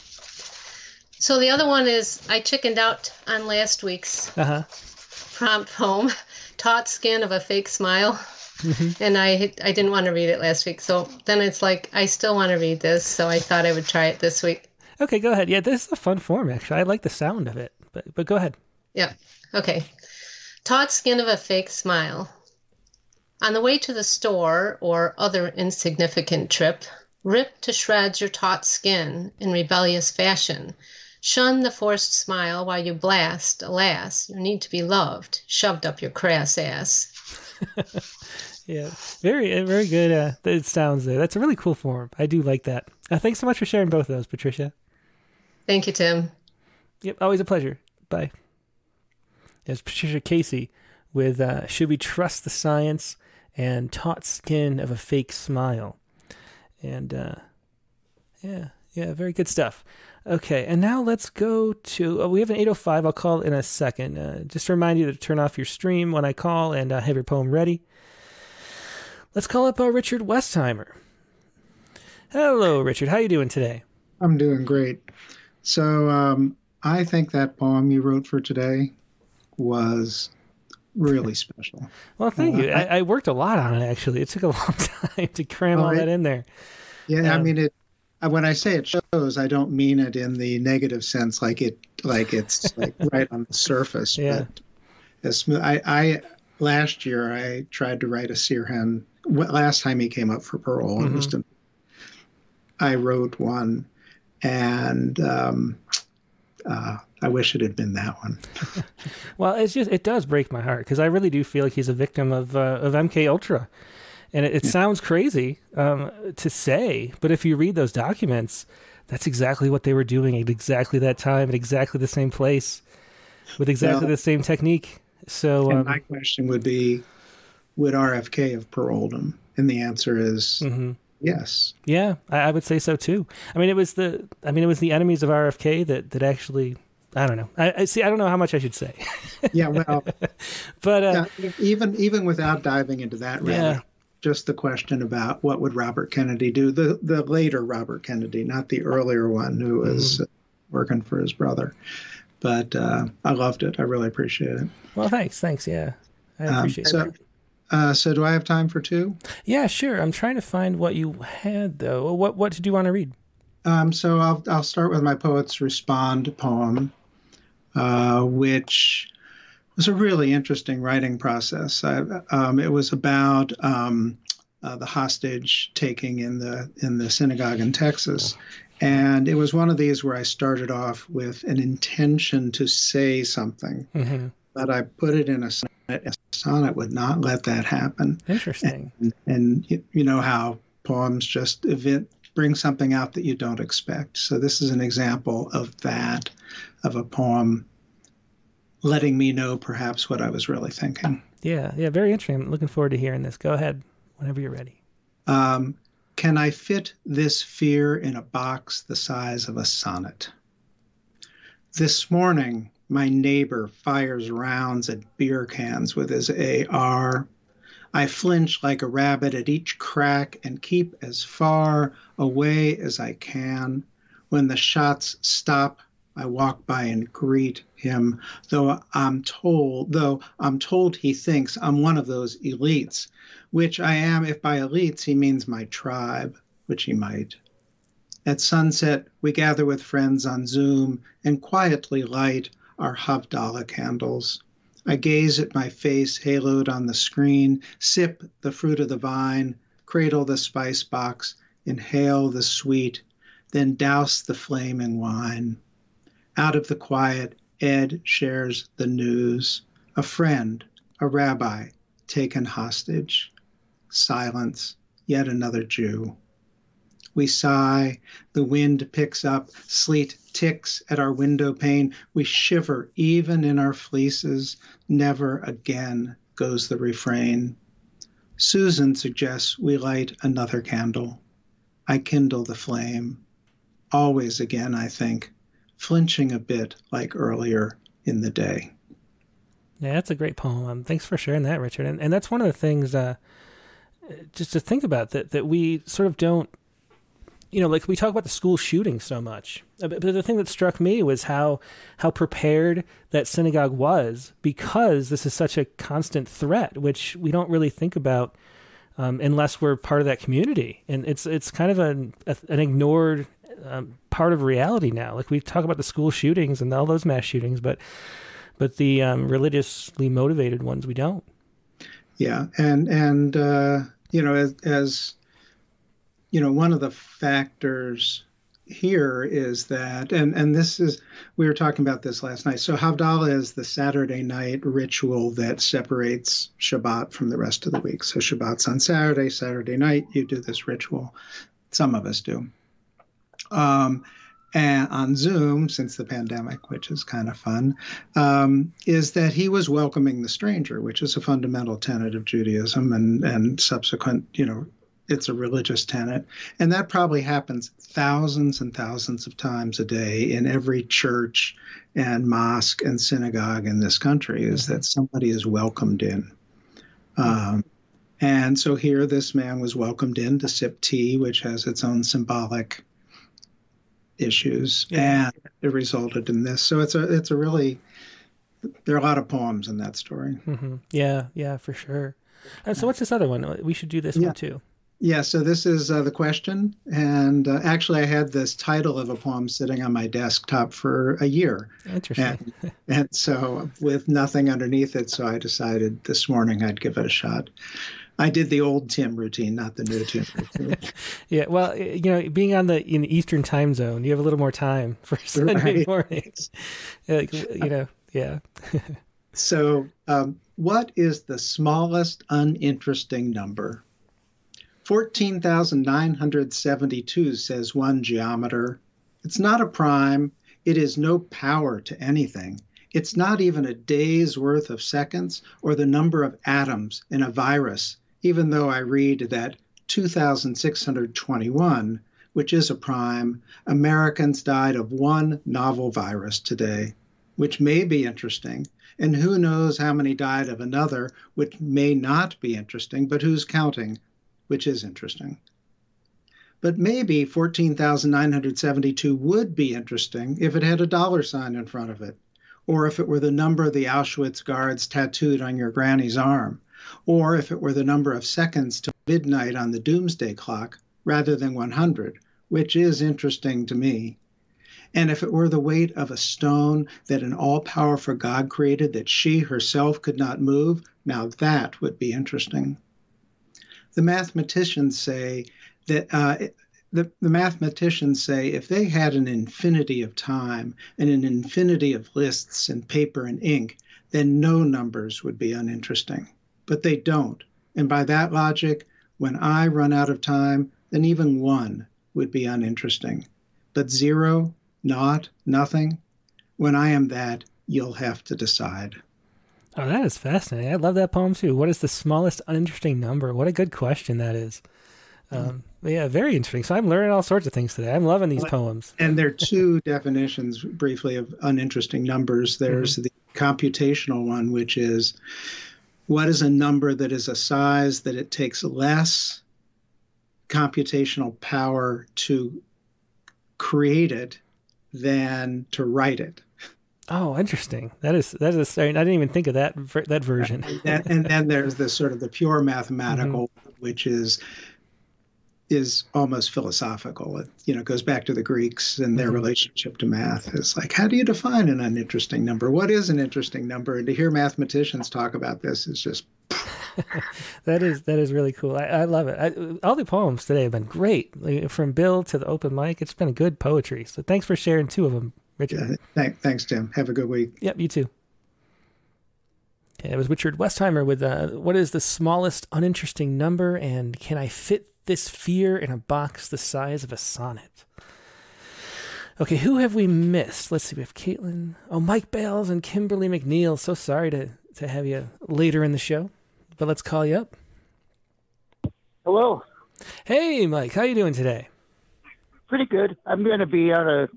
S10: So the other one is I chickened out on last week's
S1: Uh huh.
S10: prompt poem, "Taut Skin of a Fake Smile."
S1: Mm-hmm.
S10: and I I didn't want to read it last week. So then it's like I still want to read this, so I thought I would try it this week.
S1: Okay, go ahead. Yeah, this is a fun form actually. I like the sound of it. But but go ahead.
S10: Yeah. Okay. Taut skin of a fake smile. On the way to the store or other insignificant trip, rip to shreds your taut skin in rebellious fashion. Shun the forced smile while you blast, alas, you need to be loved, shoved up your crass ass.
S1: yeah, very, uh, very good. Uh, it sounds there. That's a really cool form. I do like that. Uh, thanks so much for sharing both of those, Patricia.
S10: Thank you, Tim.
S1: Yep, always a pleasure. Bye. There's Patricia Casey with uh, Should We Trust the Science and Taut Skin of a Fake Smile. And uh, yeah, yeah, very good stuff. Okay, and now let's go to. Uh, we have an 805. I'll call in a second. Uh, just to remind you to turn off your stream when I call and uh, have your poem ready. Let's call up uh, Richard Westheimer. Hello, Richard. How are you doing today?
S11: I'm doing great. So um, I think that poem you wrote for today was really special.
S1: Well, thank uh, you. I, I, worked a lot on it actually. It took a long time to cram all that in there.
S11: Yeah, um, I mean it. Uh, when I say it shows, I don't mean it in the negative sense, like it, like it's like right on the surface.
S1: Yeah.
S11: But as smooth. I, I last year I tried to write a seer Sirhan. Last time he came up for parole, mm-hmm. was to, I wrote one, and um, uh, I wish it had been that one.
S1: well, it's just it does break my heart because I really do feel like he's a victim of uh, of MK Ultra, and it, it yeah. sounds crazy um, to say, but if you read those documents, that's exactly what they were doing at exactly that time, at exactly the same place, with exactly well, the same technique. So
S11: um, my question would be, would RFK have paroled him? And the answer is mm-hmm. yes.
S1: Yeah, I, I, would say so too. I mean, it was the I mean, it was the enemies of RFK that that actually I don't know. I, I, see. I don't know how much I should say.
S11: yeah, well,
S1: but uh,
S11: yeah, even even without diving into that, yeah. just the question about what would Robert Kennedy do? The the later Robert Kennedy, not the earlier one who was mm. working for his brother. But uh, I loved it. I really appreciate it.
S1: Well, thanks. Thanks. Yeah, I um, appreciate
S11: um, so,
S1: it.
S11: Uh, so, do I have time for two?
S1: Yeah, sure. I'm trying to find what you had though. What What did you want to read?
S11: Um, so I'll I'll start with my poets respond poem uh, which was a really interesting writing process. I, um, it was about um, uh, the hostage taking in the in the synagogue in Texas, and it was one of these where I started off with an intention to say something, mm-hmm. but I put it in a. A sonnet would not let that happen.
S1: Interesting.
S11: And, and you, you know how poems just event bring something out that you don't expect. So this is an example of that of a poem letting me know perhaps what I was really thinking.
S1: Yeah, yeah, very interesting. I'm looking forward to hearing this. Go ahead whenever you're ready.
S11: Um, can I fit this fear in a box the size of a sonnet? This morning, my neighbor fires rounds at beer cans with his AR. I flinch like a rabbit at each crack and keep as far away as I can. When the shots stop, I walk by and greet him, though I'm told though I'm told he thinks I'm one of those elites, which I am if by elites he means my tribe, which he might. At sunset, we gather with friends on Zoom and quietly light our Havdalah candles. I gaze at my face haloed on the screen, sip the fruit of the vine, cradle the spice box, inhale the sweet, then douse the flame in wine. Out of the quiet, Ed shares the news. A friend, a rabbi, taken hostage. Silence, yet another Jew. We sigh, the wind picks up, sleet ticks at our window pane. We shiver even in our fleeces. Never again goes the refrain. Susan suggests we light another candle. I kindle the flame. Always again, I think, flinching a bit like earlier in the day.
S1: Yeah, that's a great poem. Um, thanks for sharing that, Richard. And, and that's one of the things, uh, just to think about that, that we sort of don't, you know, like we talk about the school shooting so much. Uh, but, but the thing that struck me was how how prepared that synagogue was because this is such a constant threat, which we don't really think about um, unless we're part of that community. And it's it's kind of an an ignored um, part of reality now. Like we talk about the school shootings and all those mass shootings, but but the um, religiously motivated ones we don't.
S11: Yeah, and and uh, you know, as, as you know, one of the factors here is that, and and this is we were talking about this last night. So Havdalah is the Saturday night ritual that separates Shabbat from the rest of the week. So Shabbat's on Saturday, Saturday night you do this ritual. Some of us do. Um, and on Zoom since the pandemic, which is kind of fun, um, is that he was welcoming the stranger, which is a fundamental tenet of Judaism and and subsequent, you know, it's a religious tenet, and that probably happens thousands and thousands of times a day in every church and mosque and synagogue in this country. Is that somebody is welcomed in. Um, and so here, this man was welcomed in to sip tea, which has its own symbolic issues, yeah. and it resulted in this. So it's a it's a really there are a lot of poems in that story.
S1: Mm-hmm. Yeah, yeah, for sure. And so what's this other one? We should do this
S11: yeah.
S1: one too.
S11: Yeah, so this is uh, the question, and uh, actually, I had this title of a poem sitting on my desktop for a year.
S1: Interesting.
S11: And, and so, with nothing underneath it, so I decided this morning I'd give it a shot. I did the old Tim routine, not the new Tim routine.
S1: yeah, well, you know, being on the in the Eastern time zone, you have a little more time for Sunday right. mornings. like, you know, yeah.
S11: so, um, what is the smallest uninteresting number? 14,972, says one geometer. It's not a prime. It is no power to anything. It's not even a day's worth of seconds or the number of atoms in a virus, even though I read that 2,621, which is a prime, Americans died of one novel virus today, which may be interesting. And who knows how many died of another, which may not be interesting, but who's counting? Which is interesting. But maybe 14,972 would be interesting if it had a dollar sign in front of it, or if it were the number of the Auschwitz guards tattooed on your granny's arm, or if it were the number of seconds to midnight on the doomsday clock rather than 100, which is interesting to me. And if it were the weight of a stone that an all powerful God created that she herself could not move, now that would be interesting the mathematicians say that uh, the, the mathematicians say if they had an infinity of time and an infinity of lists and paper and ink, then no numbers would be uninteresting. But they don't. And by that logic, when I run out of time, then even one would be uninteresting. But zero, not, nothing, when I am that, you'll have to decide.
S1: Oh, that is fascinating. I love that poem too. What is the smallest uninteresting number? What a good question that is. Um, yeah, very interesting. So I'm learning all sorts of things today. I'm loving these poems.
S11: And there are two definitions, briefly, of uninteresting numbers. There's mm-hmm. the computational one, which is what is a number that is a size that it takes less computational power to create it than to write it.
S1: Oh, interesting. That is that is. I didn't even think of that that version.
S11: and, and then there's the sort of the pure mathematical, mm-hmm. which is is almost philosophical. It you know goes back to the Greeks and their mm-hmm. relationship to math. Is like how do you define an uninteresting number? What is an interesting number? And to hear mathematicians talk about this is just.
S1: that is that is really cool. I, I love it. I, all the poems today have been great, like, from Bill to the open mic. It's been good poetry. So thanks for sharing two of them Richard.
S11: Yeah, th- thanks, Tim. Have a good week.
S1: Yep, you too. Okay, it was Richard Westheimer with uh, what is the smallest uninteresting number, and can I fit this fear in a box the size of a sonnet? Okay, who have we missed? Let's see. We have Caitlin. Oh, Mike Bales and Kimberly McNeil. So sorry to to have you later in the show, but let's call you up.
S12: Hello.
S1: Hey, Mike. How you doing today?
S12: Pretty good. I'm going to be on a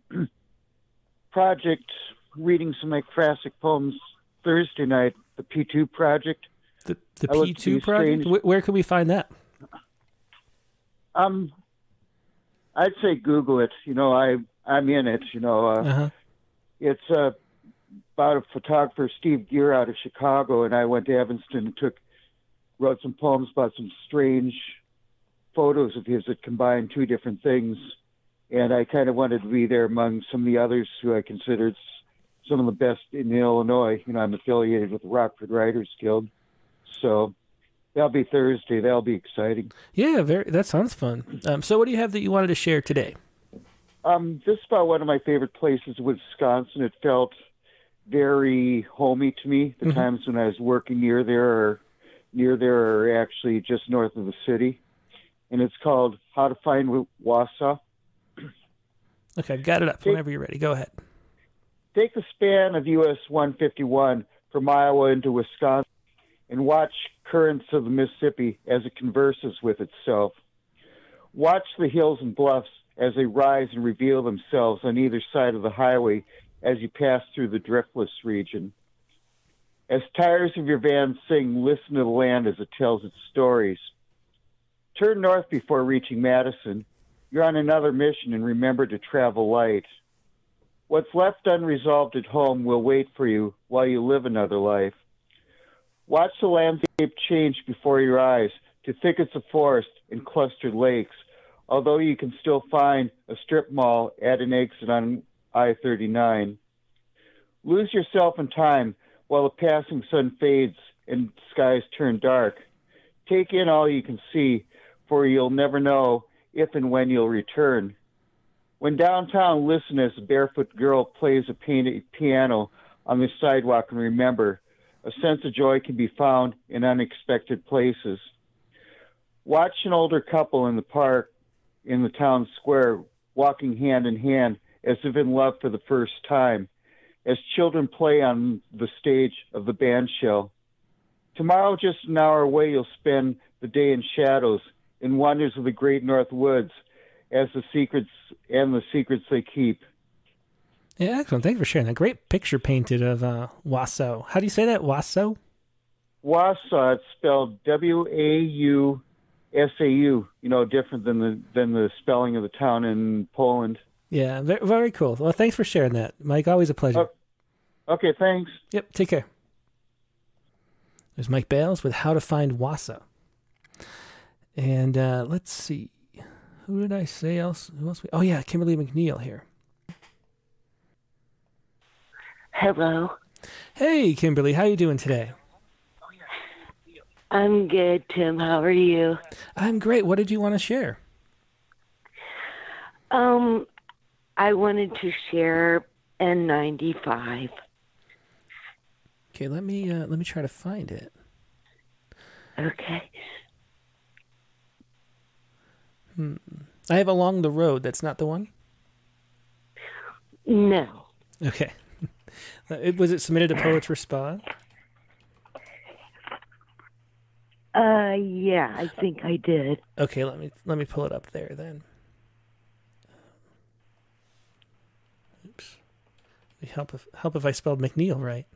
S12: project reading some ekphrastic poems Thursday night, the P2 project.
S1: The, the P2 project? Strange. Where can we find that?
S12: Um, I'd say Google it. You know, I I'm in it. You know, uh, uh-huh. it's uh, about a photographer, Steve Gear, out of Chicago, and I went to Evanston and took wrote some poems about some strange photos of his that combine two different things and I kind of wanted to be there among some of the others who I considered some of the best in Illinois. You know, I'm affiliated with the Rockford Writers Guild, so That'll be Thursday. That'll be exciting.
S1: Yeah, very. That sounds fun. Um, so, what do you have that you wanted to share today?
S12: Um, this is about one of my favorite places, Wisconsin. It felt very homey to me. The
S1: Mhm.
S12: times when I was working near there, or near there, or actually just north of the city, and it's called How to Find Wausau.
S1: Okay, I've got it up. Whenever you're ready, go ahead.
S12: Take the span of US 151 from Iowa into Wisconsin and watch currents of the Mississippi as it converses with itself. Watch the hills and bluffs as they rise and reveal themselves on either side of the highway as you pass through the driftless region. As tires of your van sing, listen to the land as it tells its stories. Turn north before reaching Madison. You're on another mission and remember to travel light. What's left unresolved at home will wait for you while you live another life. Watch the landscape change before your eyes to thickets of forest and clustered lakes, although you can still find a strip mall at an exit on I 39. Lose yourself in time while the passing sun fades and skies turn dark. Take in all you can see, for you'll never know if and when you'll return. When downtown, listen as a barefoot girl plays a piano on the sidewalk and remember, a sense of joy can be found in unexpected places. Watch an older couple in the park in the town square walking hand in hand as if in love for the first time, as children play on the stage of the band shell. Tomorrow, just an hour away, you'll spend the day in shadows, in wonders of the great north woods, as the secrets and the secrets they keep.
S1: Yeah, excellent. Thanks for sharing that. Great picture painted of uh, Wausau. How do you say that? Wausau?
S12: Wausau, it's spelled W A U S A U. You know, different than the than the spelling of the town in Poland.
S1: Yeah, very, cool. Well, thanks for sharing that, Mike. Always a pleasure.
S12: Okay, thanks.
S1: Yep, take care. There's Mike Bales with How to Find Wausau. And uh, let's see. Who did I say else? Who else? We, oh, yeah, Kimberly McNeil here.
S13: Hello.
S1: Hey, Kimberly. How you doing today?
S13: I'm good, Tim. How are you?
S1: I'm great. What did you want to share?
S13: Um, I wanted to share N95.
S1: Okay, let me uh, let me try to find it.
S13: Okay.
S1: Hmm. I have along the road. That's not the one.
S13: No.
S1: Okay. It, was it submitted to Poets Respond?
S13: Uh, yeah, I think I did.
S1: Okay, let me let me pull it up there then. Oops. It'd help if help if I spelled McNeil right.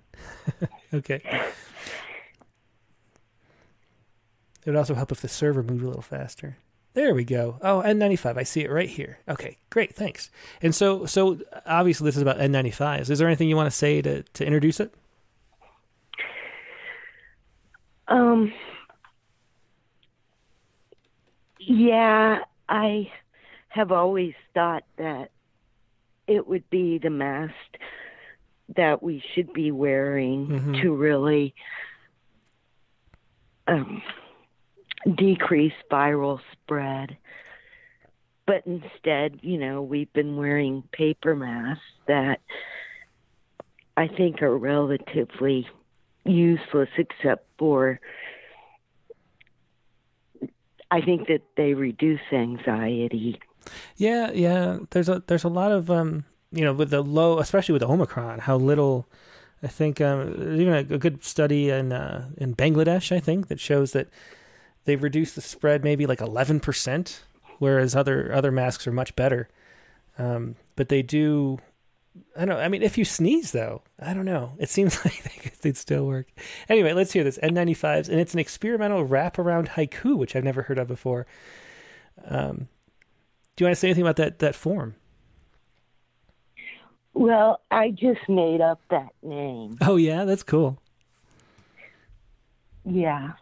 S1: okay. It would also help if the server moved a little faster. There we go. Oh, N95. I see it right here. Okay, great. Thanks. And so, so obviously, this is about N95s. Is there anything you want to say to to introduce it?
S13: Um, yeah, I have always thought that it would be the mask that we should be wearing
S14: Mhm.
S13: to really um, decrease viral spread. But instead, you know, we've been wearing paper masks that I think are relatively useless except for I think that they reduce anxiety.
S1: Yeah, yeah. There's a there's a lot of um, you know, with the low, especially with the Omicron, how little. I think um, there's even a, a good study in uh, in Bangladesh, I think, that shows that they've reduced the spread maybe like 11 percent, whereas other other masks are much better. Um, but they do. I don't. Know. I mean, if you sneeze though, I don't know. It seems like they could, they'd still work. Anyway, let's hear this N95s, and it's an experimental wraparound haiku, which I've never heard of before. Um, do you want to say anything about that that form?
S13: Well, I just made up that name.
S1: Oh yeah, that's cool.
S13: Yeah.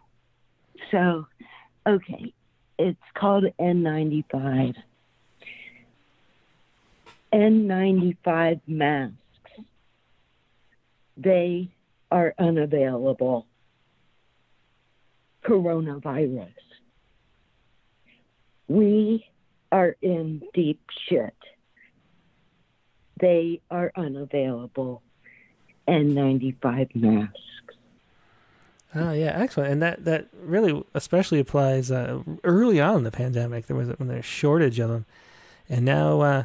S13: So, okay. It's called N95. N95 masks. They are unavailable. coronavirus. We are in deep shit. They are unavailable. N95 masks.
S1: Oh yeah, excellent. And that that really especially applies uh, early on in the pandemic. There was when there's a shortage of them, and now uh,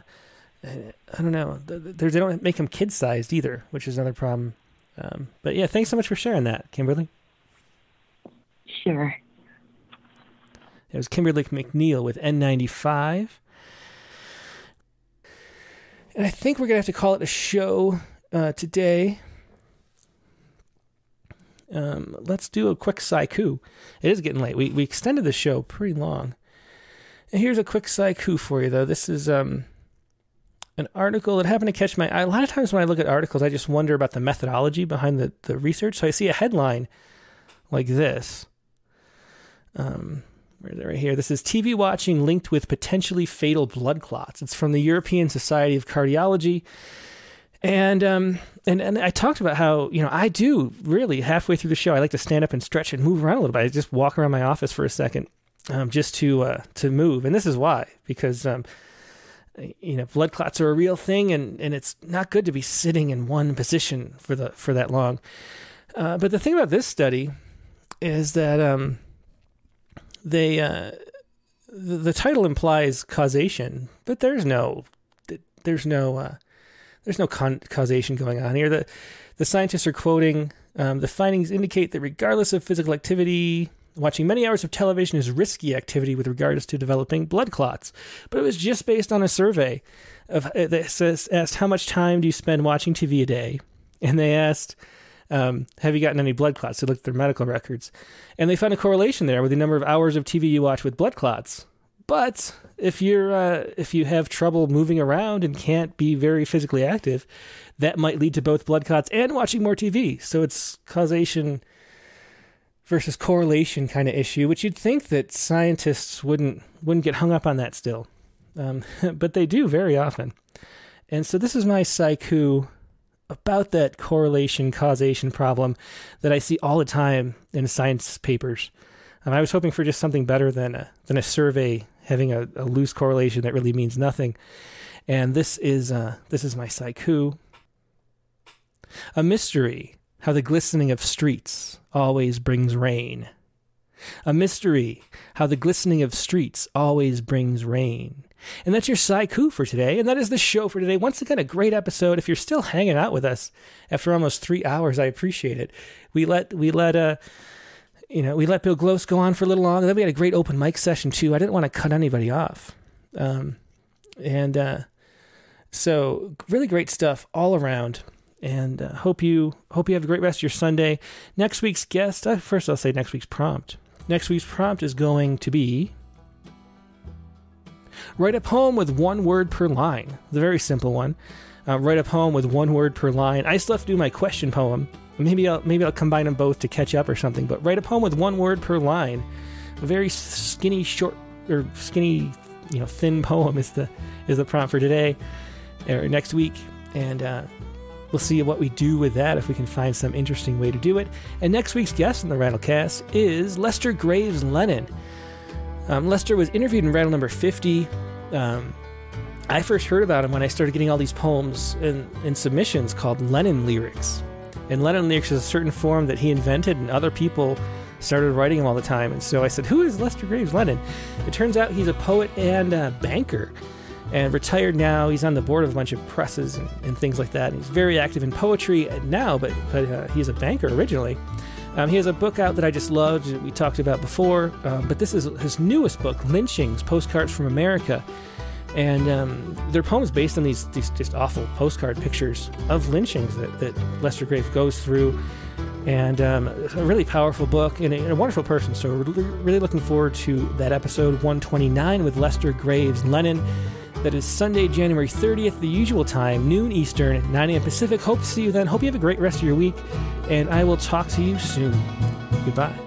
S1: I don't know. They don't make them kid sized either, which is another problem. Um, but yeah, thanks so much for sharing that, Kimberly.
S13: Sure.
S1: It was Kimberly McNeil with N95. And I think we're going to have to call it a show uh, today. Um, let's do a quick saiku. It is getting late. We, we extended the show pretty long. And here's a quick saiku for you, though. This is um, an article that happened to catch my eye. A lot of times when I look at articles, I just wonder about the methodology behind the, the research. So I see a headline like this. Um, where is it right here? This is TV watching linked with potentially fatal blood clots. It's from the European Society of Cardiology. And um and and I talked about how you know I do really halfway through the show I like to stand up and stretch and move around a little bit. I just walk around my office for a second, um, just to uh, to move. And this is why because um, you know blood clots are a real thing, and and it's not good to be sitting in one position for the for that long. Uh, but the thing about this study is that um, they uh, the, the, title implies causation, but there's no there's no uh, there's no con- causation going on here. The the scientists are quoting um, the findings indicate that regardless of physical activity, watching many hours of television is risky activity with regards to developing blood clots. But it was just based on a survey of uh, that asked how much time do you spend watching TV a day, and they asked. Um, have you gotten any blood clots? They looked at their medical records, and they found a correlation there with the number of hours of TV you watch with blood clots. But if you're uh, if you have trouble moving around and can't be very physically active, that might lead to both blood clots and watching more TV. So it's causation versus correlation kind of issue, which you'd think that scientists wouldn't wouldn't get hung up on that still, um, but they do very often. And so this is my saiku about that correlation causation problem that I see all the time in science papers. Um, I was hoping for just something better than a, than a survey having a, a loose correlation that really means nothing. And this is uh, this is my saiku. A mystery how the glistening of streets always brings rain. A mystery how the glistening of streets always brings rain. And that's your saiku for today, and that is the show for today. Once again, a great episode. If you're still hanging out with us after almost three hours, I appreciate it. We let we let uh you know, we let Bill Glose go on for a little longer. Then we had a great open mic session too. I didn't want to cut anybody off. Um, and uh, so really great stuff all around. And uh, hope you hope you have a great rest of your Sunday. Next week's guest, uh, first I'll say next week's prompt. Next week's prompt is going to be write a poem with one word per line. A very simple one. Uh, write a poem with one word per line. I still have to do my question poem Maybe I'll maybe I'll combine them both to catch up or something. But write a poem with one word per line. A very skinny, short or skinny, you know, thin poem is the is the prompt for today or next week, and uh, we'll see what we do with that if we can find some interesting way to do it. And next week's guest in the Rattlecast is Lester Graves Lennon. Um, Lester was interviewed in Rattle number fifty. Um, I first heard about him when I started getting all these poems and, and submissions called Lennon lyrics. And Lennon lyrics is a certain form that he invented, and other people started writing them all the time. And so I said, Who is Lester Graves Lennon? It turns out he's a poet and a banker. And retired now, he's on the board of a bunch of presses and, and things like that. And he's very active in poetry now, but, but uh, he's a banker originally. Um, he has a book out that I just loved, that we talked about before, uh, but this is his newest book, Lynchings Postcards from America and um, their poems based on these these just awful postcard pictures of lynchings that, that Lester Graves goes through, and um, a really powerful book and a, and a, wonderful person. So we're really looking forward to that episode 129 with Lester Graves Lennon. That is Sunday, January 30th, the usual time, noon Eastern, 9 a.m. Pacific. Hope to see you then. Hope you have a great rest of your week, and I will talk to you soon. Goodbye.